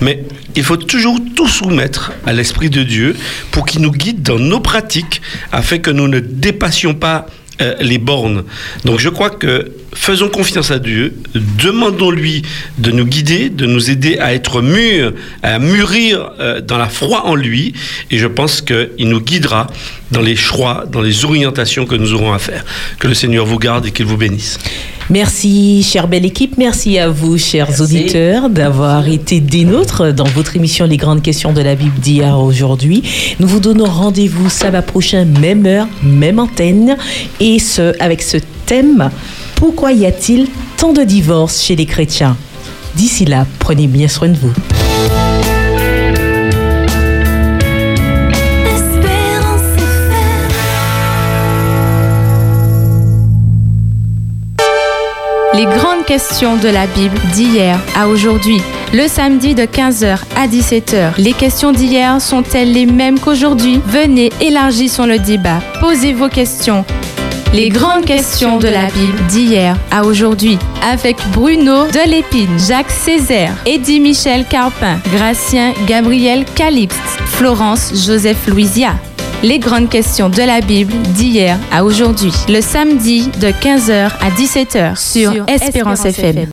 Mais il faut toujours tout soumettre à l'Esprit de Dieu pour qu'il nous guide dans nos pratiques, afin que nous ne dépassions pas euh, les bornes. Donc je crois que faisons confiance à Dieu, demandons-lui de nous guider, de nous aider à être mûrs, à mûrir euh, dans la foi en lui, et je pense qu'il nous guidera dans les choix, dans les orientations que nous aurons à faire. Que le Seigneur vous garde et qu'il vous bénisse. Merci, chère belle équipe. Merci à vous, chers auditeurs, d'avoir été des nôtres dans votre émission Les grandes questions de la Bible d'hier aujourd'hui. Nous vous donnons rendez-vous samedi prochain, même heure, même antenne, et ce, avec ce thème Pourquoi y a-t-il tant de divorces chez les chrétiens? D'ici là, prenez bien soin de vous. Les grandes questions de la Bible d'hier à aujourd'hui. Le samedi de 15h à 17h. Les questions d'hier sont-elles les mêmes qu'aujourd'hui? Venez, élargissons le débat. Posez vos questions. Les grandes questions de la Bible d'hier à aujourd'hui. Avec Bruno Delépine, Jacques Césaire, Eddie Michel Carpin, Gracien Gabriel Calixte, Florence Joseph Louisia. Les grandes questions de la Bible d'hier à aujourd'hui. Le samedi de 15h à 17h sur Espérance FM.